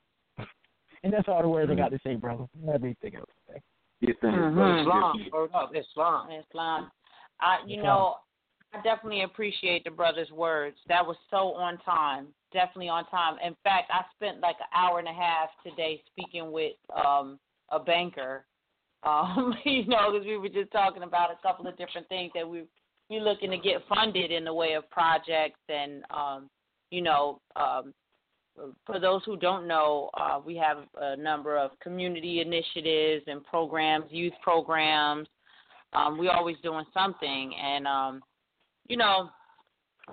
And that's all the words I got to say, brother. Everything else. to say. Yes, thank you, Mhm. brother. Islam, Yes, word up, Islam. Islam. I, you Islam. know, I definitely appreciate the brother's words. That was so on time. Definitely on time. In fact, I spent like an hour and a half today speaking with um a banker Um, you know, because we were just talking about a couple of different things that we we looking to get funded in the way of projects and um, you know, um, for those who don't know, uh, we have a number of community initiatives and programs, youth programs. Um, we're always doing something, and um, you know,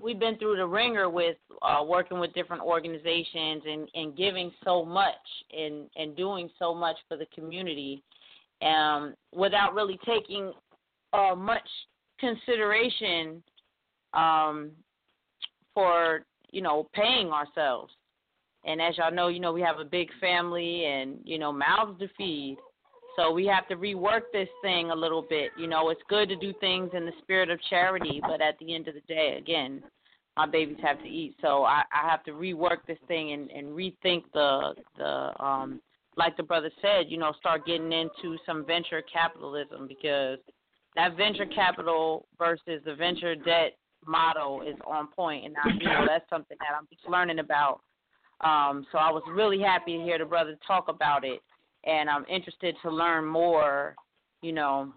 we've been through the ringer with uh, working with different organizations and, and giving so much and, and doing so much for the community um, without really taking uh, much consideration um, for you know paying ourselves. And as y'all know, you know we have a big family and you know mouths to feed. So we have to rework this thing a little bit. You know, it's good to do things in the spirit of charity, but at the end of the day, again, my babies have to eat. So I, I have to rework this thing and, and rethink the the um like the brother said, you know, start getting into some venture capitalism because that venture capital versus the venture debt model is on point and I you know that's something that I'm just learning about. Um so I was really happy to hear the brother talk about it and I'm interested to learn more. You know,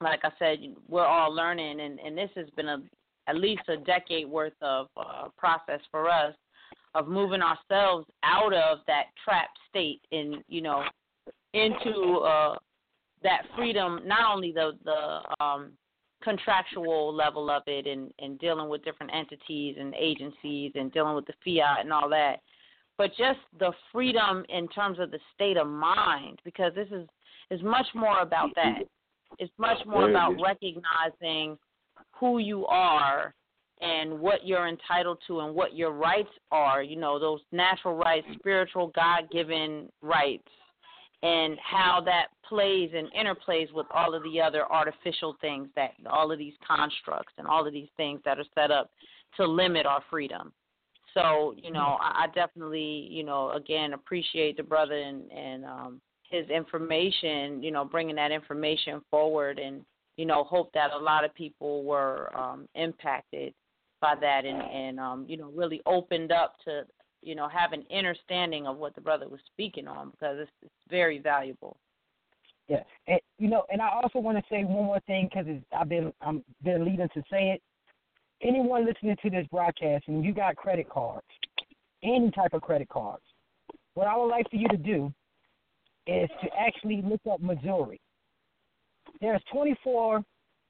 like I said, we're all learning, and and this has been a at least a decade worth of uh, process for us of moving ourselves out of that trapped state and you know into uh, that freedom. Not only the the um, contractual level of it and, and dealing with different entities and agencies and dealing with the fiat and all that but just the freedom in terms of the state of mind because this is is much more about that. It's much more about recognizing who you are and what you're entitled to and what your rights are you know those natural rights spiritual god-given rights and how that plays and interplays with all of the other artificial things that all of these constructs and all of these things that are set up to limit our freedom so, you know, I, I definitely, you know, again appreciate the brother and and um his information, you know, bringing that information forward and you know, hope that a lot of people were um impacted by that and and um you know, really opened up to you know, have an understanding of what the brother was speaking on because it's, it's very valuable. Yeah, and you know, and I also want to say one more thing because I've been I'm been leading to say it anyone listening to this broadcast and you got credit cards, any type of credit cards, what I would like for you to do is to actually look up Missouri. There's 24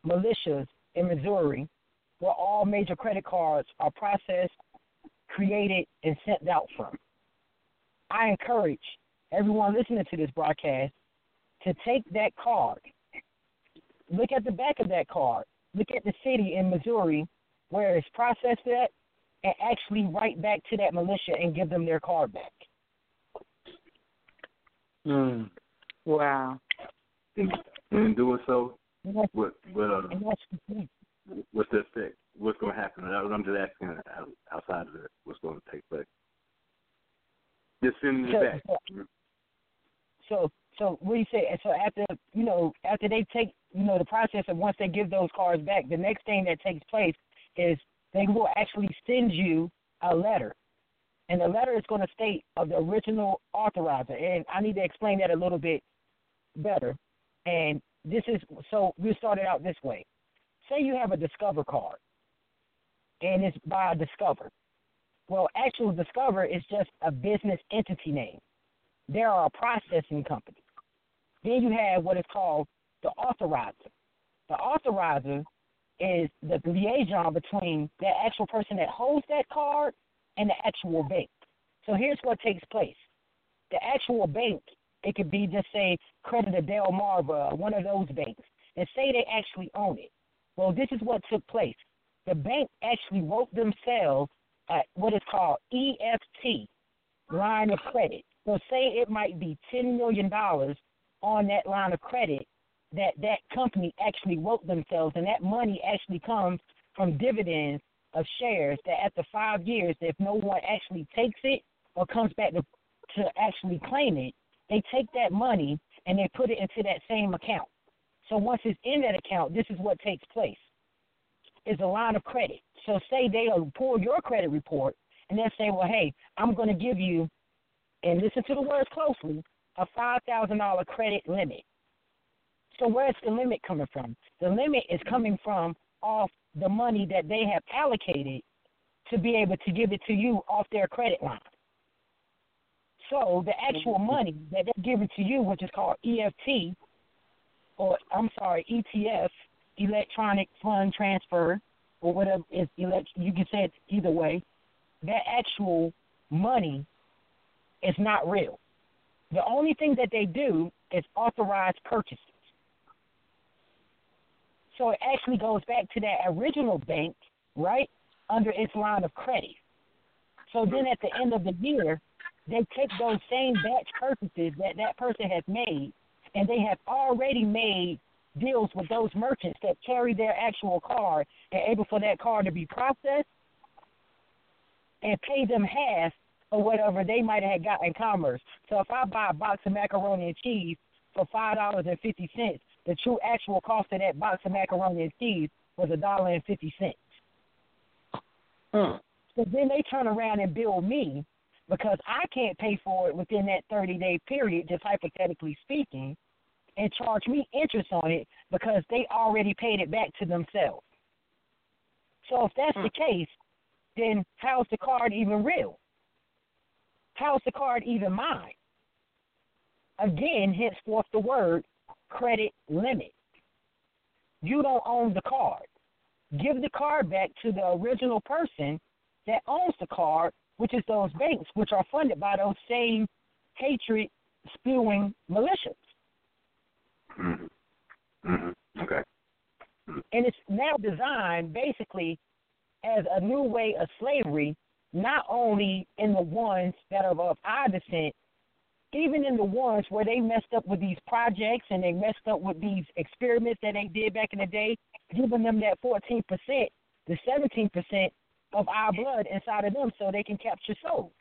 militias in Missouri where all major credit cards are processed, created, and sent out from. I encourage everyone listening to this broadcast to take that card, look at the back of that card, look at the city in Missouri where it's processed at, and actually write back to that militia and give them their card back. Mm. Wow. In, in doing so, what what what uh, and that's the thing. what's the effect? What's going to happen? I'm just asking outside of it, what's going to take place. Just sending it So, back. so, so, so what do you say? And So after you know, after they take you know the process of once they give those cards back, the next thing that takes place is they will actually send you a letter. And the letter is going to state of the original authorizer. And I need to explain that a little bit better. And this is so we started out this way. Say you have a Discover card, and it's by Discover. Well, actual Discover is just a business entity name. They are a processing company. Then you have what is called the authorizer. The authorizer is the liaison between the actual person that holds that card and the actual bank. So here's what takes place. The actual bank, it could be just say Credit of Delmarva, uh, one of those banks, and say they actually own it. Well, this is what took place. The bank actually wrote themselves at what is called EFT, line of credit. So say it might be $10 million on that line of credit that that company actually wrote themselves, and that money actually comes from dividends of shares that after five years, if no one actually takes it or comes back to, to actually claim it, they take that money and they put it into that same account. So once it's in that account, this is what takes place. Is a line of credit. So say they'll pull your credit report and they'll say, well, hey, I'm going to give you, and listen to the words closely, a $5,000 credit limit. So where's the limit coming from? The limit is coming from off the money that they have allocated to be able to give it to you off their credit line. So the actual mm-hmm. money that they're giving to you, which is called EFT, or I'm sorry, ETF, electronic fund transfer, or whatever is elect. You can say it either way. That actual money is not real. The only thing that they do is authorize purchases. So it actually goes back to that original bank, right, under its line of credit. So then at the end of the year, they take those same batch purchases that that person has made, and they have already made deals with those merchants that carry their actual card and able for that card to be processed and pay them half of whatever they might have got in commerce. So if I buy a box of macaroni and cheese for five dollars and fifty cents, the true actual cost of that box of macaroni and cheese was a dollar and fifty cents. Mm. So then they turn around and bill me because I can't pay for it within that 30 day period, just hypothetically speaking, and charge me interest on it because they already paid it back to themselves. So if that's mm. the case, then how's the card even real? How's the card even mine? Again, henceforth the word credit limit. You don't own the card. Give the card back to the original person that owns the card, which is those banks, which are funded by those same hatred spewing militias. Mm-hmm. Mm-hmm. Okay. And it's now designed basically as a new way of slavery, not only in the ones that are of our descent, even in the ones where they messed up with these projects and they messed up with these experiments that they did back in the day, giving them that 14%, the 17% of our blood inside of them so they can capture souls.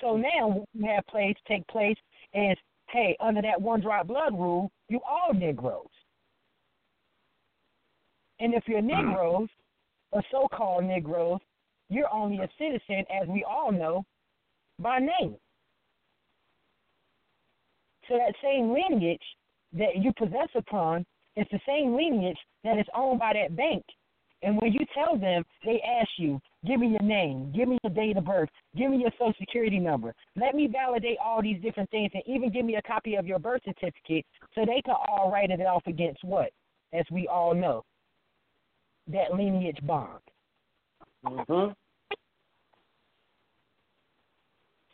So now what we have place take place is, hey, under that one drop blood rule, you all Negroes. And if you're mm. Negroes, or so called Negroes, you're only a citizen, as we all know, by name. So that same lineage that you possess upon is the same lineage that is owned by that bank. And when you tell them, they ask you, give me your name, give me your date of birth, give me your social security number. Let me validate all these different things and even give me a copy of your birth certificate so they can all write it off against what? As we all know, that lineage bond. Mm-hmm.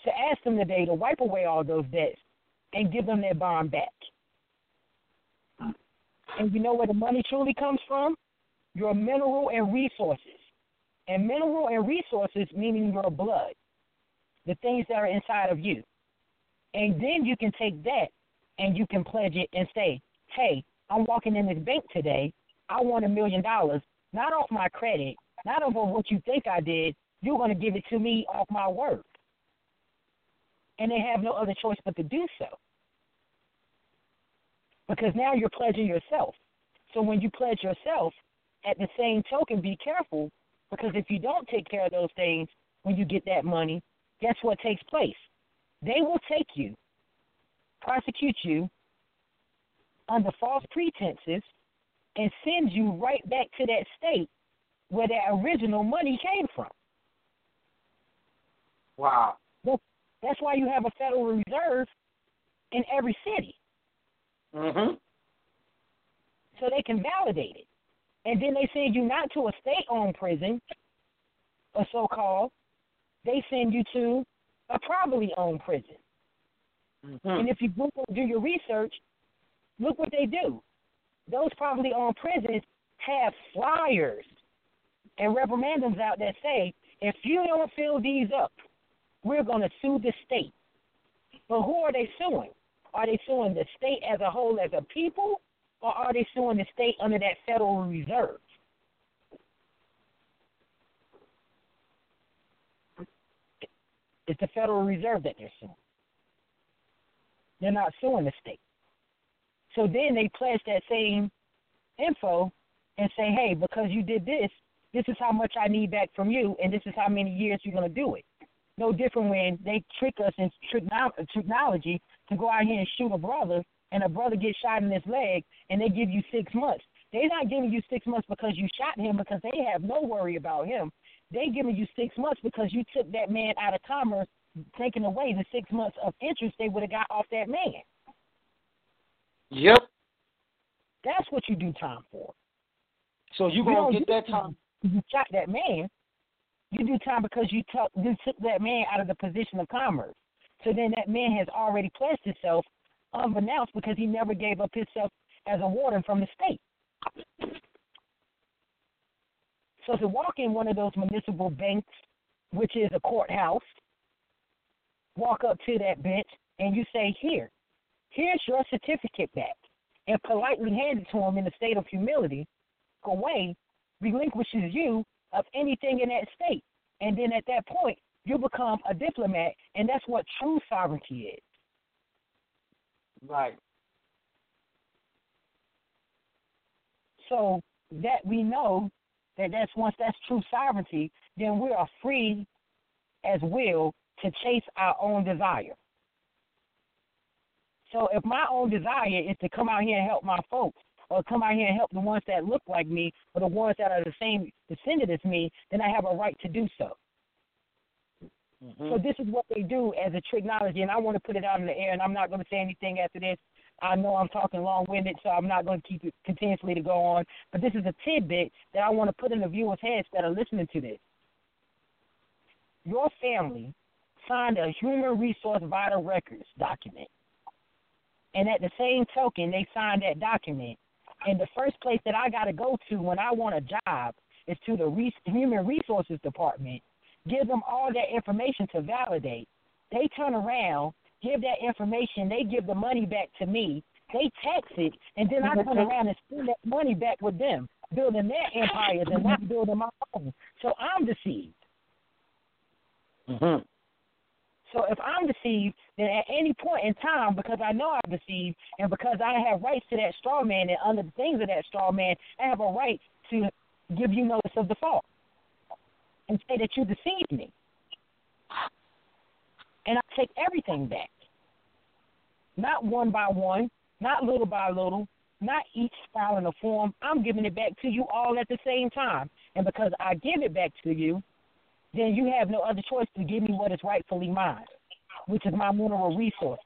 So ask them today to wipe away all those debts and give them their bond back. And you know where the money truly comes from? Your mineral and resources. And mineral and resources meaning your blood, the things that are inside of you. And then you can take that and you can pledge it and say, hey, I'm walking in this bank today. I want a million dollars, not off my credit, not off of what you think I did. You're going to give it to me off my word. And they have no other choice but to do so. Because now you're pledging yourself. So when you pledge yourself, at the same token, be careful because if you don't take care of those things when you get that money, guess what takes place? They will take you, prosecute you under false pretenses, and send you right back to that state where that original money came from. Wow. That's why you have a Federal Reserve in every city. Mm-hmm. So they can validate it. And then they send you not to a state owned prison, a so called, they send you to a privately owned prison. Mm-hmm. And if you go and do your research, look what they do. Those privately owned prisons have flyers and reprimandums out that say, if you don't fill these up, we're going to sue the state. But who are they suing? Are they suing the state as a whole, as a people, or are they suing the state under that Federal Reserve? It's the Federal Reserve that they're suing. They're not suing the state. So then they pledge that same info and say, hey, because you did this, this is how much I need back from you, and this is how many years you're going to do it. No different when they trick us in technology to go out here and shoot a brother, and a brother gets shot in his leg, and they give you six months. They're not giving you six months because you shot him because they have no worry about him. They giving you six months because you took that man out of commerce, taking away the six months of interest they would have got off that man. Yep. That's what you do time for. So you You gonna get that time? You shot that man. You do time because you took you took that man out of the position of commerce. So then that man has already pledged himself unbeknownst because he never gave up himself as a warden from the state. So to walk in one of those municipal banks, which is a courthouse, walk up to that bench and you say, Here, here's your certificate back, and politely hand it to him in a state of humility, away, relinquishes you of anything in that state. And then at that point, you become a diplomat, and that's what true sovereignty is. Right. So that we know that that's once that's true sovereignty, then we are free as will to chase our own desire. So if my own desire is to come out here and help my folks, or come out here and help the ones that look like me, or the ones that are the same descendant as me, then I have a right to do so. Mm-hmm. So this is what they do as a technology, and I want to put it out in the air, and I'm not going to say anything after this. I know I'm talking long-winded, so I'm not going to keep it continuously to go on. But this is a tidbit that I want to put in the viewers' heads that are listening to this. Your family signed a human resource vital records document, and at the same token, they signed that document. And the first place that I got to go to when I want a job is to the Re- Human Resources Department give them all that information to validate. They turn around, give that information, they give the money back to me, they tax it, and then I turn around and spend that money back with them, building their empires and not building my own. So I'm deceived. Mm-hmm. So if I'm deceived, then at any point in time, because I know I'm deceived, and because I have rights to that straw man and under the things of that straw man, I have a right to give you notice of default and say that you deceived me. And I take everything back. Not one by one, not little by little, not each file in a form. I'm giving it back to you all at the same time. And because I give it back to you, then you have no other choice to give me what is rightfully mine, which is my mineral resource.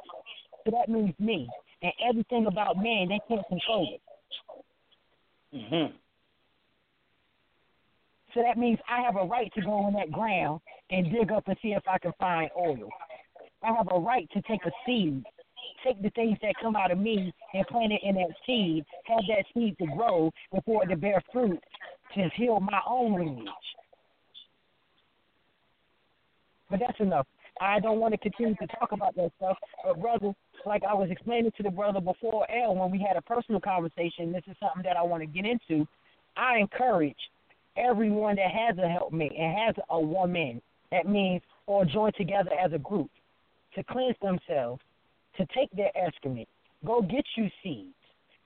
So that means me. And everything about man, they can't control it. Mm-hmm. So that means I have a right to go in that ground and dig up and see if I can find oil. I have a right to take a seed, take the things that come out of me and plant it in that seed, have that seed to grow before it to bear fruit to heal my own lineage. But that's enough. I don't want to continue to talk about that stuff. But brother, like I was explaining to the brother before El when we had a personal conversation, this is something that I want to get into. I encourage everyone that has a helpmate and has a woman, that means or join together as a group, to cleanse themselves, to take their excrement, go get you seeds,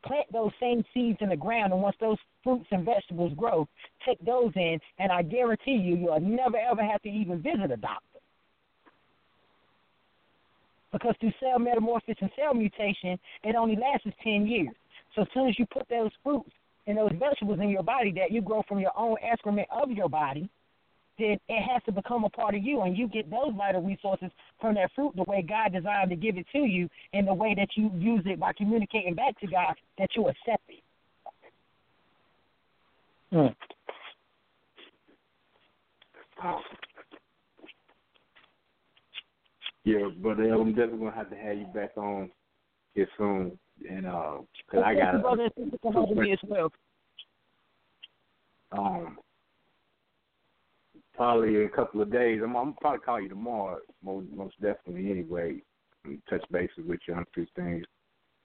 plant those same seeds in the ground, and once those fruits and vegetables grow, take those in, and I guarantee you, you'll never ever have to even visit a doctor. Because through cell metamorphosis and cell mutation, it only lasts 10 years. So as soon as you put those fruits and those vegetables in your body that you grow from your own excrement of your body, then it has to become a part of you, and you get those vital resources from that fruit the way God designed to give it to you, and the way that you use it by communicating back to God that you accept it. Mm. Yeah, but uh, I'm definitely gonna have to have you back on here soon, and uh, cause I got you, brother and sister, for having me as well. um probably in a couple of days. I'm, I'm probably call you tomorrow, most most definitely. Anyway, and touch bases with you on a few things.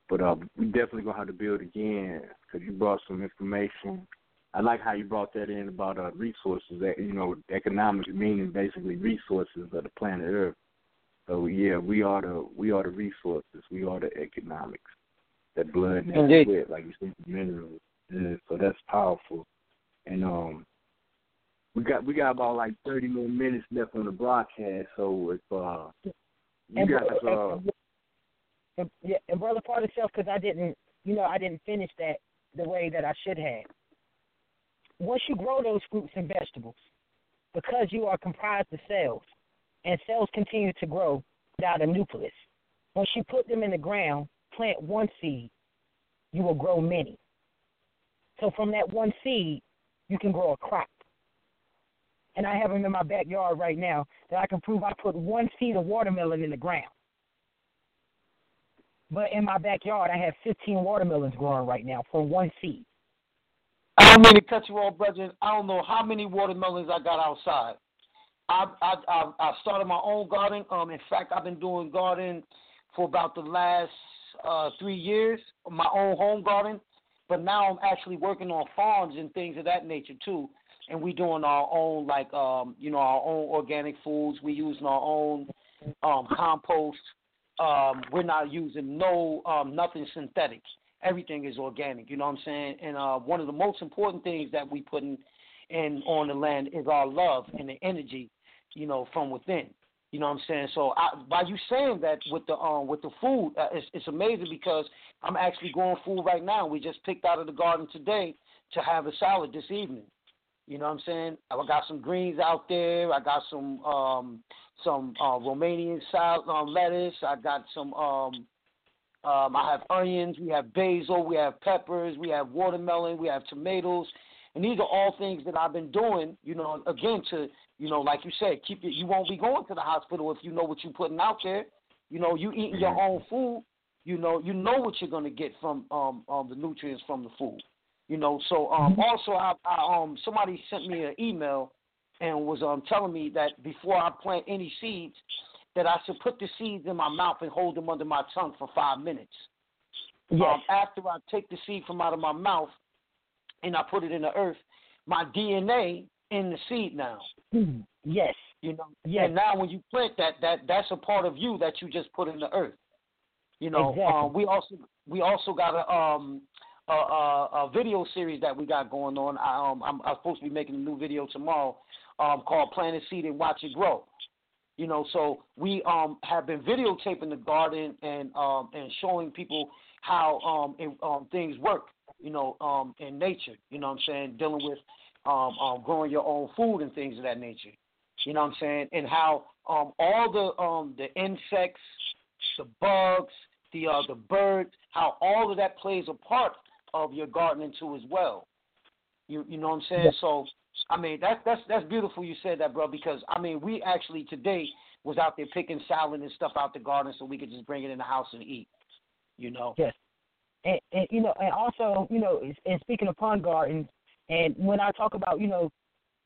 But uh, we definitely gonna have to build again because you brought some information. I like how you brought that in about uh, resources. That you know, economics meaning basically resources of the planet Earth. So yeah, we are the we are the resources. We are the economics. That blood and sweat, like you said, minerals. Yeah, so that's powerful. And um, we got we got about like thirty more minutes left on the broadcast. So if uh, you and, guys uh, and, yeah, and brother, part of self because I didn't, you know, I didn't finish that the way that I should have. Once you grow those fruits and vegetables, because you are comprised of cells, and cells continue to grow without a nucleus. Once you put them in the ground, plant one seed, you will grow many. So from that one seed, you can grow a crop. And I have them in my backyard right now that I can prove I put one seed of watermelon in the ground. But in my backyard, I have 15 watermelons growing right now from one seed. I don't mean to cut you off, brother. I don't know how many watermelons I got outside. I I I, started my own garden. Um, in fact, I've been doing garden for about the last uh, three years, my own home garden. But now I'm actually working on farms and things of that nature too. And we're doing our own like um, you know, our own organic foods. We're using our own um compost. Um, we're not using no um nothing synthetic. Everything is organic, you know what I'm saying? And uh one of the most important things that we put in, in on the land is our love and the energy, you know, from within. You know what I'm saying? So I, by you saying that with the um with the food, uh, it's it's amazing because I'm actually growing food right now. We just picked out of the garden today to have a salad this evening. You know what I'm saying? I got some greens out there. I got some um some uh, Romanian salad um, lettuce. I got some um um I have onions. We have basil. We have peppers. We have watermelon. We have tomatoes. And these are all things that I've been doing, you know, again to, you know, like you said, keep it. You won't be going to the hospital if you know what you're putting out there. You know, you eating your own food. You know, you know what you're gonna get from um, um the nutrients from the food. You know, so um also I, I um somebody sent me an email and was um telling me that before I plant any seeds, that I should put the seeds in my mouth and hold them under my tongue for five minutes. Yes. Um, after I take the seed from out of my mouth and I put it in the earth, my DNA in the seed now. Mhm. Yes. You know, Yes. and now when you plant that, that that's a part of you that you just put in the earth. You know, Exactly. um, we also we also got a um a, a, a video series that we got going on. I, um, I'm, I'm supposed to be making a new video tomorrow, um, called Plant a Seed and Watch It Grow. You know, so we um have been videotaping the garden and um and showing people how um, it, um things work. You know, um in nature. You know what I'm saying? Dealing with um, um growing your own food and things of that nature. You know what I'm saying? And how um all the um the insects, the bugs, the uh the birds, how all of that plays a part of your gardening too as well. You you know what I'm saying? Yeah. So I mean that's that's that's beautiful you said that, bro, because I mean we actually today was out there picking salad and stuff out the garden so we could just bring it in the house and eat. You know? Yes. And, and you know, and also, you know, and speaking upon gardens, and when I talk about, you know,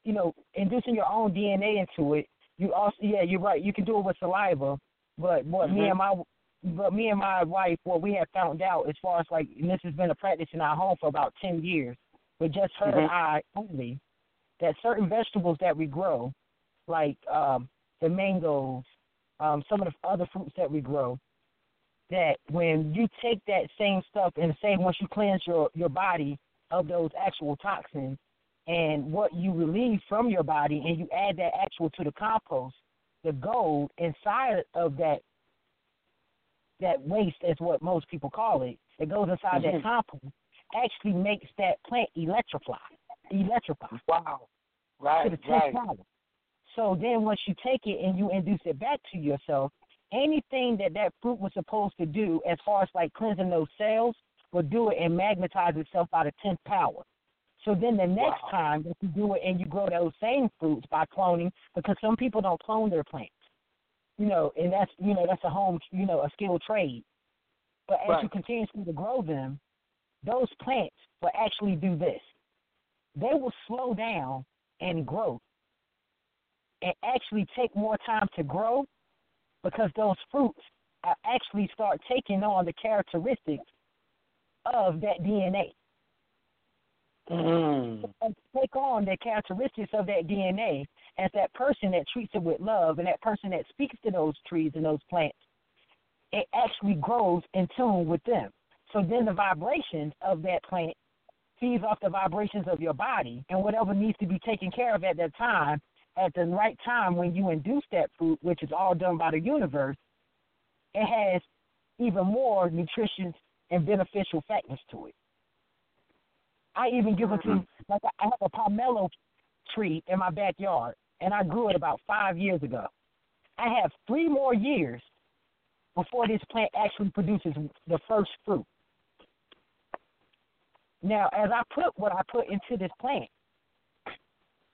you know, inducing your own DNA into it, you also, yeah, you're right. You can do it with saliva, but what me Mhm. and my, but me and my wife, what we have found out as far as like, and this has been a practice in our home for about ten years, with just her and Mhm. I only, that certain vegetables that we grow, like um, the mangoes, um, some of the other fruits that we grow, that when you take that same stuff and say once you cleanse your your body of those actual toxins and what you relieve from your body and you add that actual to the compost, the gold inside of that that waste is what most people call it. That goes inside Mhm. that compost actually makes that plant electrify. Electrify. Wow. To Right, right. power. So then once you take it and you induce it back to yourself, anything that that fruit was supposed to do as far as like cleansing those cells will do it and magnetize itself by the tenth power. So then the next Wow. time that you do it and you grow those same fruits by cloning, because some people don't clone their plants, you know, and that's you know that's a home you know a skilled trade. But as you Right. continuously to grow them, those plants will actually do this. They will slow down and grow and actually take more time to grow because those fruits are actually start taking on the characteristics of that DNA. Mm. Take on the characteristics of that DNA as that person that treats it with love and that person that speaks to those trees and those plants. It actually grows in tune with them. So then the vibrations of that plant feeds off the vibrations of your body and whatever needs to be taken care of at that time, at the right time when you induce that fruit, which is all done by the universe, it has even more nutritious and beneficial factors to it. I even give it to mm-hmm. like I have a pomelo tree in my backyard, and I grew it about five years ago. I have three more years before this plant actually produces the first fruit. Now, as I put what I put into this plant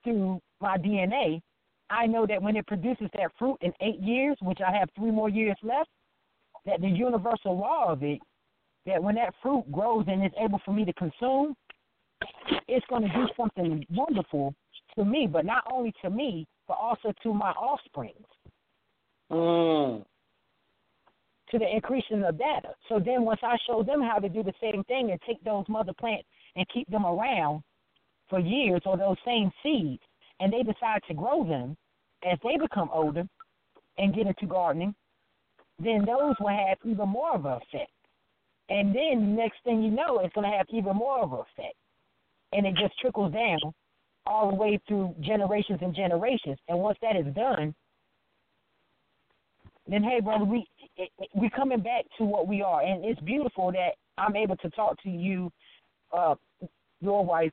through my DNA, I know that when it produces that fruit in eight years, which I have three more years left, that the universal law of it, that when that fruit grows and is able for me to consume, it's going to do something wonderful to me, but not only to me, but also to my offspring. Mm. To the increasing of data. So then once I show them how to do the same thing and take those mother plants and keep them around for years or those same seeds and they decide to grow them as they become older and get into gardening, then those will have even more of an effect. And then next thing you know, it's going to have even more of an effect. And it just trickles down all the way through generations and generations. And once that is done, then hey, brother, we we coming back to what we are, and it's beautiful that I'm able to talk to you, uh, your wife,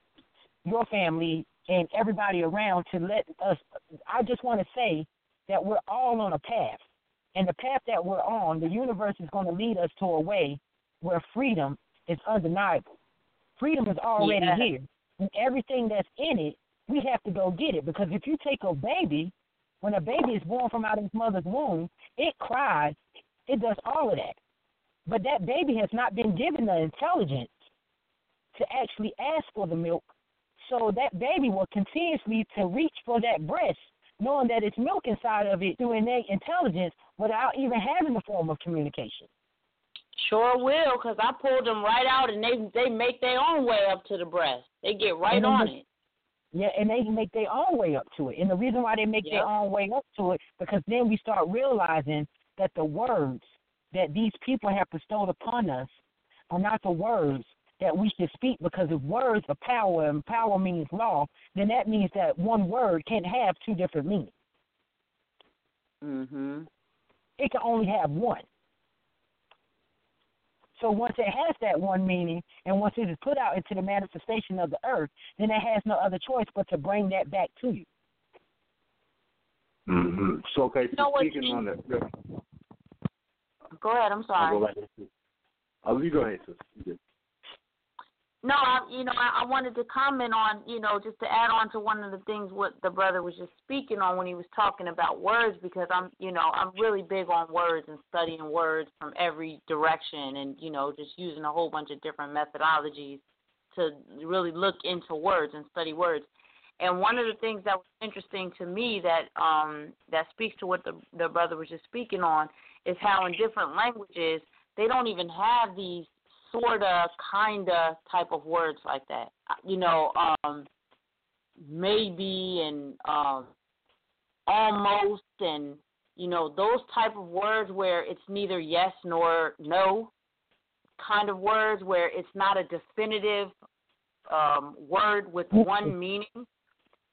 your family, and everybody around to let us. I just want to say that we're all on a path, and the path that we're on, the universe is going to lead us to a way where freedom is undeniable. Freedom is already Yeah. here, and everything that's in it, we have to go get it. Because if you take a baby, when a baby is born from out of its mother's womb, it cries, it does all of that. But that baby has not been given the intelligence to actually ask for the milk. So that baby will continuously to reach for that breast, knowing that it's milk inside of it through innate intelligence without even having the form of communication. Sure will, because I pulled them right out and they they make their own way up to the breast. They get right And on it. Yeah, and they make their own way up to it. And the reason why they make their own way up to it, because then we start realizing that the words that these people have bestowed upon us are not the words that we should speak. Because if words are power and power means law, then that means that one word can't have two different meanings. Mhm. It can only have one. So once it has that one meaning, and once it is put out into the manifestation of the earth, then it has no other choice but to bring that back to you. Mm-hmm. So, okay, so know what, speaking Gene? on that. Go, Go ahead. I'm sorry. I'll sorry. go back to you. Oh, you go ahead, sis. No, I, you know, I, I wanted to comment on, you know, just to add on to one of the things what the brother was just speaking on when he was talking about words, because I'm, you know, I'm really big on words and studying words from every direction, and you know, just using a whole bunch of different methodologies to really look into words and study words. And one of the things that was interesting to me that um, that speaks to what the the brother was just speaking on is how in different languages they don't even have these sorta, kinda type of words like that. Uh, You know, um, maybe and um, almost and you know those type of words where it's neither yes nor no kind of words where it's not a definitive um, word with one meaning.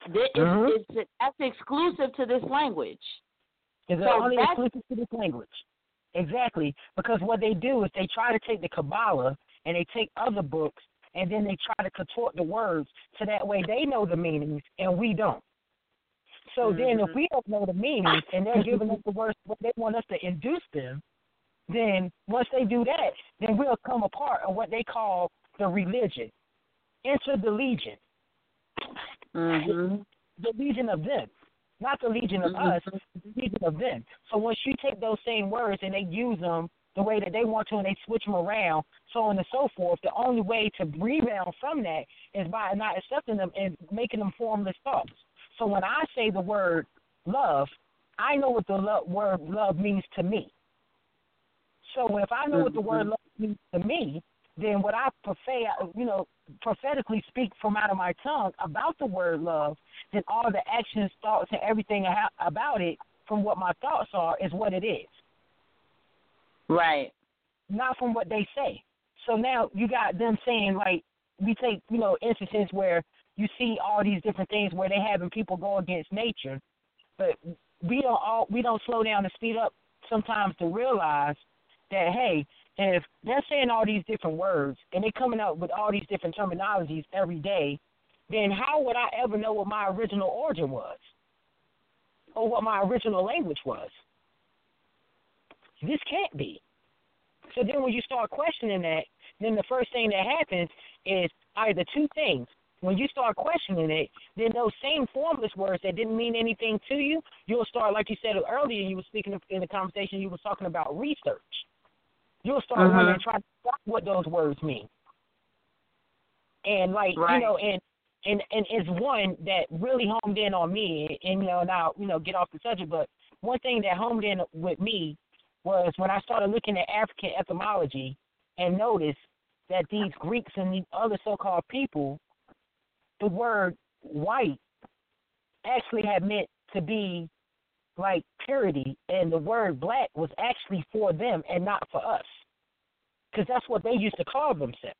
This Mhm. is, is that's exclusive to this language. Is it So only exclusive to this language? Exactly, because what they do is they try to take the Kabbalah and they take other books and then they try to contort the words so that way they know the meanings and we don't. So then, if we don't know the meanings and they're giving us the words what they want us to induce them, then once they do that, then we'll come a part of what they call the religion. Enter the legion. Mm-hmm. The legion of them. Not the legion of mm-hmm. us, the legion of them. So once you take those same words and they use them the way that they want to and they switch them around, so on and so forth, the only way to rebound from that is by not accepting them and making them formless thoughts. So when I say the word love, I know what the word love means to me. So if I know what the word mm-hmm. love means to me, then what I prefer, uh, you know, prophetically speak from out of my tongue about the word love, then all the actions, thoughts, and everything about it, from what my thoughts are, is what it is, Right. not from what they say. So now you got them saying like, we take you know instances where you see all these different things where they having people go against nature, but we don't all we don't slow down and speed up sometimes to realize that hey, if they're saying all these different words and they're coming up with all these different terminologies every day, then how would I ever know what my original origin was? Or what my original language was? This can't be. So then when you start questioning that, then the first thing that happens is either two things. When you start questioning it, then those same formless words that didn't mean anything to you, you'll start, like you said earlier, you were speaking in the conversation, you were talking about research. You'll start Mhm. wondering, trying to out what those words mean. And like Right. you know, and and and it's one that really homed in on me. And you know, now you know, get off the subject, but one thing that homed in with me was when I started looking at African etymology and noticed that these Greeks and these other so-called people, the word white actually had meant to be like purity, and the word black was actually for them and not for us, because that's what they used to call themselves.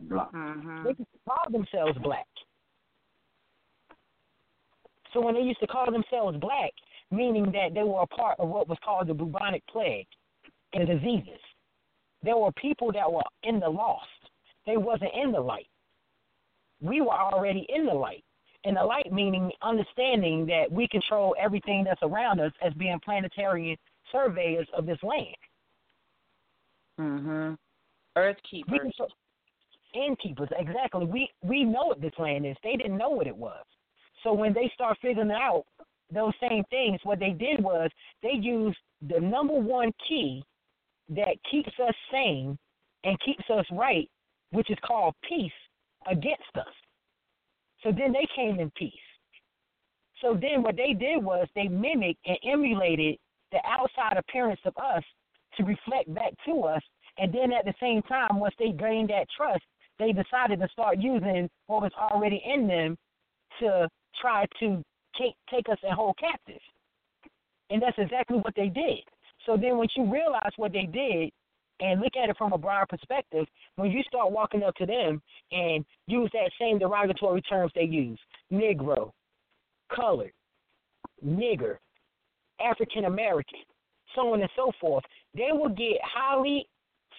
Mhm. They used to call themselves black. So when they used to call themselves black, meaning that they were a part of what was called the bubonic plague and diseases. There were people that were in the lost. They wasn't in the light. We were already in the light. And the light meaning understanding that we control everything that's around us as being planetary surveyors of this land. Mhm. Earth keepers. control, innkeepers, exactly. We we know what this land is. They didn't know what it was. So when they start figuring out those same things, what they did was they used the number one key that keeps us sane and keeps us right, which is called peace, against us. So then they came in peace. So then what they did was they mimicked and emulated the outside appearance of us to reflect back to us. And then at the same time, once they gained that trust, they decided to start using what was already in them to try to take take us and hold captive. And that's exactly what they did. So then once you realize what they did and look at it from a broader perspective, when you start walking up to them and use that same derogatory terms they use, Negro, colored, nigger, African American, so on and so forth, they will get highly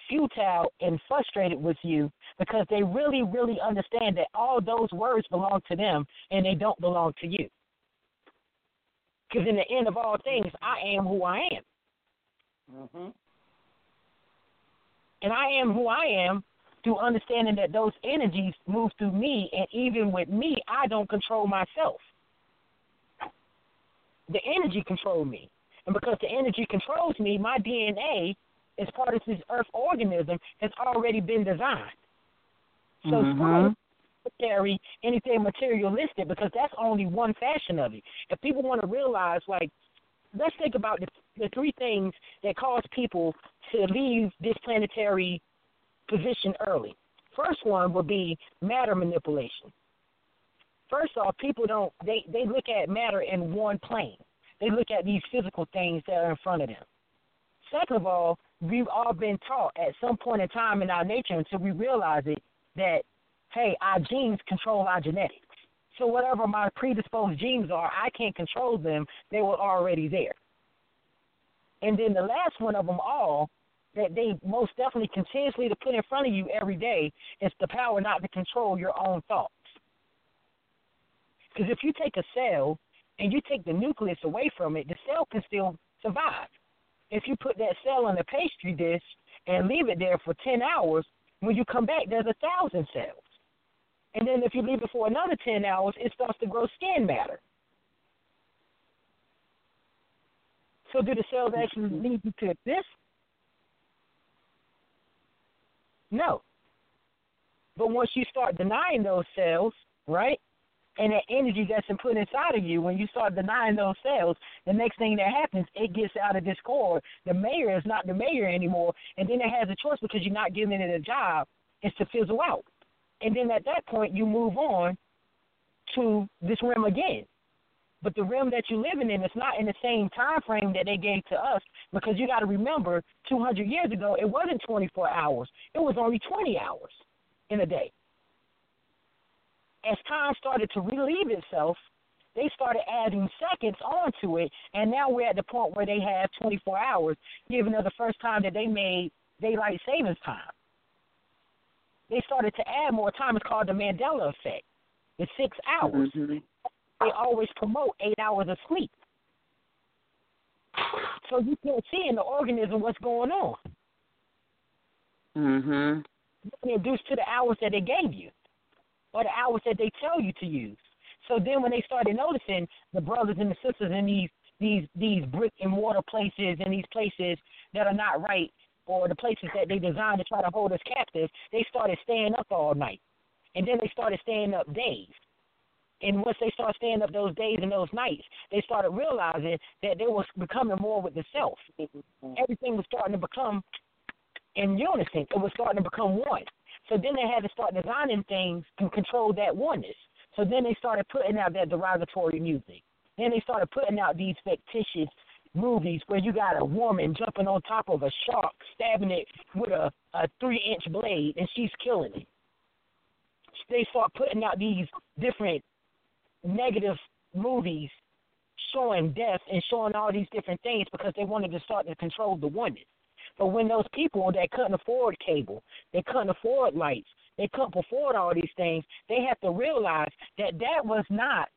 futile and frustrated with you because they really, really understand that all those words belong to them and they don't belong to you. Because in the end of all things, I am who I am. Mm-hmm. And I am who I am through understanding that those energies move through me, and even with me, I don't control myself. The energy controls me. And because the energy controls me, my DNA, as part of this earth organism, has already been designed. So Mhm. carry anything materialistic because that's only one fashion of it. If people want to realize, like, let's think about the, the three things that cause people to leave this planetary position early. First one would be matter manipulation. First off, people don't they they look at matter in one plane. They look at these physical things that are in front of them. Second of all, we've all been taught at some point in time in our nature until we realize it that hey, our genes control our genetics. So whatever my predisposed genes are, I can't control them. They were already there. And then the last one of them all that they most definitely continuously to put in front of you every day is the power not to control your own thoughts. Because if you take a cell and you take the nucleus away from it, the cell can still survive. If you put that cell in a pastry dish and leave it there for 10 hours, when you come back, there's a thousand cells. And then if you leave it for another 10 hours, it starts to grow skin matter. So do the cells actually mm-hmm. need you to this? No. But once you start denying those cells, right, and that energy that's been put inside of you, when you start denying those cells, the next thing that happens, it gets out of discord. The mayor is not the mayor anymore, and then it has a choice because you're not giving it a job, is to fizzle out. And then at that point, you move on to this realm again. But the realm that you're living in is not in the same time frame that they gave to us because you got to remember 200 years ago, it wasn't 24 hours. It was only 20 hours in a day. as time started to relieve itself, they started adding seconds onto it, and now we're at the point where they have 24 hours, given the first time that they made daylight savings time. They started to add more time. It's called the Mandela effect. It's six hours. Mm-hmm. They always promote eight hours of sleep. So you can't see in the organism what's going on. Mm-hmm. You're induced to the hours that they gave you, or the hours that they tell you to use. So then, when they started noticing the brothers and the sisters in these these these brick and mortar places and these places that are not right, or the places that they designed to try to hold us captive, they started staying up all night, and then they started staying up days. And once they started staying up those days and those nights, they started realizing that they was becoming more with the self. Mm-hmm. Everything was starting to become in unison. It was starting to become one. So then they had to start designing things to control that oneness. So then they started putting out that derogatory music. Then they started putting out these fictitious movies where you got a woman jumping on top of a shark, stabbing it with a, a three inch blade, and she's killing it. They start putting out these different negative movies showing death and showing all these different things because they wanted to start to control the oneness. But when those people that couldn't afford cable, they couldn't afford lights, they couldn't afford all these things, they have to realize that that was not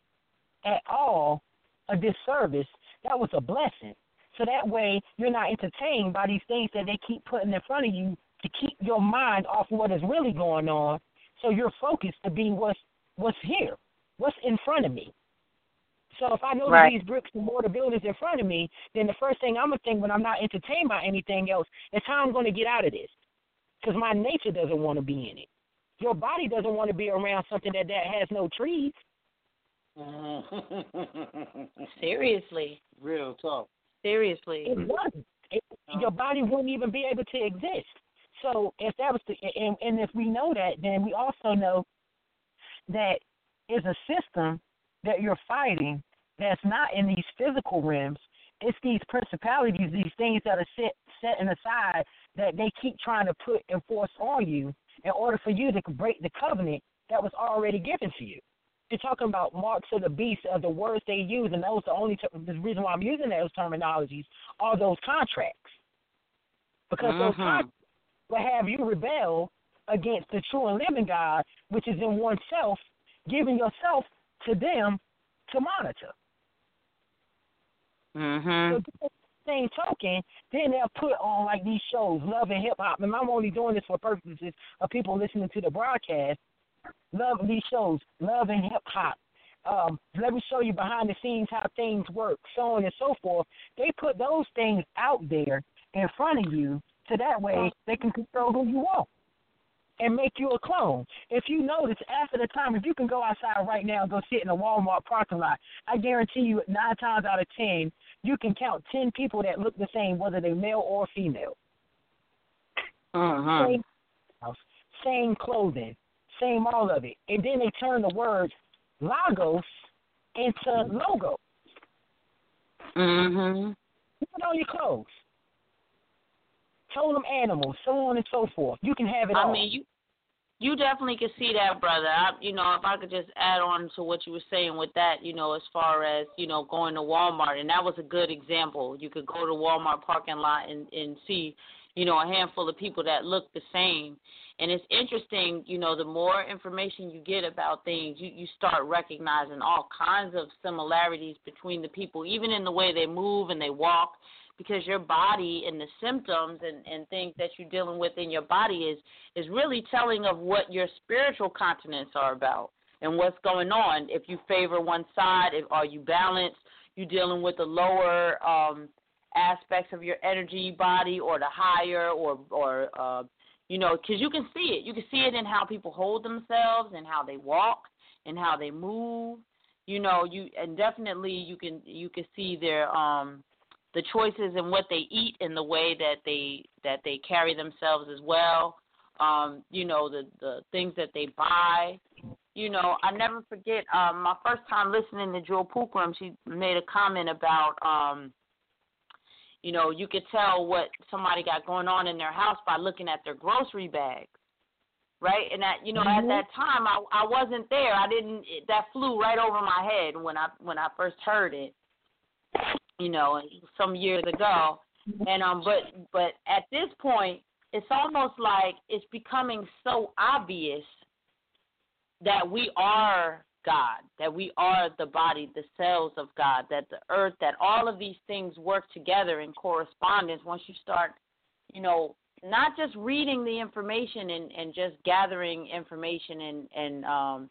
at all a disservice. That was a blessing. So that way you're not entertained by these things that they keep putting in front of you to keep your mind off what is really going on. So you're focused to be what's what's here, what's in front of me. So if I know Right. these bricks and mortar buildings in front of me, then the first thing I'm gonna think when I'm not entertained by anything else is how I'm gonna get out of this, because my nature doesn't want to be in it. Your body doesn't want to be around something that that has no trees. Mm-hmm. Seriously. Real talk. Seriously. It doesn't. It, uh-huh. your body wouldn't even be able to exist. So if that was the, and, and if we know that, then we also know that is a system that you're fighting that's not in these physical realms. It's these principalities, these things that are set setting aside that they keep trying to put and force on you in order for you to break the covenant that was already given to you. You're talking about marks of the beast of the words they use, and those are the only ter- the reason why I'm using those terminologies are those contracts, because those Mhm. contracts will have you rebel against the true and living God, which is in oneself, giving yourself to them to monitor. Mhm. So same token, then they'll put on like these shows, Love and Hip Hop, and I'm only doing this for purposes of people listening to the broadcast. Love these shows, Love and Hip Hop. Um, let me show you behind the scenes how things work, so on and so forth. They put those things out there in front of you, so that way they can control who you want and make you a clone. If you notice, after the time, if you can go outside right now and go sit in a Walmart parking lot, I guarantee you, nine times out of ten, you can count ten people that look the same, whether they're male or female. Mhm. Same same clothing, same all of it, and then they turn the words logos into logo. Mhm. Put on your clothes. Totem animals, so on and so forth. You can have it I all. mean, you you definitely could see that, brother. I, you know, if I could just add on to what you were saying with that, you know, as far as you know, going to Walmart, and that was a good example. You could go to Walmart parking lot and and see, you know, a handful of people that look the same. And it's interesting, you know, the more information you get about things, you you start recognizing all kinds of similarities between the people, even in the way they move and they walk because your body and the symptoms and, and things that you're dealing with in your body is is really telling of what your spiritual continents are about and what's going on. If you favor one side, if are you balanced, you dealing with the lower um aspects of your energy body or the higher or or uh you know because you can see it you can see it in how people hold themselves and how they walk and how they move you know you and definitely you can you can see their um the choices and what they eat and the way that they that they carry themselves as well. Um, you know, the the things that they buy. You know, I never forget um my first time listening to Joe Pukram, she made a comment about um you know, you could tell what somebody got going on in their house by looking at their grocery bags. right? And that you know Mhm. at that time I I wasn't there. I didn't. It, that flew right over my head when I when I first heard it. You know, some years ago, and um, but but at this point, it's almost like it's becoming so obvious that we are God, that we are the body, the cells of God, that the earth, that all of these things work together in correspondence. Once you start, you know, not just reading the information and, and just gathering information and, and um,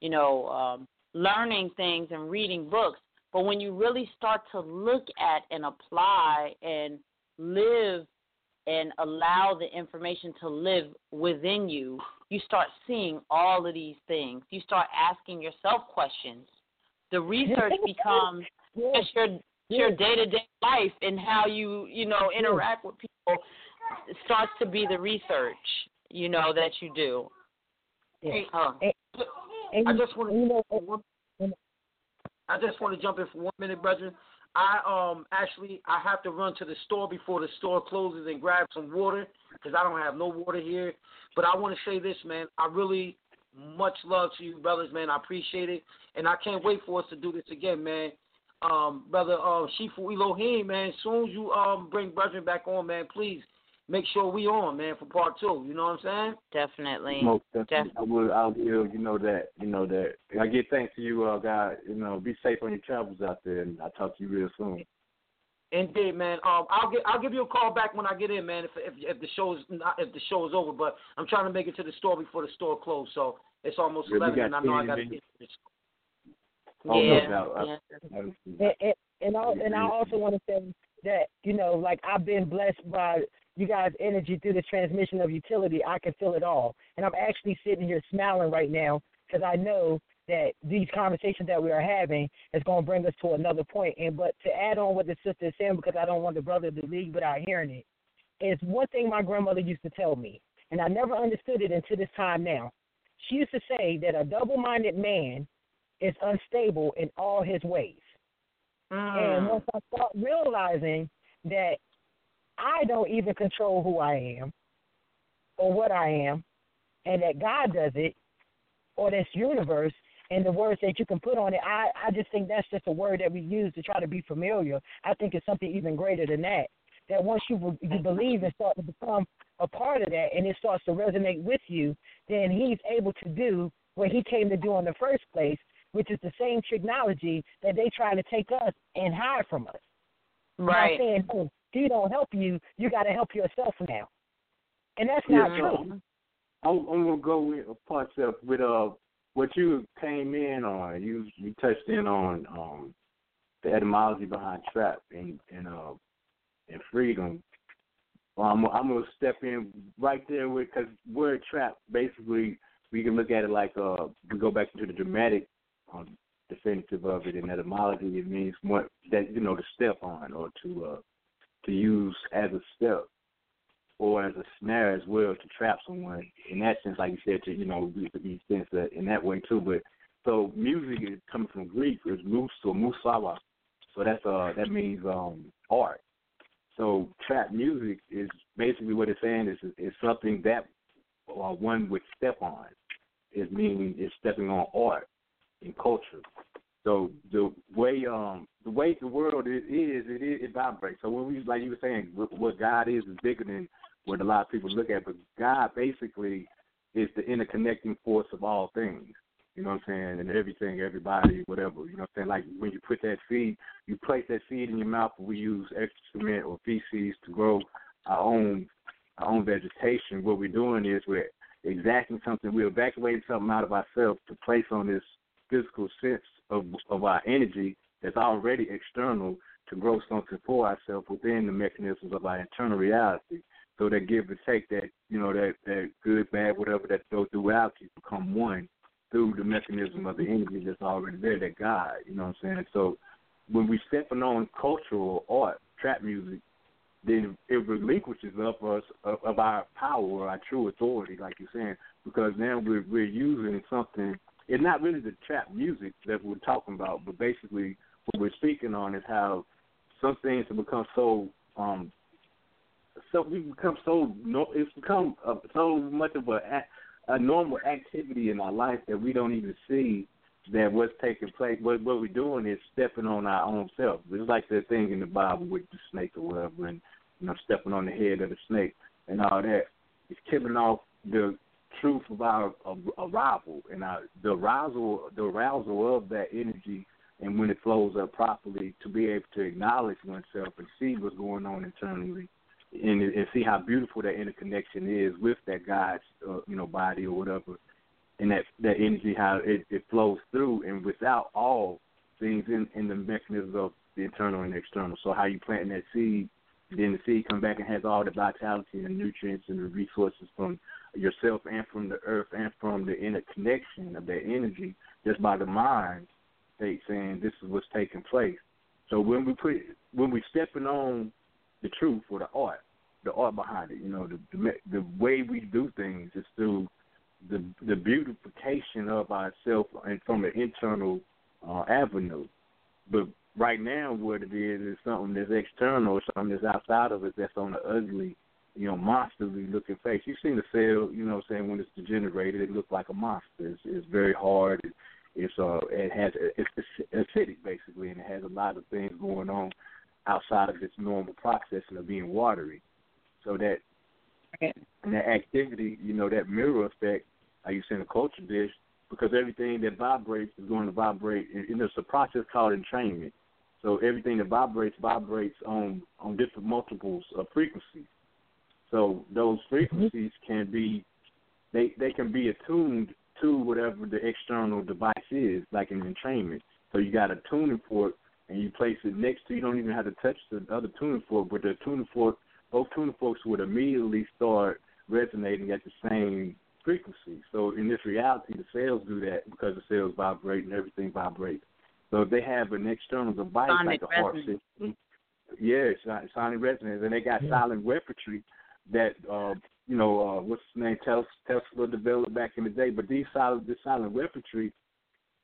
you know, um, learning things and reading books, but when you really start to look at and apply and live and allow the information to live within you, you start seeing all of these things. You start asking yourself questions. The research becomes just your your day to day life and how you you know interact with people it starts to be the research you know that you do. Hey, um, Huh. I just want to. you know, I just want to jump in for one minute, brethren. I um actually I have to run to the store before the store closes and grab some water because I don't have no water here. But I want to say this, man. I really much love to you, brothers, man. I appreciate it, and I can't wait for us to do this again, man. Um, brother uh, Shifu Elohim, man. As soon as you um bring brethren back on, man, please make sure we on, man, for part two. You know what I'm saying? Definitely. Most definitely. I will. I'll give. You know that. You know that. I give thanks to you, uh, God. You know, be safe on your travels out there, and I'll talk to you real soon. Indeed, man. Um, I'll get I'll give you a call back when I get in, man. If if if the show's not, if the show is over, but I'm trying to make it to the store before the store closed, so it's almost Yeah, we eleven, and I know I got to get to the Oh, no Yeah, doubt. I- yeah. I- and, and, and, I, and I also want to say that you know, like I've been blessed by you guys' energy through the transmission of utility. I can feel it all, and I'm actually sitting here smiling right now because I know that these conversations that we are having is going to bring us to another point. And but to add on what the sister is saying, because I don't want the brother to leave without hearing it, is one thing my grandmother used to tell me, and I never understood it until this time now. She used to say that a double-minded man is unstable in all his ways. And Mm. once I start realizing that I don't even control who I am or what I am, and that God does it, or this universe, and the words that you can put on it, I, I just think that's just a word that we use to try to be familiar. I think it's something even greater than that. That once you you believe and start to become a part of that, and it starts to resonate with you, then He's able to do what He came to do in the first place, which is the same technology that they trying to take us and hide from us. Right. By saying, hey, He don't help you, you got to help yourself now, and that's not Yeah. true. I'm, I'm gonna go with parts of with uh what you came in on. You you touched in on um the etymology behind trap and and uh and freedom. Well, I'm I'm gonna step in right there with because word trap basically we can look at it like uh we go back into the dramatic um, definitive of it in etymology. It means what that you know to step on or to uh to use as a step or as a snare as well to trap someone. In that sense, like you said, to you know, be sense that in that way too. But so music is coming from Greek, it's mus or musawa. So that's uh that means um art. So trap music is basically what it's saying is is something that uh, one would step on. Is meaning is stepping on art and culture. So the way um the way the world is, it is it vibrates. So when we like you were saying, what, what God is is bigger than what a lot of people look at. But God basically is the interconnecting force of all things. You know what I'm saying? And everything, everybody, whatever. You know what I'm saying? Like when you put that seed, you place that seed in your mouth. We use excrement or feces to grow our own our own vegetation. What we're doing is we're exacting something. We're evacuating something out of ourselves to place on this physical sense of of our energy that's already external to grow something for ourselves within the mechanisms of our internal reality. So that give and take, that you know, that that good, bad, whatever that goes throughout you become one through the mechanism of the energy that's already there, that God. You know what I'm saying? So when we stepping on cultural art, trap music, then it relinquishes of us of, of our power our true authority, like you're saying, because now we're we're using something. It's not really the trap music that we're talking about, but basically what we're speaking on is how some things have become so um so we've become so no it's become uh, so much of a a normal activity in our life that we don't even see that what's taking place. What what we're doing is stepping on our own self. It's like the thing in the Bible with the snake or whatever, and you know stepping on the head of the snake and all that. It's killing off the truth of our arrival and our, the arousal, the arousal of that energy, and when it flows up properly, to be able to acknowledge oneself and see what's going on internally, and, and see how beautiful that interconnection is with that God's, uh, you know, body or whatever, and that that energy how it, it flows through, and without all things in in the mechanisms of the internal and external. So how you planting that seed, then the seed come back and has all the vitality and the nutrients and the resources from yourself and from the earth and from the interconnection of that energy just by the mind state saying this is what's taking place. So when we put when we stepping on the truth or the art, the art behind it, you know, the the, the way we do things is through the the beautification of ourselves and from an internal uh, avenue. But right now, what it is is something that's external, something that's outside of it, that's on the ugly you know, monsterly looking face. You've seen the cell, you know what I'm saying, when it's degenerated, it looks like a monster. It's, it's very hard. It, it's uh it has it's acidic basically and it has a lot of things going on outside of its normal processing of being watery. So that and that activity, you know, that mirror effect, like you in a culture dish, because everything that vibrates is going to vibrate and, and there's a process called entrainment. So everything that vibrates vibrates on on different multiples of frequencies. So those mm-hmm. frequencies can be they they can be attuned to whatever the external device is, like an entrainment. So you got a tuning fork and you place it next to you don't even have to touch the other tuning fork, but the tuning fork both tuning forks would immediately start resonating at the same frequency. So in this reality the cells do that because the cells vibrate and everything vibrates. So if they have an external device Sonic like a heart resonance. system, yeah, it's sonic resonance, and they got silent weaponry that uh, you know uh, what's his name Tesla, developed back in the day. But these silent this silent weaponry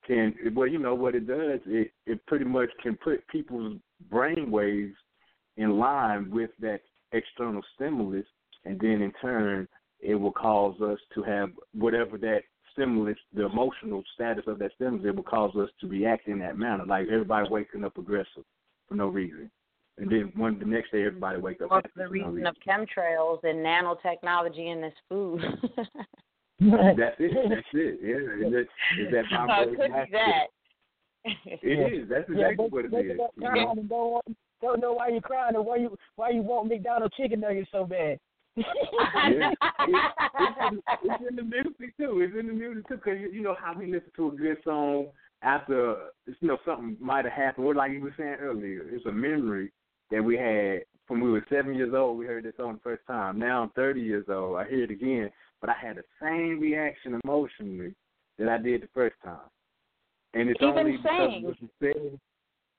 can well you know what it does it it pretty much can put people's brain waves in line with that external stimulus, and then in turn it will cause us to have whatever that stimulus, the emotional status of that stimulus, it will cause us to react in that manner. Like everybody waking up aggressive for no reason and then one the next day everybody wake up. Or happy the for no reason of chemtrails and nanotechnology in this food. That's it. That's it. Yeah, is that, is that So my it could be that. It is. That's exactly but what it wake is. up crying and don't, want- don't know why you're crying or why you why you want McDonald's chicken nuggets so bad. yeah. It- it's, in, it's in the music too. It's in the music too, because you, you know how we listen to a good song after you know something might have happened. Or like you were saying earlier, it's a memory that we had from we were seven years old. We heard this song the first time. Now I'm 30 years old. I hear it again, but I had the same reaction emotionally that I did the first time. And it's Even only because saying. of the cell.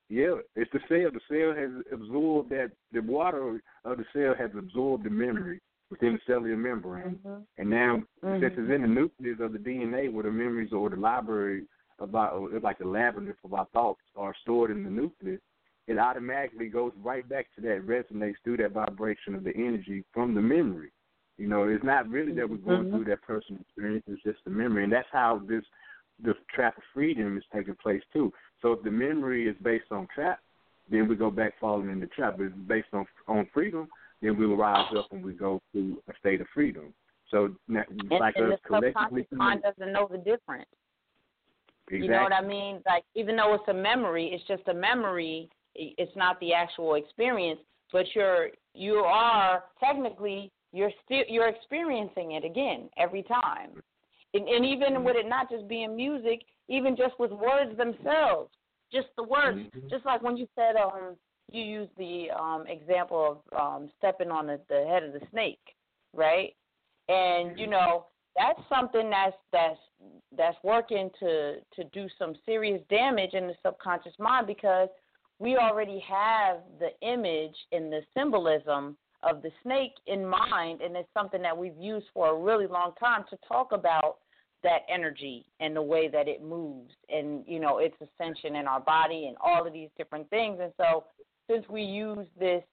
Yeah, it's the cell. The cell has absorbed that. The water of the cell has absorbed the memory within the cellular membrane. Mhm. And now, Mhm. since it's in the nucleus of the DNA, where the memories or the library about, like the labyrinth of our thoughts are stored in the nucleus, it automatically goes right back to that, resonates through that vibration of the energy from the memory. You know, it's not really that we're going Mhm. through that personal experience; it's just the memory, and that's how this the trap of freedom is taking place too. So if the memory is based on trap, then we go back falling in the trap. If it's based on on freedom, then we will rise up and we go to a state of freedom. So na- And, like and us the collectively, mind doesn't know the difference. exactly. You know what I mean? Like even though it's a memory, it's just a memory. It's not the actual experience, but you're you are technically you're still you're experiencing it again every time. And, and even with it not just being music, even just with words themselves, just the words, Mhm. just like when you said um you used the um example of um stepping on the, the head of the snake, right? And you know that's something that's that's that's working to to do some serious damage in the subconscious mind because we already have the image and the symbolism of the snake in mind and it's something that we've used for a really long time to talk about that energy and the way that it moves and you know its ascension in our body and all of these different things and so since we use this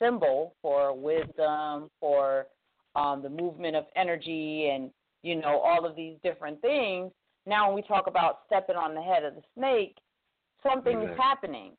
symbol for wisdom for um, the movement of energy and you know, all of these different things. Now, when we talk about stepping on the head of the snake, something is happening.